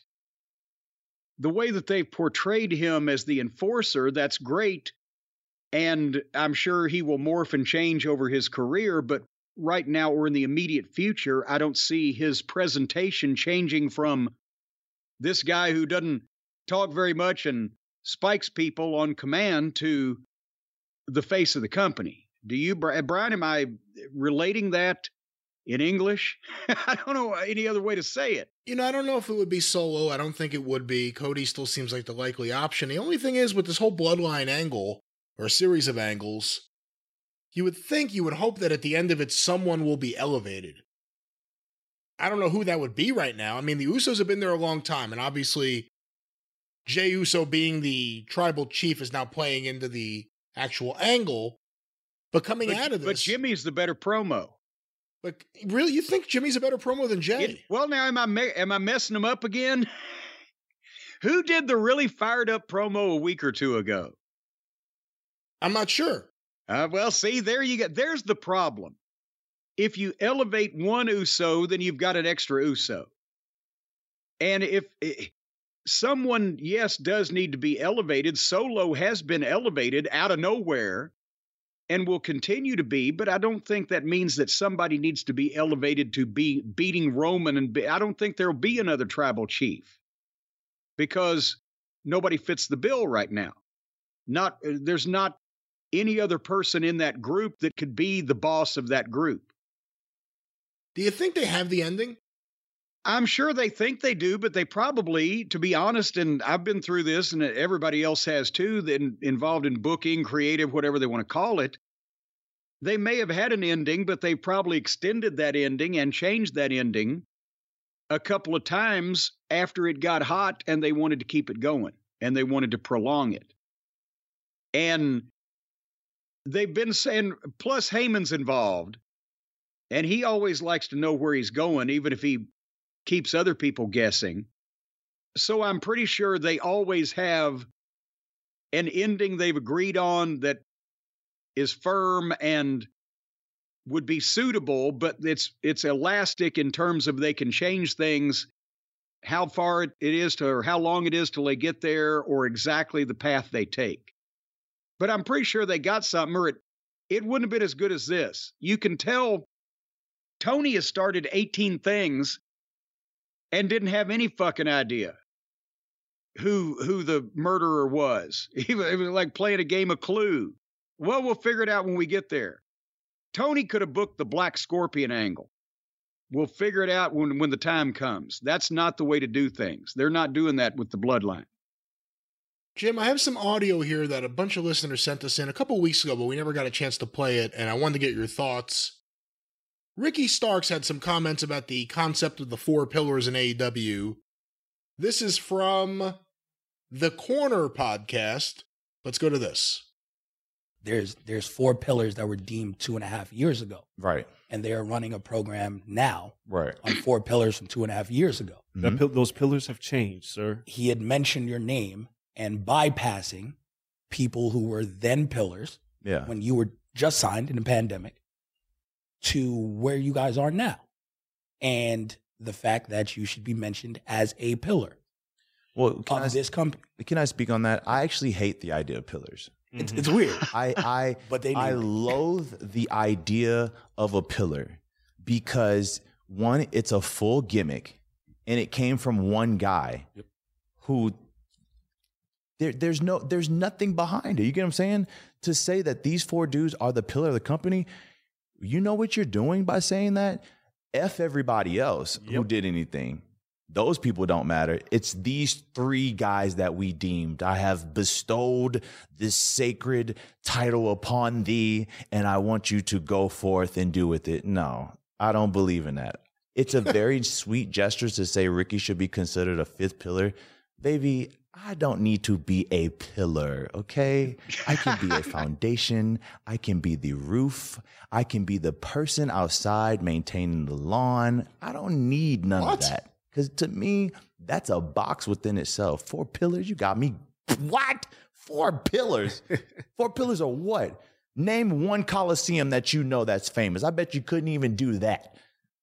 Speaker 3: the way that they've portrayed him as the enforcer, that's great. And I'm sure he will morph and change over his career, but right now or in the immediate future, I don't see his presentation changing from this guy who doesn't talk very much and spikes people on command to the face of the company. Do you, Brian? Am I relating that in English? I don't know any other way to say it.
Speaker 2: You know, I don't know if it would be Solo. I don't think it would be. Cody still seems like the likely option. The only thing is, with this whole bloodline angle, or series of angles, you would think, you would hope that at the end of it, someone will be elevated. I don't know who that would be right now. I mean, the Usos have been there a long time, and obviously, Jey Uso being the tribal chief is now playing into the actual angle. But coming
Speaker 3: But,
Speaker 2: out of this,
Speaker 3: but Jimmy's the better promo.
Speaker 2: But really, you think Jimmy's a better promo than Jey?
Speaker 3: It- well, now am I am I messing him up again? Who did the really fired up promo a week or two ago?
Speaker 2: I'm not sure.
Speaker 3: Uh, well, see, there you go. There's the problem. If you elevate one USO, then you've got an extra USO. And if eh, someone, yes, does need to be elevated, Solo has been elevated out of nowhere and will continue to be, but I don't think that means that somebody needs to be elevated to be beating Roman. And be, I don't think there'll be another tribal chief because nobody fits the bill right now. Not uh, there's not any other person in that group that could be the boss of that group.
Speaker 2: Do you think they have the ending?
Speaker 3: I'm sure they think they do, but they probably, to be honest, and I've been through this, and everybody else has too, then involved in booking, creative, whatever they want to call it. They may have had an ending, but they probably extended that ending and changed that ending a couple of times after it got hot, and they wanted to keep it going and they wanted to prolong it. And they've been saying, plus Heyman's involved, and he always likes to know where he's going, even if he keeps other people guessing. So I'm pretty sure they always have an ending they've agreed on that is firm and would be suitable, but it's it's elastic in terms of they can change things, how far it is to or how long it is till they get there, or exactly the path they take. But I'm pretty sure they got something, or it it wouldn't have been as good as this. You can tell Tony has started 18 things and didn't have any fucking idea who who the murderer was. It was like playing a game of Clue. Well, we'll figure it out when we get there. Tony could have booked the Black Scorpion angle. We'll figure it out when when the time comes. That's not the way to do things. They're not doing that with the bloodline.
Speaker 2: Jim, I have some audio here that a bunch of listeners sent us in a couple weeks ago, but we never got a chance to play it, and I wanted to get your thoughts. Ricky Starks had some comments about the concept of the four pillars in AEW. This is from the Corner podcast. Let's go to this.
Speaker 7: there's there's four pillars that were deemed two and a half years ago,
Speaker 8: Right.
Speaker 7: and they are running a program now
Speaker 8: Right.
Speaker 7: on four pillars from two and a half years ago.
Speaker 8: Mm-hmm.
Speaker 9: That pil- those pillars have changed, sir.
Speaker 7: He had mentioned your name and bypassing people who were then pillars
Speaker 8: Yeah.
Speaker 7: when you were just signed in a pandemic to where you guys are now, and the fact that you should be mentioned as a pillar
Speaker 8: Well, can
Speaker 7: of
Speaker 8: I,
Speaker 7: this company.
Speaker 8: can I speak on that? I actually hate the idea of pillars.
Speaker 7: It's, it's mm-hmm. weird,
Speaker 8: I I
Speaker 7: but they
Speaker 8: I
Speaker 7: it.
Speaker 8: loathe the idea of a pillar because one, it's a full gimmick, and it came from one guy who there, there's no there's nothing behind it. You get what I'm saying? To say that these four dudes are the pillar of the company, you know what you're doing by saying that? F everybody else who did anything. Those people don't matter. It's these three guys that we deemed. I have bestowed this sacred title upon thee, and I want you to go forth and do with it. No, I don't believe in that. It's a very sweet gesture to say Ricky should be considered a fifth pillar. Baby, I don't need to be a pillar, okay? I can be a foundation. I can be the roof. I can be the person outside maintaining the lawn. I don't need none
Speaker 2: What?
Speaker 8: of that. Because to me, that's a box within itself. Four pillars, you got me. What? Four pillars? Four pillars of what? Name one coliseum that you know that's famous. I bet you couldn't even do that.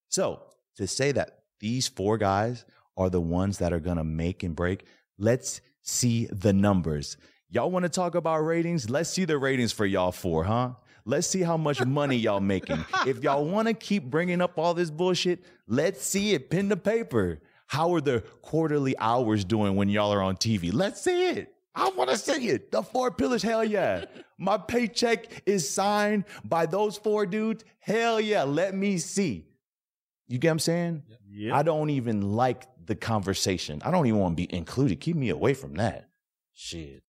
Speaker 8: So to say that these four guys are the ones that are gonna make and break, let's see the numbers. Y'all want to talk about ratings? Let's see the ratings for y'all four, huh? Let's see how much money y'all making. If y'all want to keep bringing up all this bullshit, let's see it. Pen to paper. How are the quarterly hours doing when y'all are on TV? Let's see it. I want to see it. The four pillars, hell yeah. My paycheck is signed by those four dudes. Hell yeah. Let me see. You get what I'm saying?
Speaker 9: Yeah.
Speaker 8: I don't even like the conversation. I don't even want to be included. Keep me away from that. Shit.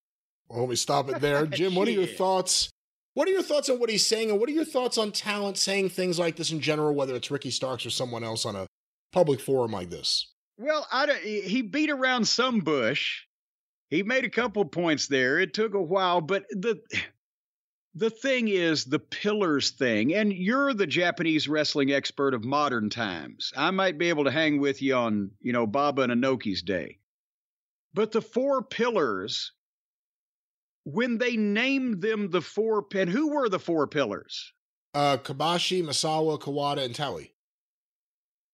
Speaker 2: Well, let me stop it there. Jim, what are your thoughts? What are your thoughts on what he's saying, and what are your thoughts on talent saying things like this in general, whether it's Ricky Starks or someone else on a public forum like this?
Speaker 3: Well, I don't, he beat around some bush. He made a couple points there. It took a while, but the the thing is the pillars thing, and you're the Japanese wrestling expert of modern times. I might be able to hang with you on, you know, Baba and Inoki's day. But the four pillars, when they named them the four, and who were the four pillars?
Speaker 2: Uh, Kobashi, Misawa, Kawada, and Tally.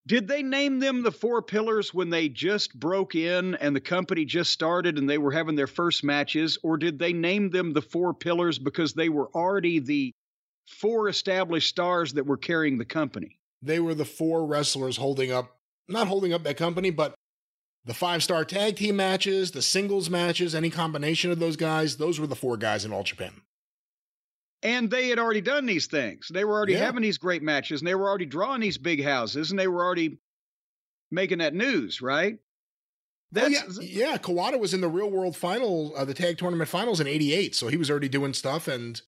Speaker 3: Did they name them the four pillars when they just broke in and the company just started and they were having their first matches? Or did they name them the four pillars because they were already the four established stars that were carrying the company?
Speaker 2: They were the four wrestlers holding up, not holding up that company, but the five star tag team matches, the singles matches, any combination of those guys. Those were the four guys in All Japan.
Speaker 3: And they had already done these things. They were already
Speaker 2: Yeah.
Speaker 3: having these great matches and they were already drawing these big houses and they were already making that news, right?
Speaker 2: Oh, yeah, yeah. Kawada was in the real world final, uh, the tag tournament finals in '88, so he was already doing stuff, and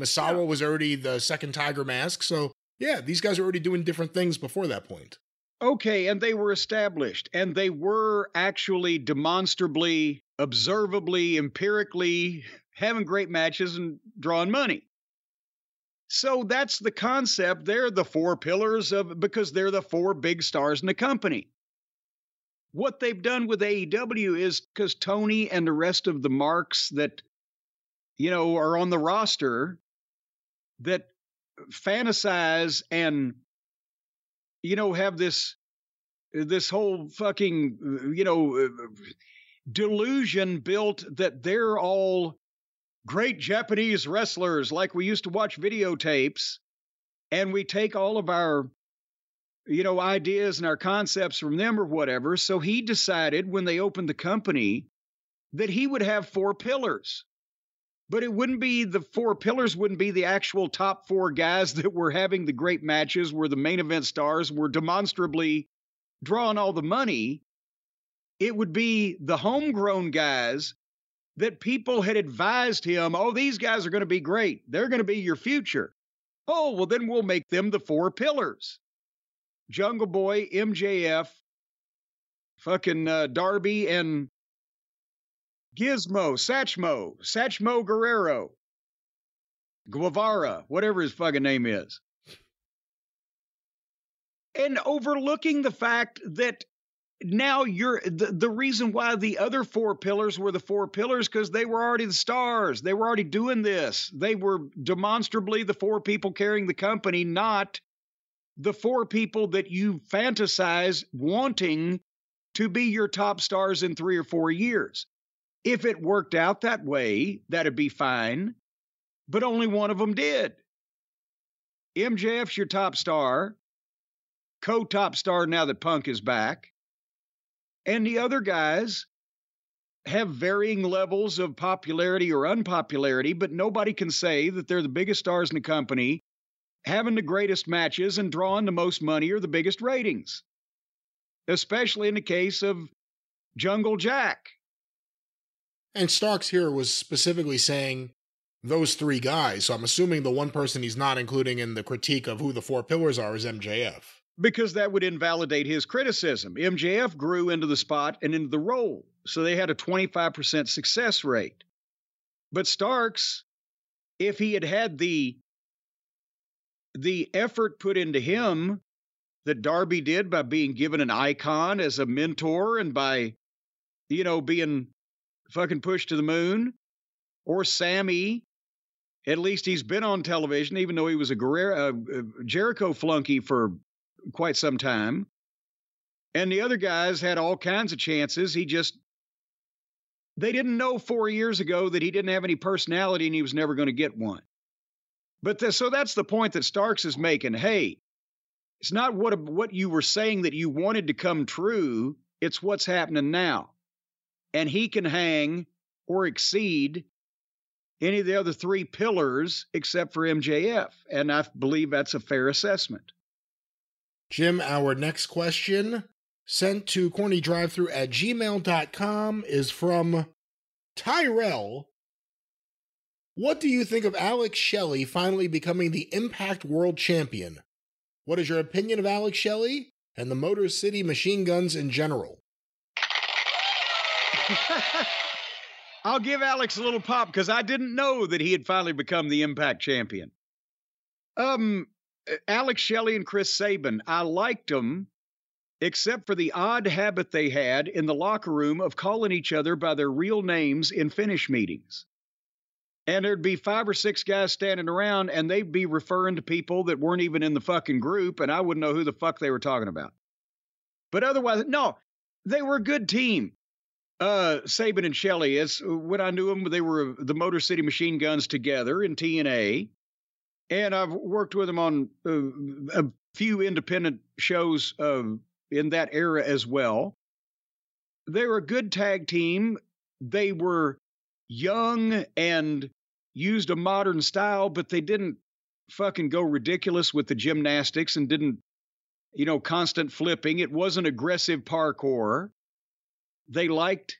Speaker 2: Misawa was already the second Tiger Mask. So yeah, these guys were already doing different things before that point.
Speaker 3: Okay, and they were established, and they were actually demonstrably, observably, empirically having great matches and drawing money. So that's the concept. They're the four pillars of because they're the four big stars in the company. What they've done with AEW is because Tony and the rest of the marks that, you know, are on the roster that fantasize and you know have this this whole fucking you know delusion built that they're all great Japanese wrestlers like we used to watch videotapes and we take all of our you know ideas and our concepts from them or whatever. So he decided when they opened the company that he would have four pillars. But it wouldn't be the four pillars wouldn't be the actual top four guys that were having the great matches where the main event stars were demonstrably drawing all the money. It would be the homegrown guys that people had advised him oh these guys are going to be great. They're going to be your future. Oh well then we'll make them the four pillars. Jungle boy mjf fucking uh, darby and Gizmo, Satchmo, Satchmo Guerrero, Guevara, whatever his fucking name is. And overlooking the fact that now you're the, the reason why the other four pillars were the four pillars because they were already the stars. They were already doing this. They were demonstrably the four people carrying the company, not the four people that you fantasize wanting to be your top stars in three or four years. If it worked out that way, that'd be fine. But only one of them did. MJF's your top star. co top star now that Punk is back. And the other guys have varying levels of popularity or unpopularity, but nobody can say that they're the biggest stars in the company, having the greatest matches and drawing the most money or the biggest ratings, especially in the case of Jungle Jack.
Speaker 2: And Starks here was specifically saying those three guys. So I'm assuming the one person he's not including in the critique of who the four pillars are is MJF.
Speaker 3: Because that would invalidate his criticism. MJF grew into the spot and into the role. So they had a 25% success rate. But Starks, if he had had the the effort put into him that Darby did by being given an icon as a mentor and by, you know, being fucking pushed to the moon, or Sammy, at least he's been on television, even though he was a Guerrero, uh, Jericho flunky for quite some time. And the other guys had all kinds of chances. He just, they didn't know four years ago that he didn't have any personality and he was never going to get one. But the, so that's the point that Starks is making. Hey, it's not what what you were saying that you wanted to come true. It's what's happening now, and he can hang or exceed any of the other three pillars except for MJF, and I believe that's a fair assessment.
Speaker 2: Jim, our next question sent to cornydrivethru at gmail.com is from Tyrell what do you think of Alex Shelley finally becoming the Impact World Champion? What is your opinion of Alex Shelley and the Motor City Machine Guns in general?
Speaker 3: I'll give Alex a little pop because I didn't know that he had finally become the Impact Champion. Um, Alex Shelley and Chris Sabin, I liked them, except for the odd habit they had in the locker room of calling each other by their real names in finish meetings and there'd be five or six guys standing around and they'd be referring to people that weren't even in the fucking group and I wouldn't know who the fuck they were talking about. But otherwise, no, they were a good team. Uh, Sabin and Shelley, as when I knew them, they were the Motor City Machine Guns together in TNA. And I've worked with them on uh, a few independent shows uh, in that era as well. They were a good tag team. They were young and used a modern style, but they didn't fucking go ridiculous with the gymnastics and didn't, you know, constant flipping. It wasn't aggressive parkour. They liked,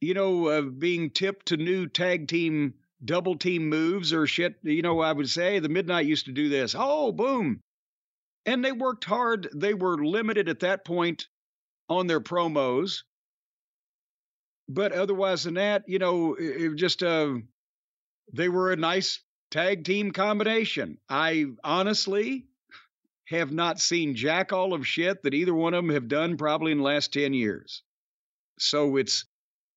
Speaker 3: you know, uh, being tipped to new tag team double team moves or shit. You know, I would say the Midnight used to do this. Oh, boom. And they worked hard. They were limited at that point on their promos but otherwise than that, you know, it, it just uh, they were a nice tag team combination. I honestly have not seen jack all of shit that either one of them have done probably in the last 10 years. So it's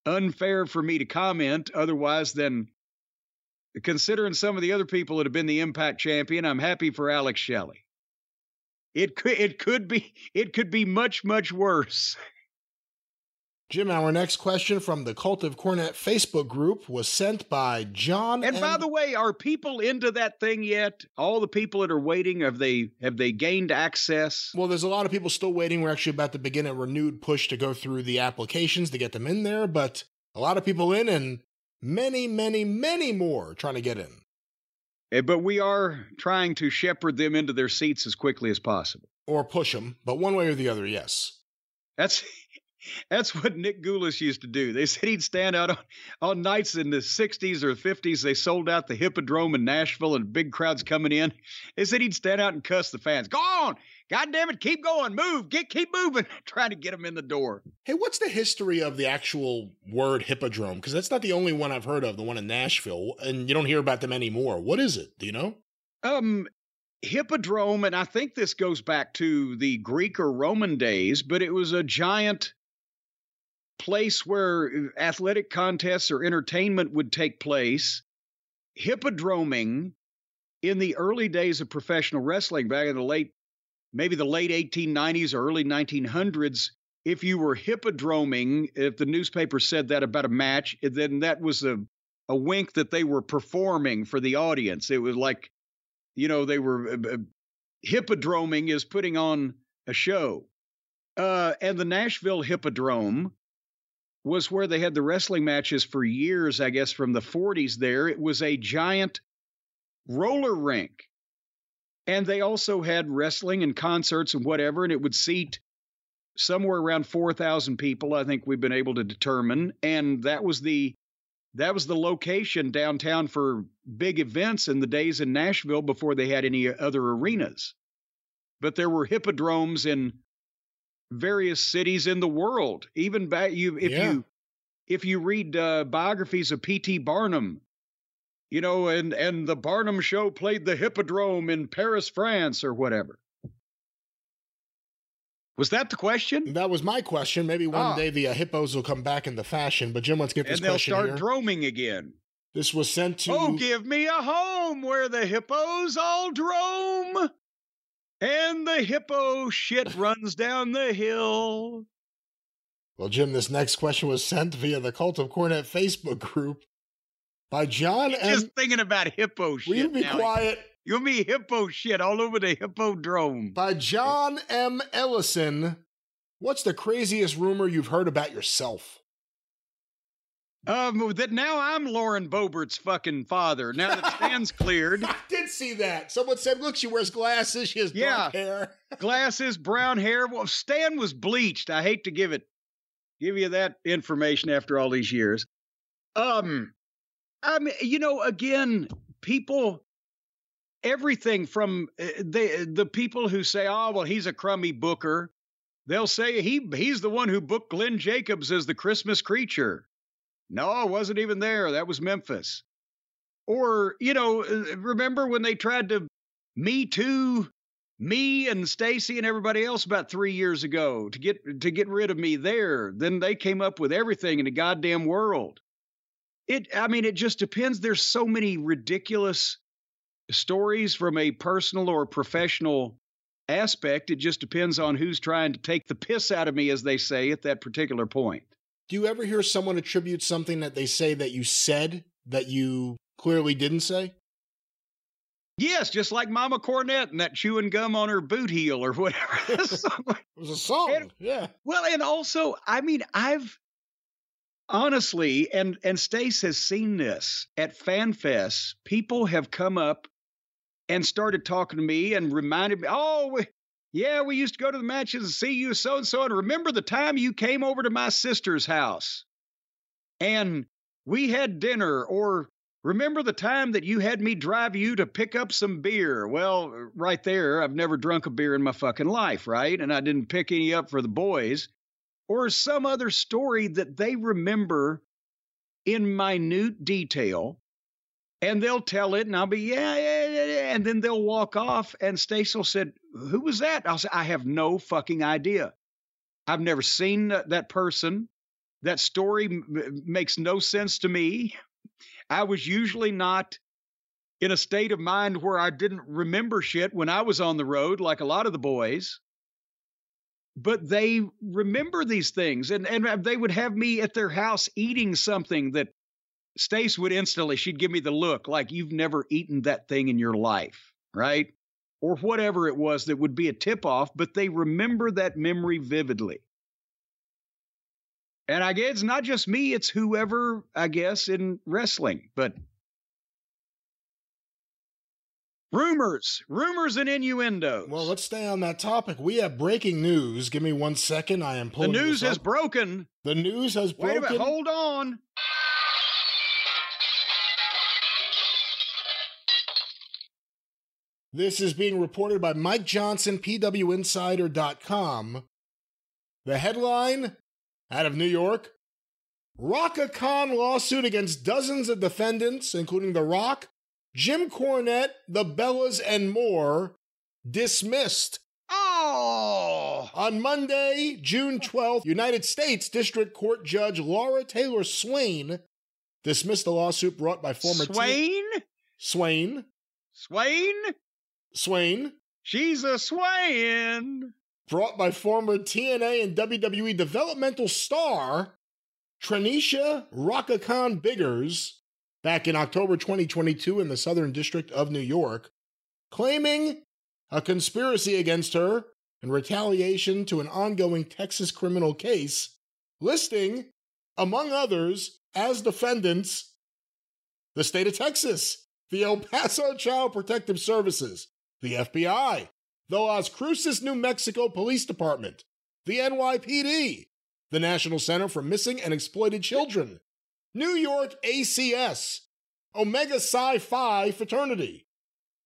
Speaker 3: unfair for me to comment otherwise than considering some of the other people that have been the impact champion i'm happy for alex shelley it could it could be it could be much much worse
Speaker 2: Jim, our next question from the Cult of Cornette Facebook group was sent by John.
Speaker 3: And M. by the way, are people into that thing yet? All the people that are waiting have they have they gained access?
Speaker 2: Well, there's a lot of people still waiting. We're actually about to begin a renewed push to go through the applications to get them in there, but a lot of people in and many, many, many more trying to get in.
Speaker 3: Eh, but we are trying to shepherd them into their seats as quickly as possible.
Speaker 2: Or push them, but one way or the other, yes.
Speaker 3: That's that's what Nick Gulas used to do. They said he'd stand out on, on nights in the 60s or 50s. They sold out the Hippodrome in Nashville and big crowds coming in. They said he'd stand out and cuss the fans. Go on. God damn it. Keep going. Move. Get, keep moving. Trying to get them in the door.
Speaker 2: Hey, what's the history of the actual word Hippodrome? Because that's not the only one I've heard of, the one in Nashville. And you don't hear about them anymore. What is it? Do you know?
Speaker 3: Um, Hippodrome, and I think this goes back to the Greek or Roman days, but it was a giant place where uh, athletic contests or entertainment would take place. Hippodroming in the early days of professional wrestling, back in the late, maybe the late 1890s or early 1900s, if you were hippodroming, if the newspaper said that about a match, then that was a, a wink that they were performing for the audience. It was like, you know, they were uh, uh hippodroming is putting on a show. Uh, and the Nashville Hippodrome was where they had the wrestling matches for years, I guess, from the 40s there. It was a giant roller rink. And they also had wrestling and concerts and whatever, and it would seat somewhere around 4,000 people, I think we've been able to determine. And that was the that was the location downtown for big events in the days in Nashville before they had any other arenas. But there were hippodromes in various cities in the world. Even back you if
Speaker 2: Yeah.
Speaker 3: you if you read uh, biographies of P.T. Barnum, you know, and and the Barnum show played the hippodrome in Paris, France, or whatever. Was that the question?
Speaker 2: That was my question. Maybe one
Speaker 3: Ah.
Speaker 2: day the uh, hippos will come back into fashion. But Jim, let's get this
Speaker 3: And they'll start
Speaker 2: here.
Speaker 3: droming again.
Speaker 2: this was sent to.
Speaker 3: Oh, give me a home where the hippos all drome. And the hippo shit runs down the hill.
Speaker 2: Well, Jim, this next question was sent via the Cult of Cornette Facebook group by John M.
Speaker 3: Just thinking about hippo shit.
Speaker 2: Will you be
Speaker 3: now.
Speaker 2: quiet?
Speaker 3: You'll be hippo shit all over the hippodrome.
Speaker 2: By John M. Ellison. What's the craziest rumor you've heard about yourself?
Speaker 3: Um, that now I'm Lauren Boebert's fucking father. Now that Stan's cleared,
Speaker 2: I did see that. Someone said, look, she wears glasses. She has
Speaker 3: Yeah.
Speaker 2: hair.
Speaker 3: glasses, brown hair. Well, Stan was bleached. I hate to give it, give you that information after all these years. Um, I mean, you know, again, people, everything from uh, the the people who say, "Oh, well, he's a crummy booker," they'll say he he's the one who booked Glenn Jacobs as the Christmas creature. No, I wasn't even there. That was Memphis. Or, you know, uh, remember when they tried to Me Too me and Stacy and everybody else about three years ago to get to get rid of me there. Then they came up with everything in the goddamn world. It I mean, it just depends. There's so many ridiculous stories from a personal or professional aspect. It just depends on who's trying to take the piss out of me, as they say, at that particular point.
Speaker 2: Do you ever hear someone attribute something that they say that you said that you clearly didn't say?
Speaker 3: Yes, just like Mama Cornette and that chewing gum on her boot heel or whatever.
Speaker 2: It was a song.
Speaker 3: And-
Speaker 2: yeah.
Speaker 3: Well, and also, I mean, I've honestly, and and Stace has seen this at FanFest. People have come up and started talking to me and reminded me, oh, we, yeah, we used to go to the matches and see you so and so, and remember the time you came over to my sister's house and we had dinner, or remember the time that you had me drive you to pick up some beer? Well, right there, I've never drunk a beer in my fucking life, right? And I didn't pick any up for the boys or some other story that they remember in minute detail. And they'll tell it, and I'll be, yeah, yeah, yeah. And then they'll walk off. And Stasel said, Who was that? I'll say, I have no fucking idea. I've never seen that, that person. That story m- makes no sense to me. I was usually not in a state of mind where I didn't remember shit when I was on the road, like a lot of the boys but they remember these things and and uh, they would have me at their house eating something that Stace would instantly she'd give me the look like you've never eaten that thing in your life right? Or whatever it was that would be a tip off but they remember that memory vividly. And I guess it's not just me it's whoever I guess in wrestling but rumors rumors and innuendos
Speaker 2: Well, let's stay on that topic. We have breaking news. Give me one second. I am pulling.
Speaker 3: the
Speaker 2: news
Speaker 3: has broken
Speaker 2: the news has
Speaker 3: Wait a
Speaker 2: broken.
Speaker 3: minute, hold on.
Speaker 2: This is being reported by Mike Johnson, PWInsider.com. The headline out of New York Rhaka Khan lawsuit against dozens of defendants, including The Rock, Jim Cornette, The Bellas, and more, dismissed.
Speaker 3: Oh,
Speaker 2: On Monday, June 12th, United States District Court Judge Laura Taylor Swain dismissed the lawsuit brought by former
Speaker 3: Swain?
Speaker 2: Swain.
Speaker 3: Swain?
Speaker 2: Swain.
Speaker 3: She's a Swain.
Speaker 2: brought by former TNA and WWE developmental star Trenesha Rockakan Biggers back in October 2022 in the Southern District of New York, claiming a conspiracy against her in retaliation to an ongoing Texas criminal case, listing, among others, as defendants the state of Texas, the El Paso Child Protective Services, the FBI, the Las Cruces, New Mexico Police Department, the NYPD, the National Center for Missing and Exploited Children, New York ACS, Omega Psi Phi Fraternity,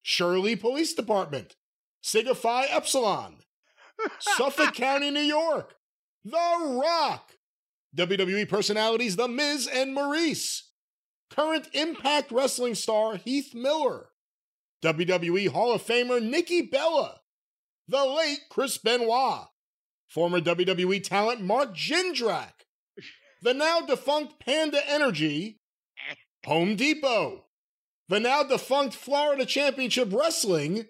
Speaker 2: Shirley Police Department, Sigma Phi Epsilon, Suffolk County, New York, The Rock, WWE personalities The Miz and Maurice, current Impact Wrestling star Heath Miller, WWE Hall of Famer Nikki Bella, the late Chris Benoit, former WWE talent Mark Jindrak, the now defunct Panda Energy, Home Depot, the now defunct Florida Championship Wrestling,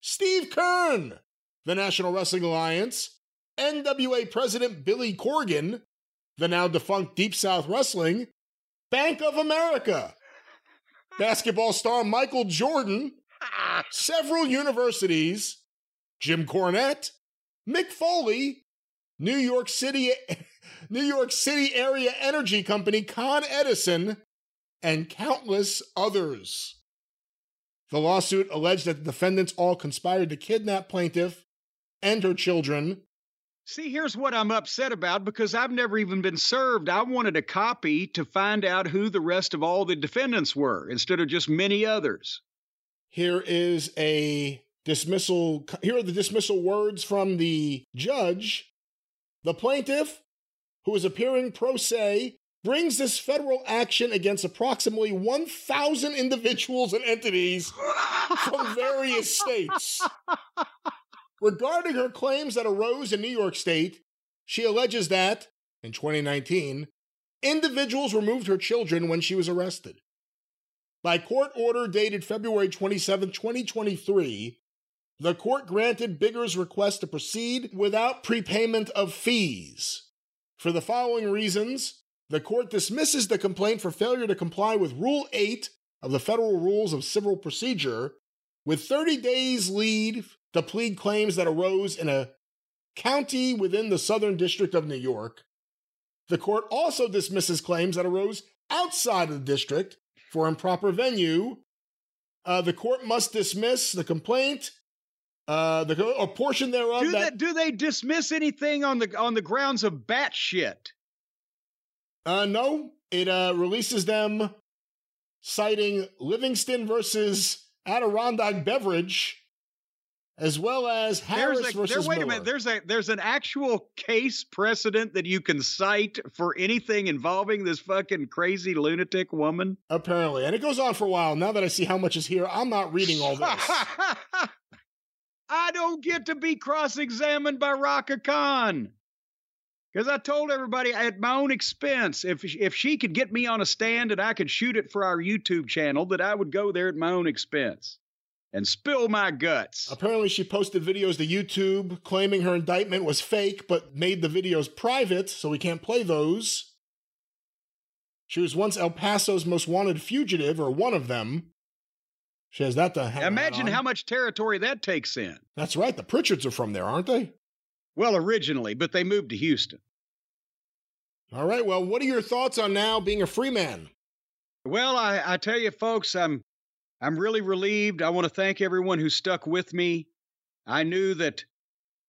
Speaker 2: Steve Keirn, the National Wrestling Alliance, NWA President Billy Corgan, the now defunct Deep South Wrestling, Bank of America, basketball star Michael Jordan, several universities, Jim Cornette, Mick Foley, New York City, New York City area energy company Con Edison, and countless others. The lawsuit alleged that the defendants all conspired to kidnap plaintiff and her children.
Speaker 3: See, here's what I'm upset about because I've never even been served. I wanted a copy to find out who the rest of all the defendants were instead of just many others.
Speaker 2: Here is a dismissal. Here are the dismissal words from the judge. The plaintiff, who is appearing pro se, brings this federal action against approximately 1,000 individuals and entities from various states. Regarding her claims that arose in New York State, she alleges that, in 2019, individuals removed her children when she was arrested. By court order dated February 27, 2023, the court granted Bigger's request to proceed without prepayment of fees. For the following reasons, the court dismisses the complaint for failure to comply with Rule 8 of the Federal Rules of Civil Procedure, with 30 days lead to plead claims that arose in a county within the Southern District of New York. The court also dismisses claims that arose outside of the district for improper venue. Uh, the court must dismiss the complaint, uh, the a portion thereof.
Speaker 3: Do,
Speaker 2: that,
Speaker 3: they, do they dismiss anything on the on the grounds of bat shit?
Speaker 2: Uh, no, it uh, releases them citing Livingston versus Adirondack Beverage, as well as Harris
Speaker 3: there's a,
Speaker 2: versus
Speaker 3: there, wait
Speaker 2: Miller.
Speaker 3: a minute. There's a there's an actual case precedent that you can cite for anything involving this fucking crazy lunatic woman.
Speaker 2: Apparently, and it goes on for a while. Now that I see how much is here, I'm not reading all this.
Speaker 3: I don't get to be cross-examined by Rhaka Khan. Because I told everybody at my own expense, if if she could get me on a stand and I could shoot it for our YouTube channel, that I would go there at my own expense and spill my guts.
Speaker 2: Apparently, she posted videos to YouTube claiming her indictment was fake, but made the videos private, so we can't play those. She was once El Paso's most wanted fugitive, or one of them. She has that to
Speaker 3: Imagine how much territory that takes in.
Speaker 2: That's right. The Pritchards are from there, aren't they?
Speaker 3: Well, originally, but they moved to Houston.
Speaker 2: All right. Well, what are your thoughts on now being a free man?
Speaker 3: Well, I, I tell you, folks, I'm I'm really relieved. I want to thank everyone who stuck with me. I knew that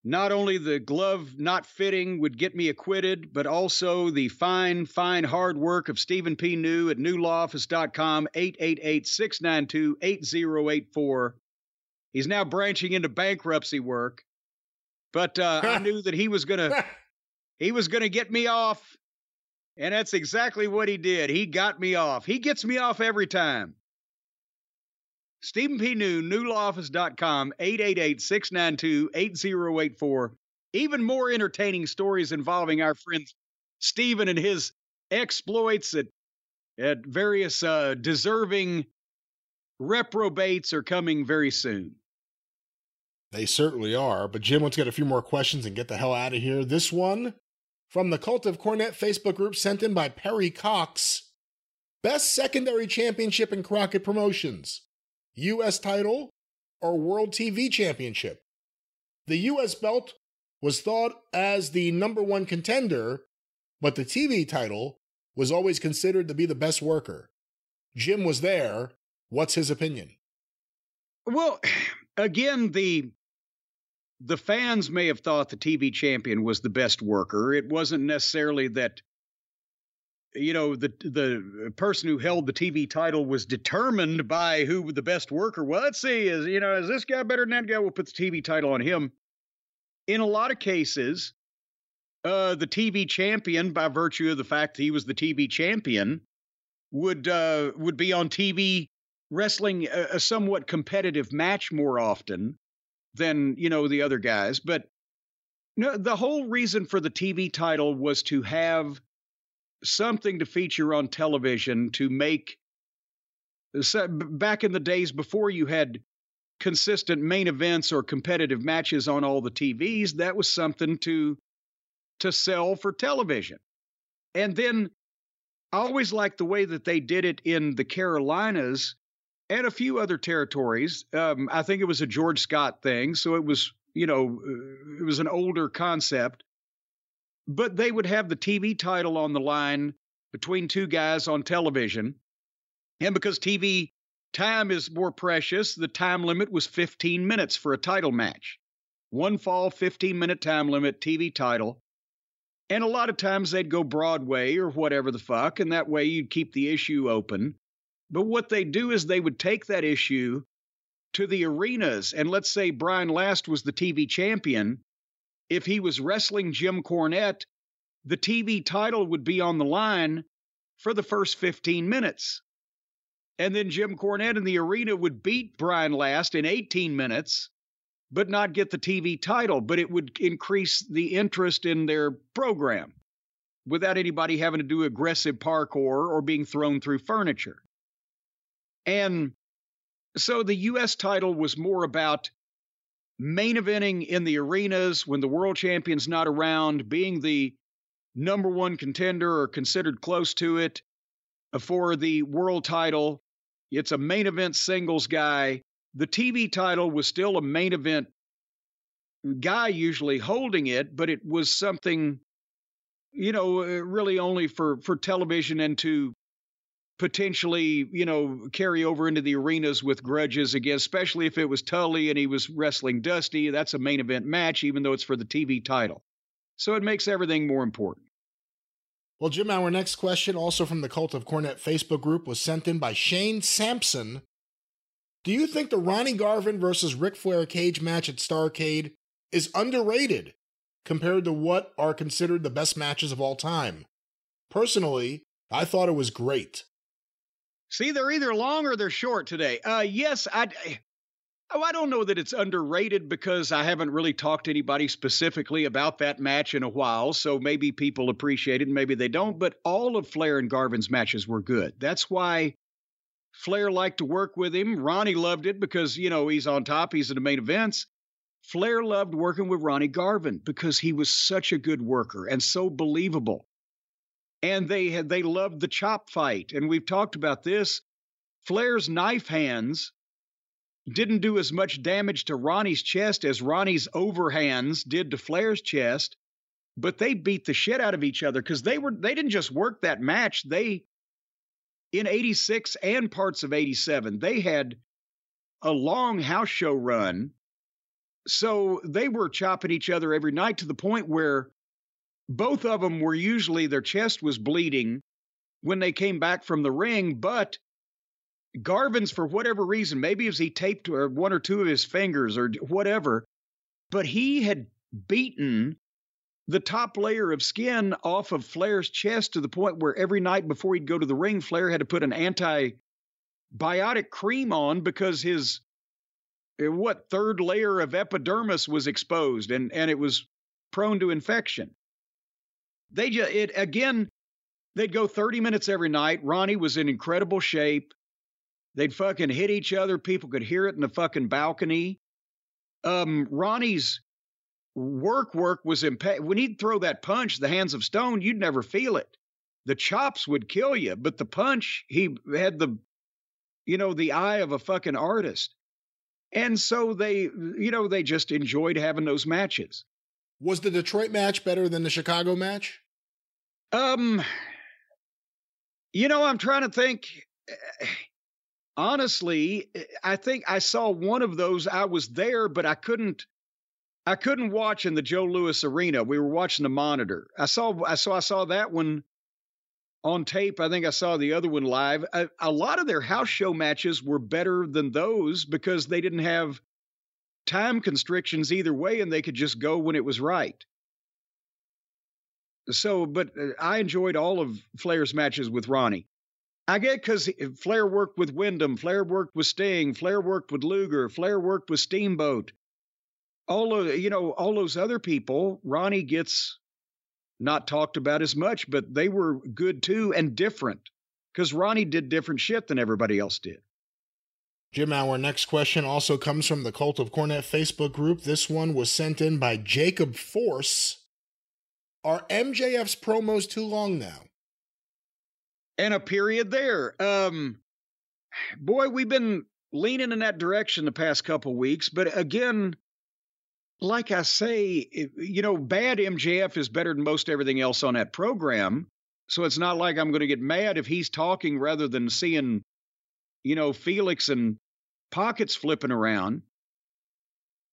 Speaker 3: not only the glove not fitting would get me acquitted, but also the fine, fine hard work of Stephen P. New at newlawoffice.com, 888-692-8084. He's now branching into bankruptcy work. But uh, I knew that he was gonna he was gonna get me off. And that's exactly what he did. He got me off. He gets me off every time. Stephen P. New, newlawoffice.com, 888-692-8084. Even more entertaining stories involving our friend Stephen and his exploits at, at various uh, deserving reprobates are coming very soon.
Speaker 2: They certainly are. But Jim, let's get a few more questions and get the hell out of here. This one from the Cult of Cornette Facebook group sent in by Perry Cox. Best secondary championship in Crockett Promotions. U.S. title or World TV Championship? The U.S. belt was thought as the number one contender, but the TV title was always considered to be the best worker. Jim was there. What's his opinion?
Speaker 3: Well, again, the the fans may have thought the TV champion was the best worker. It wasn't necessarily that you know the the person who held the TV title was determined by who the best worker was. Let's see, is you know is this guy better than that guy? We'll put the TV title on him. In a lot of cases, uh, the TV champion, by virtue of the fact that he was the TV champion, would uh, would be on TV wrestling a, a somewhat competitive match more often than you know the other guys. But no, the whole reason for the TV title was to have something to feature on television to make back in the days before you had consistent main events or competitive matches on all the TVs that was something to to sell for television and then I always liked the way that they did it in the Carolinas and a few other territories. Um, I think it was a George Scott thing, so it was you know uh, it was an older concept, but they would have the TV title on the line between two guys on television, and because TV time is more precious, the time limit was 15 minutes for a title match. One fall, 15 minute time limit, TV title. And a lot of times they'd go Broadway or whatever the fuck, and that way you'd keep the issue open. But what they do is they would take that issue to the arenas. And let's say Brian Last was the TV champion. If he was wrestling Jim Cornette, the TV title would be on the line for the first 15 minutes. And then Jim Cornette in the arena would beat Brian Last in 18 minutes but not get the TV title, but it would increase the interest in their program without anybody having to do aggressive parkour or being thrown through furniture. And so the US title was more about main eventing in the arenas when the world champion's not around, being the number one contender or considered close to it for the world title. It's a main event singles guy the TV title was still a main event guy usually holding it, but it was something, you know, uh, really only for for television and to potentially, you know, carry over into the arenas with grudges again, especially if it was Tully and he was wrestling Dusty. That's a main event match, even though it's for the TV title. So it makes everything more important.
Speaker 2: Well, Jim, our next question, also from the Cult of Cornette Facebook group, was sent in by Shane Sampson do you think the Ronnie Garvin versus Ric Flair cage match at Starrcade is underrated compared to what are considered the best matches of all time? Personally, I thought it was great.
Speaker 3: See, they're either long or they're short today. Uh, yes, I. Oh, I don't know that it's underrated because I haven't really talked to anybody specifically about that match in a while. So maybe people appreciate it, maybe they don't. But all of Flair and Garvin's matches were good. That's why Flair liked to work with him. Ronnie loved it because, you know, he's on top, he's in the main events. Flair loved working with Ronnie Garvin because he was such a good worker and so believable. And they had they loved the chop fight. And we've talked about this. Flair's knife hands didn't do as much damage to Ronnie's chest as Ronnie's overhands did to Flair's chest, but they beat the shit out of each other because they were they didn't just work that match, they in 86 and parts of 87, they had a long house show run. So they were chopping each other every night to the point where both of them were usually their chest was bleeding when they came back from the ring. But Garvin's, for whatever reason, maybe as he taped one or two of his fingers or whatever, but he had beaten the top layer of skin off of Flair's chest to the point where every night before he'd go to the ring, Flair had to put an antibiotic cream on because his eh, what third layer of epidermis was exposed and and it was prone to infection. They just it again. They'd go 30 minutes every night. Ronnie was in incredible shape. They'd fucking hit each other. People could hear it in the fucking balcony. Um, Ronnie's work work was impa- when he'd throw that punch the hands of stone you'd never feel it the chops would kill you but the punch he had the you know the eye of a fucking artist and so they you know they just enjoyed having those matches
Speaker 2: Was the Detroit match better than the Chicago match?
Speaker 3: Um, you know, I'm trying to think. Honestly, I think I saw one of those. I was there, but I couldn't. I couldn't watch in the Joe Louis Arena. We were watching the monitor. I saw. I saw. I saw that one on tape. I think I saw the other one live. A, a lot of their house show matches were better than those because they didn't have time constrictions either way, and they could just go when it was right. So, but uh, I enjoyed all of Flair's matches with Ronnie. I get because Flair worked with Windham, Flair worked with Sting, Flair worked with Luger, Flair worked with Steamboat. All of you know, all those other people, Ronnie gets not talked about as much, but they were good too and different because Ronnie did different shit than everybody else did.
Speaker 2: Jim, our next question also comes from the Cult of Cornette Facebook group. This one was sent in by Jacob Force. Are MJF's promos too long now?
Speaker 3: And a period there. Um, boy, we've been leaning in that direction the past couple weeks, but again, like I say, you know, bad MJF is better than most everything else on that program. So it's not like I'm going to get mad if he's talking rather than seeing you know, Felix and pockets flipping around.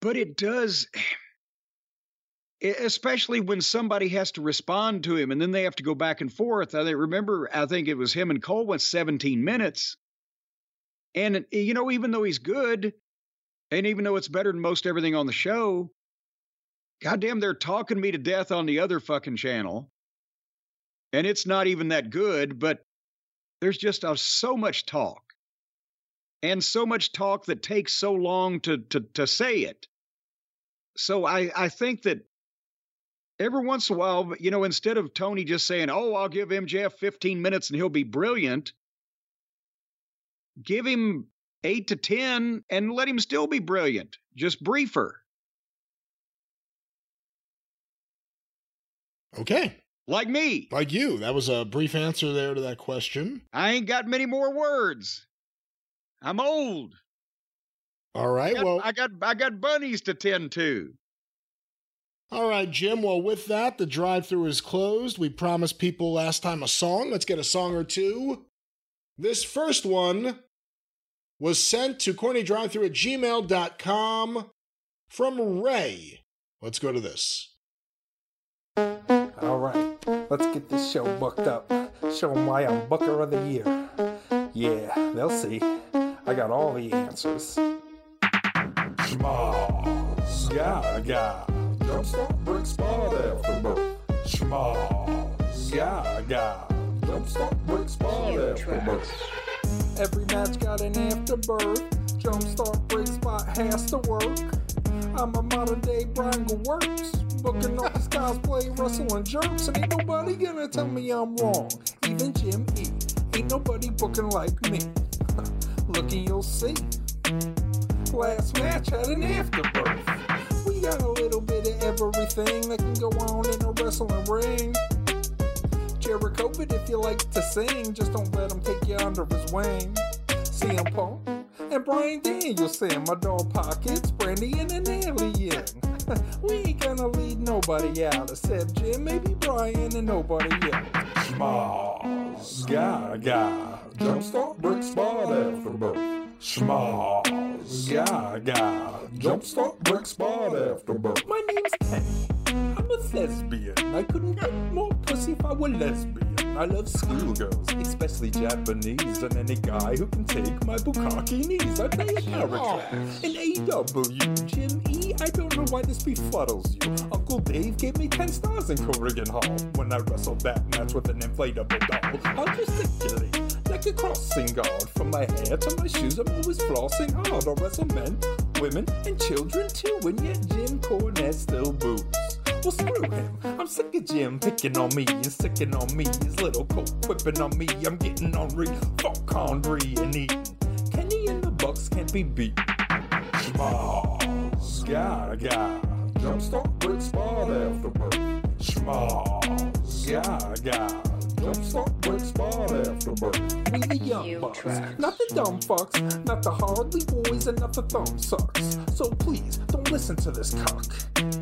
Speaker 3: But it does, especially when somebody has to respond to him and then they have to go back and forth. I remember, I think it was him and Cole went 17 minutes. And, you know, even though he's good, and even though it's better than most everything on the show, goddamn, they're talking me to death on the other fucking channel. And it's not even that good, but there's just uh, so much talk and so much talk that takes so long to to to say it. So I I think that every once in a while, you know, instead of Tony just saying, "Oh, I'll give MJF 15 minutes and he'll be brilliant," give him 8 to 10 and let him still be brilliant, just briefer.
Speaker 2: Okay.
Speaker 3: Like me.
Speaker 2: Like you. That was a brief answer there to that question.
Speaker 3: I ain't got many more words. I'm old.
Speaker 2: All right.
Speaker 3: I got,
Speaker 2: well,
Speaker 3: I got I got bunnies to tend to.
Speaker 2: All right, Jim. Well, with that, the drive-through is closed. We promised people last time a song. Let's get a song or two. This first one was sent to cornydrivethru at gmail.com from Ray. Let's go to this.
Speaker 10: All right, let's get this show booked up. Show them why I'm Booker of the Year. Yeah, they'll see. I got all the answers. Schmalls, gaga. Jumpstart brick spot after birth. Schmalls, gaga. Jumpstart brick spot after birth. Every match got an afterbirth. Jumpstart brick spot has to work. I'm a modern day Brian Works. Booking all these guys play wrestling jerks, and ain't nobody gonna tell me I'm wrong. Even Jim E. Ain't nobody booking like me. Looking, you'll see. Last match had an afterbirth. We got a little bit of everything that can go on in a wrestling ring. Jericho, but if you like to sing, just don't let him take you under his wing. CM Punk and Bryan Danielson, my dog pockets, Brandi and an alien. we ain't gonna lead nobody out except Jim, maybe Brian, and nobody else. Smalls, gaga, jumpstart brick spot after birth. Gaga, jumpstart brick spot after birth. My name's Kenny. I'm a thespian. I couldn't get more pussy if I were lesbian. I love schoolgirls, especially Japanese, and any guy who can take my bukkake knees. I play a character in AW. Jim E, I don't know why this befuddles you. Uncle Dave gave me 10 stars in Corrigan Hall when I wrestled that match with an inflatable doll. I'll gesticulate like a crossing guard. From my hair to my shoes, I'm always flossing hard. I wrestle men, women, and children too, and yet Jim Cornette still boos. Well, screw him. I'm sick of Jim picking on me and sticking on me. His little coat whipping on me. I'm getting on ornery. Fuck Andre and Eaton. Kenny and the Bucks can't be beat. Ah. Schmalls, gaga. Jumpstart brick spot after birth. Schmalls, gaga. Jumpstart break spot after birth. We the young bucks, not the dumb fucks, not the hardly boys, and not the thumb sucks. So please don't listen to this cuck.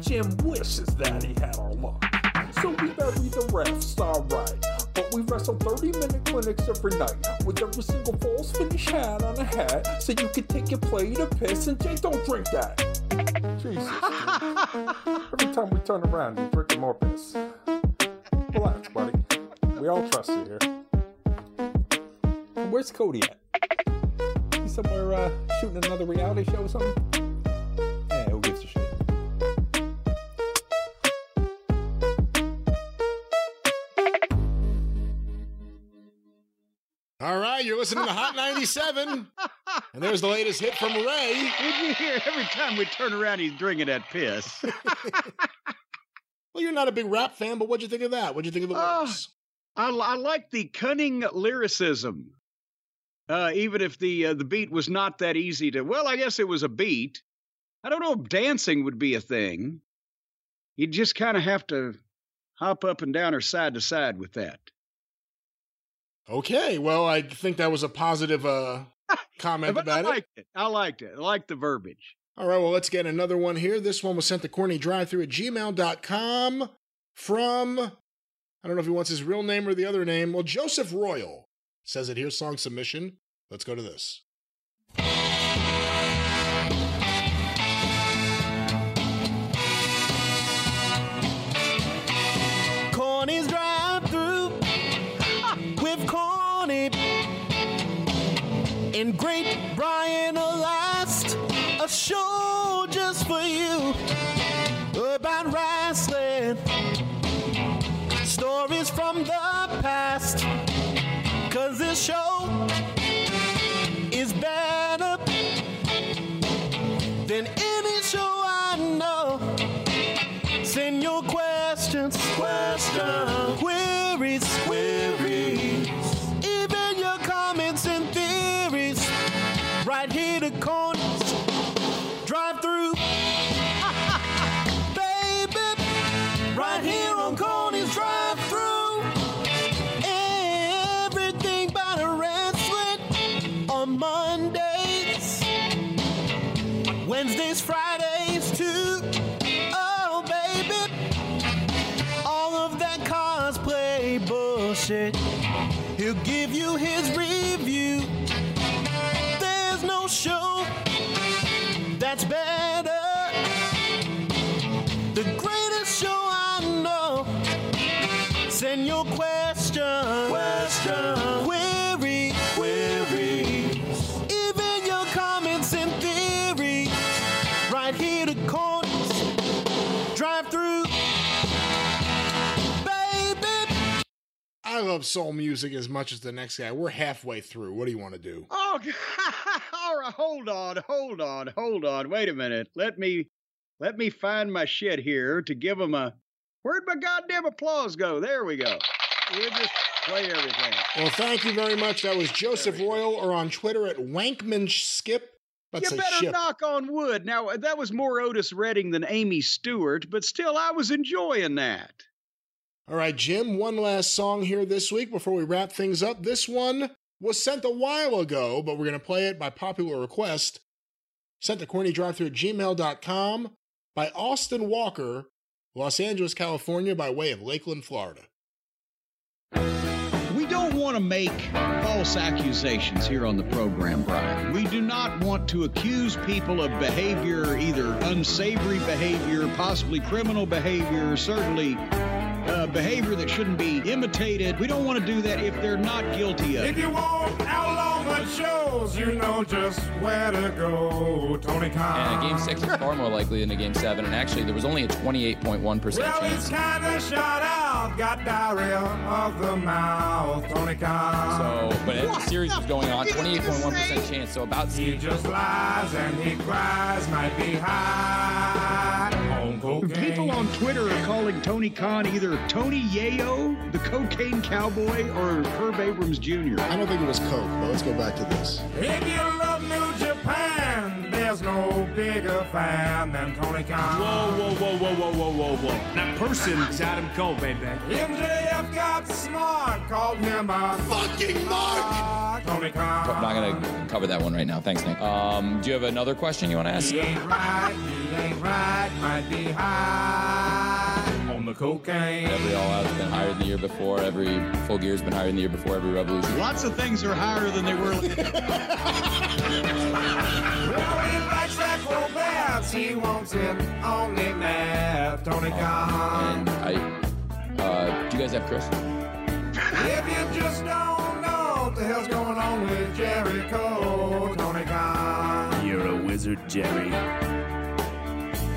Speaker 10: Jim wishes that he had our luck. So we bury the refs, alright. But we wrestle 30 minute clinics every night with every single false finish hat on a hat so you can take your plate of piss and Jay don't drink that. Jesus. Every time we turn around, you're drinking more piss. Relax, buddy. We all trust you here. And Where's Cody at? He's somewhere uh, shooting another reality show or something?
Speaker 2: All right, you're listening to Hot 97. and there's the latest hit from Ray.
Speaker 3: Did you hear every time we turn around, he's drinking that piss?
Speaker 2: Well, you're not a big rap fan, but what'd you think of that? What'd you think of the
Speaker 3: Oh,
Speaker 2: lyrics?
Speaker 3: I, I like the cunning lyricism. Uh, even if the uh, the beat was not that easy to, well, I guess it was a beat. I don't know if dancing would be a thing. You'd just kind of have to hop up and down or side to side with that.
Speaker 2: Okay, well, I think that was a positive uh, comment about it.
Speaker 3: I liked it. I liked it. I liked the verbiage.
Speaker 2: All right, well, let's get another one here. This one was sent to cornydrivethru at gmail.com from, I don't know if he wants his real name or the other name. Well, Joseph Royal says it here, song submission. Let's go to this.
Speaker 1: In Great Brian Last, a show just for you about wrestling. Stories from the past. Cause this show that's better. I
Speaker 2: love soul music as much as the next guy. We're halfway through. What do you want to do?
Speaker 3: Oh, all right. Hold on. Hold on. Hold on. Wait a minute. Let me let me find my shit here to give him a. Where'd my goddamn applause go? There we go. We'll just play everything.
Speaker 2: Well, thank you very much. That was Joseph Royal or on Twitter at Wankman Skip. Let's
Speaker 3: you better
Speaker 2: ship.
Speaker 3: knock on wood. Now that was more Otis Redding than Amii Stewart, but still, I was enjoying that.
Speaker 2: All right, Jim, one last song here this week before we wrap things up. This one was sent a while ago, but we're going to play it by popular request. Sent to cornydrivethru at gmail.com by Austin Walker, Los Angeles, California, by way of Lakeland, Florida.
Speaker 3: We don't want to make false accusations here on the program, Brian. We do not want to accuse people of behavior, either unsavory behavior, possibly criminal behavior, certainly uh, behavior that shouldn't be imitated. We don't want to do that if they're not guilty of it.
Speaker 10: If
Speaker 3: it.
Speaker 10: you want outlaw but shows, you know just where to go. Tony Khan.
Speaker 11: And a game six is far more likely than a game seven. And actually, there was only a 28.1%
Speaker 10: Well,
Speaker 11: chance.
Speaker 10: he's kinda shot out, got diarrhea of the mouth. Tony Khan.
Speaker 11: So, but as the series was going on, 28.1% chance. So about
Speaker 10: He just lies and he cries, might be high on cocaine.
Speaker 3: People on Twitter are calling Tony Khan either Tony Yayo, the cocaine cowboy, or Herb Abrams Jr.
Speaker 2: I don't think it was Coke, but let's go back to this.
Speaker 10: If you love New Japan, there's no no bigger fan than Tony Khan.
Speaker 9: Whoa, whoa, whoa, whoa, whoa, whoa, whoa, whoa. That person is Adam Cole, baby.
Speaker 10: MJF got smart, called him a fucking mark. Tony Khan.
Speaker 11: I'm not gonna cover that one right now. Thanks, Nick. Um, do you have another question you want to ask?
Speaker 10: He ain't right, he ain't right, might be high on the cocaine.
Speaker 11: Every All Out's been higher than the year before. Every Full Gear's been higher than the year before. Every Revolution.
Speaker 3: Lots of things are higher than they were.
Speaker 10: Well, he likes acrobats, he wants it only math. Tony Khan.
Speaker 11: I. Uh, do you guys have Chris?
Speaker 10: If you just don't know what the hell's going on with Jericho, Tony Khan.
Speaker 9: You're a wizard, Jerry.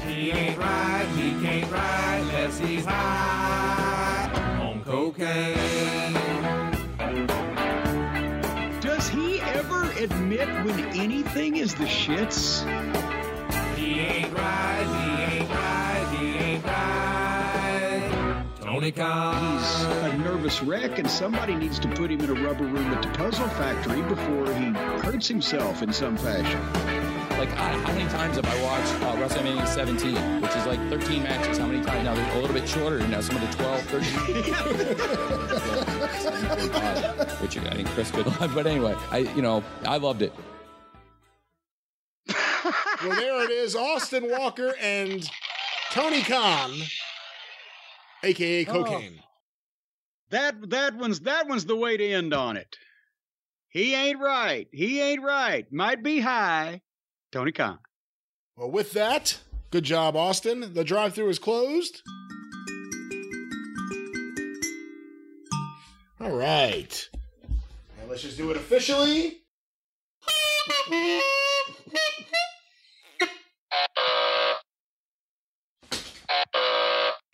Speaker 10: He ain't right, he can't ride unless he's high on cocaine.
Speaker 3: Admit when anything is the shits?
Speaker 10: He ain't right, he ain't right, he ain't right. Tony Khan.
Speaker 3: He's a nervous wreck, and somebody needs to put him in a rubber room at the puzzle factory before he hurts himself in some fashion.
Speaker 11: Like, I, how many times have I watched uh, WrestleMania 17, which is like 13 matches? How many times? Now they're a little bit shorter now. Some of the 12, 13. Uh, which I think Chris could love. But anyway, I you know I loved it.
Speaker 2: Well, there it is. Austin Walker and Tony Khan, aka
Speaker 3: Oh.
Speaker 2: cocaine.
Speaker 3: That that one's that one's the way to end on it. He ain't right. He ain't right. Might be high. Tony Khan.
Speaker 2: Well, with that, good job, Austin. The Drive-Thru is closed. All right. Now let's just do it officially.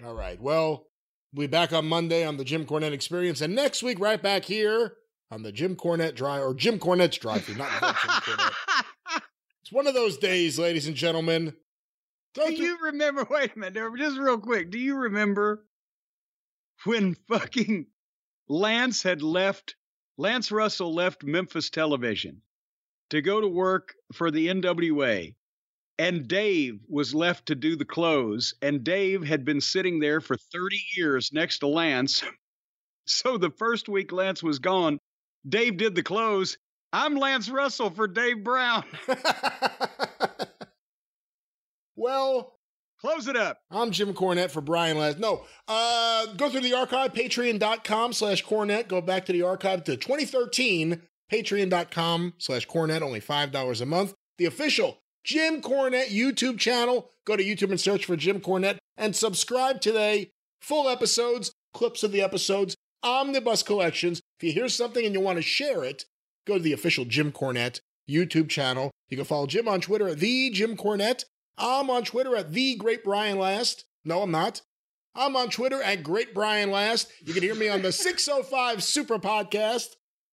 Speaker 2: All right. Well, we'll be back on Monday on the Jim Cornette Experience, and next week right back here on the Jim Cornette Drive or Jim Cornette's Drive-Thru, not the Jim Cornette. It's one of those days, ladies and gentlemen.
Speaker 3: Do you remember? Wait a minute, just real quick. Do you remember when fucking Lance had left? Lance Russell left Memphis Television to go to work for the NWA, and Dave was left to do the close. And Dave had been sitting there for 30 years next to Lance. So the first week Lance was gone, Dave did the close. I'm Lance Russell for Dave Brown.
Speaker 2: Well,
Speaker 3: close it up.
Speaker 2: I'm Jim Cornette for Brian Last. No, uh, go through the archive, patreon.com slash Cornette. Go back to the archive to 2013, patreon.com slash Cornette, only $5 a month. The official Jim Cornette YouTube channel. Go to YouTube and search for Jim Cornette and subscribe today. Full episodes, clips of the episodes, omnibus collections. If you hear something and you want to share it, go to the official Jim Cornette YouTube channel. You can follow Jim on Twitter at the Jim Cornette. I'm on Twitter at the Great Brian Last. No, I'm not. I'm on Twitter at Great Brian Last. You can hear me on the 605 Super Podcast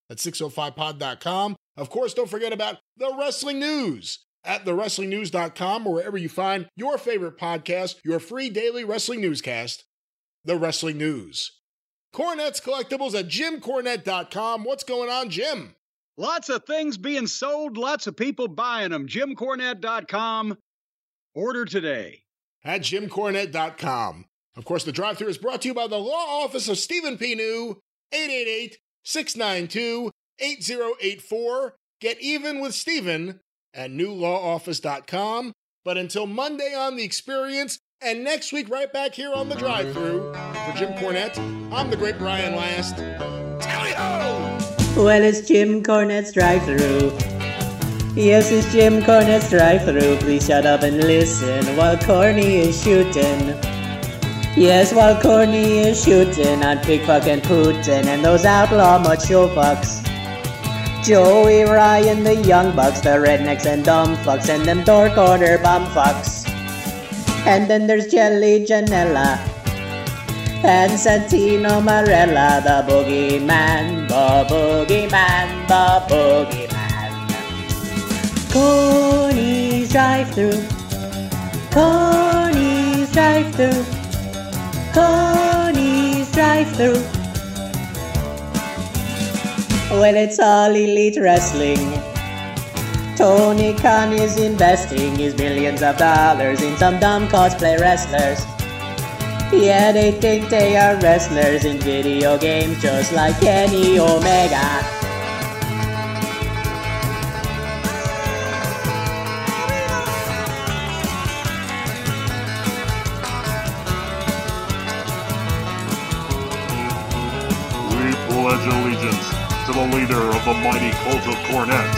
Speaker 2: at 605pod.com. Of course, don't forget about the wrestling news at thewrestlingnews.com or wherever you find your favorite podcast, your free daily wrestling newscast, The Wrestling News. Cornette's Collectibles at jimcornette.com. What's going on, Jim?
Speaker 3: Lots of things being sold, lots of people buying them. JimCornette.com. Order today.
Speaker 2: At jimcornette.com. Of course, the Drive Thru is brought to you by the law office of Stephen P. New, 888 692 8084. Get even with Stephen at newlawoffice.com. But until Monday on The Experience, and next week right back here on the Drive Thru for Jim Cornette, I'm the great Brian Last. Tally ho!
Speaker 12: Well, it's Jim Cornette's Drive Thru. Yes, it's Jim Cornette's Drive Thru. Please shut up and listen while Corny is shooting. Yes, while Corny is shooting on Big fucking Putin and those outlaw macho fucks. Joey Ryan, the young bucks, the rednecks and dumb fucks, and them door corner bum fucks. And then there's Jelly Janela. And Santino Marella, the boogeyman, the boogeyman, the boogeyman. Corny's Drive Thru. Corny's Drive Thru. Corny's Drive Thru. Well, it's all elite wrestling. Tony Khan is investing his millions of dollars in some dumb cosplay wrestlers. Yeah, they think they are wrestlers in video games just like Kenny Omega.
Speaker 13: We pledge allegiance to the leader of the mighty cult of Cornette,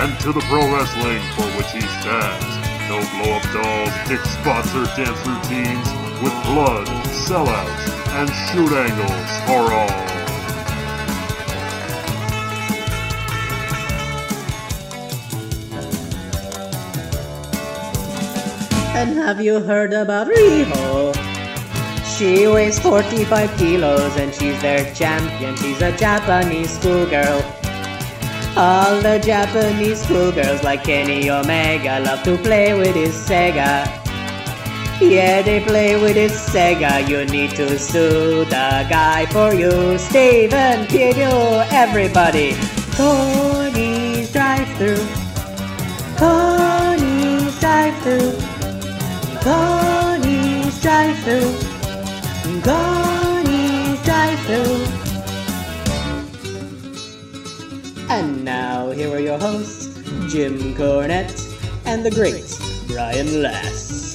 Speaker 13: and to the pro wrestling for which he stands. No blow up dolls, dick spots, or dance routines, with blood, sellouts, and shoot angles for all.
Speaker 12: And have you heard about Riho? She weighs 45 kilos and she's their champion. She's a Japanese schoolgirl. All the Japanese schoolgirls like Kenny Omega love to play with his Sega. Yeah, they play with his Sega. You need to sue the guy for you. Steven, Pino, everybody. Tony's Drive Thru. Tony's Drive Thru. Tony's Drive Thru. Tony's Drive Thru. And now, here are your hosts, Jim Cornette and the great Brian Last.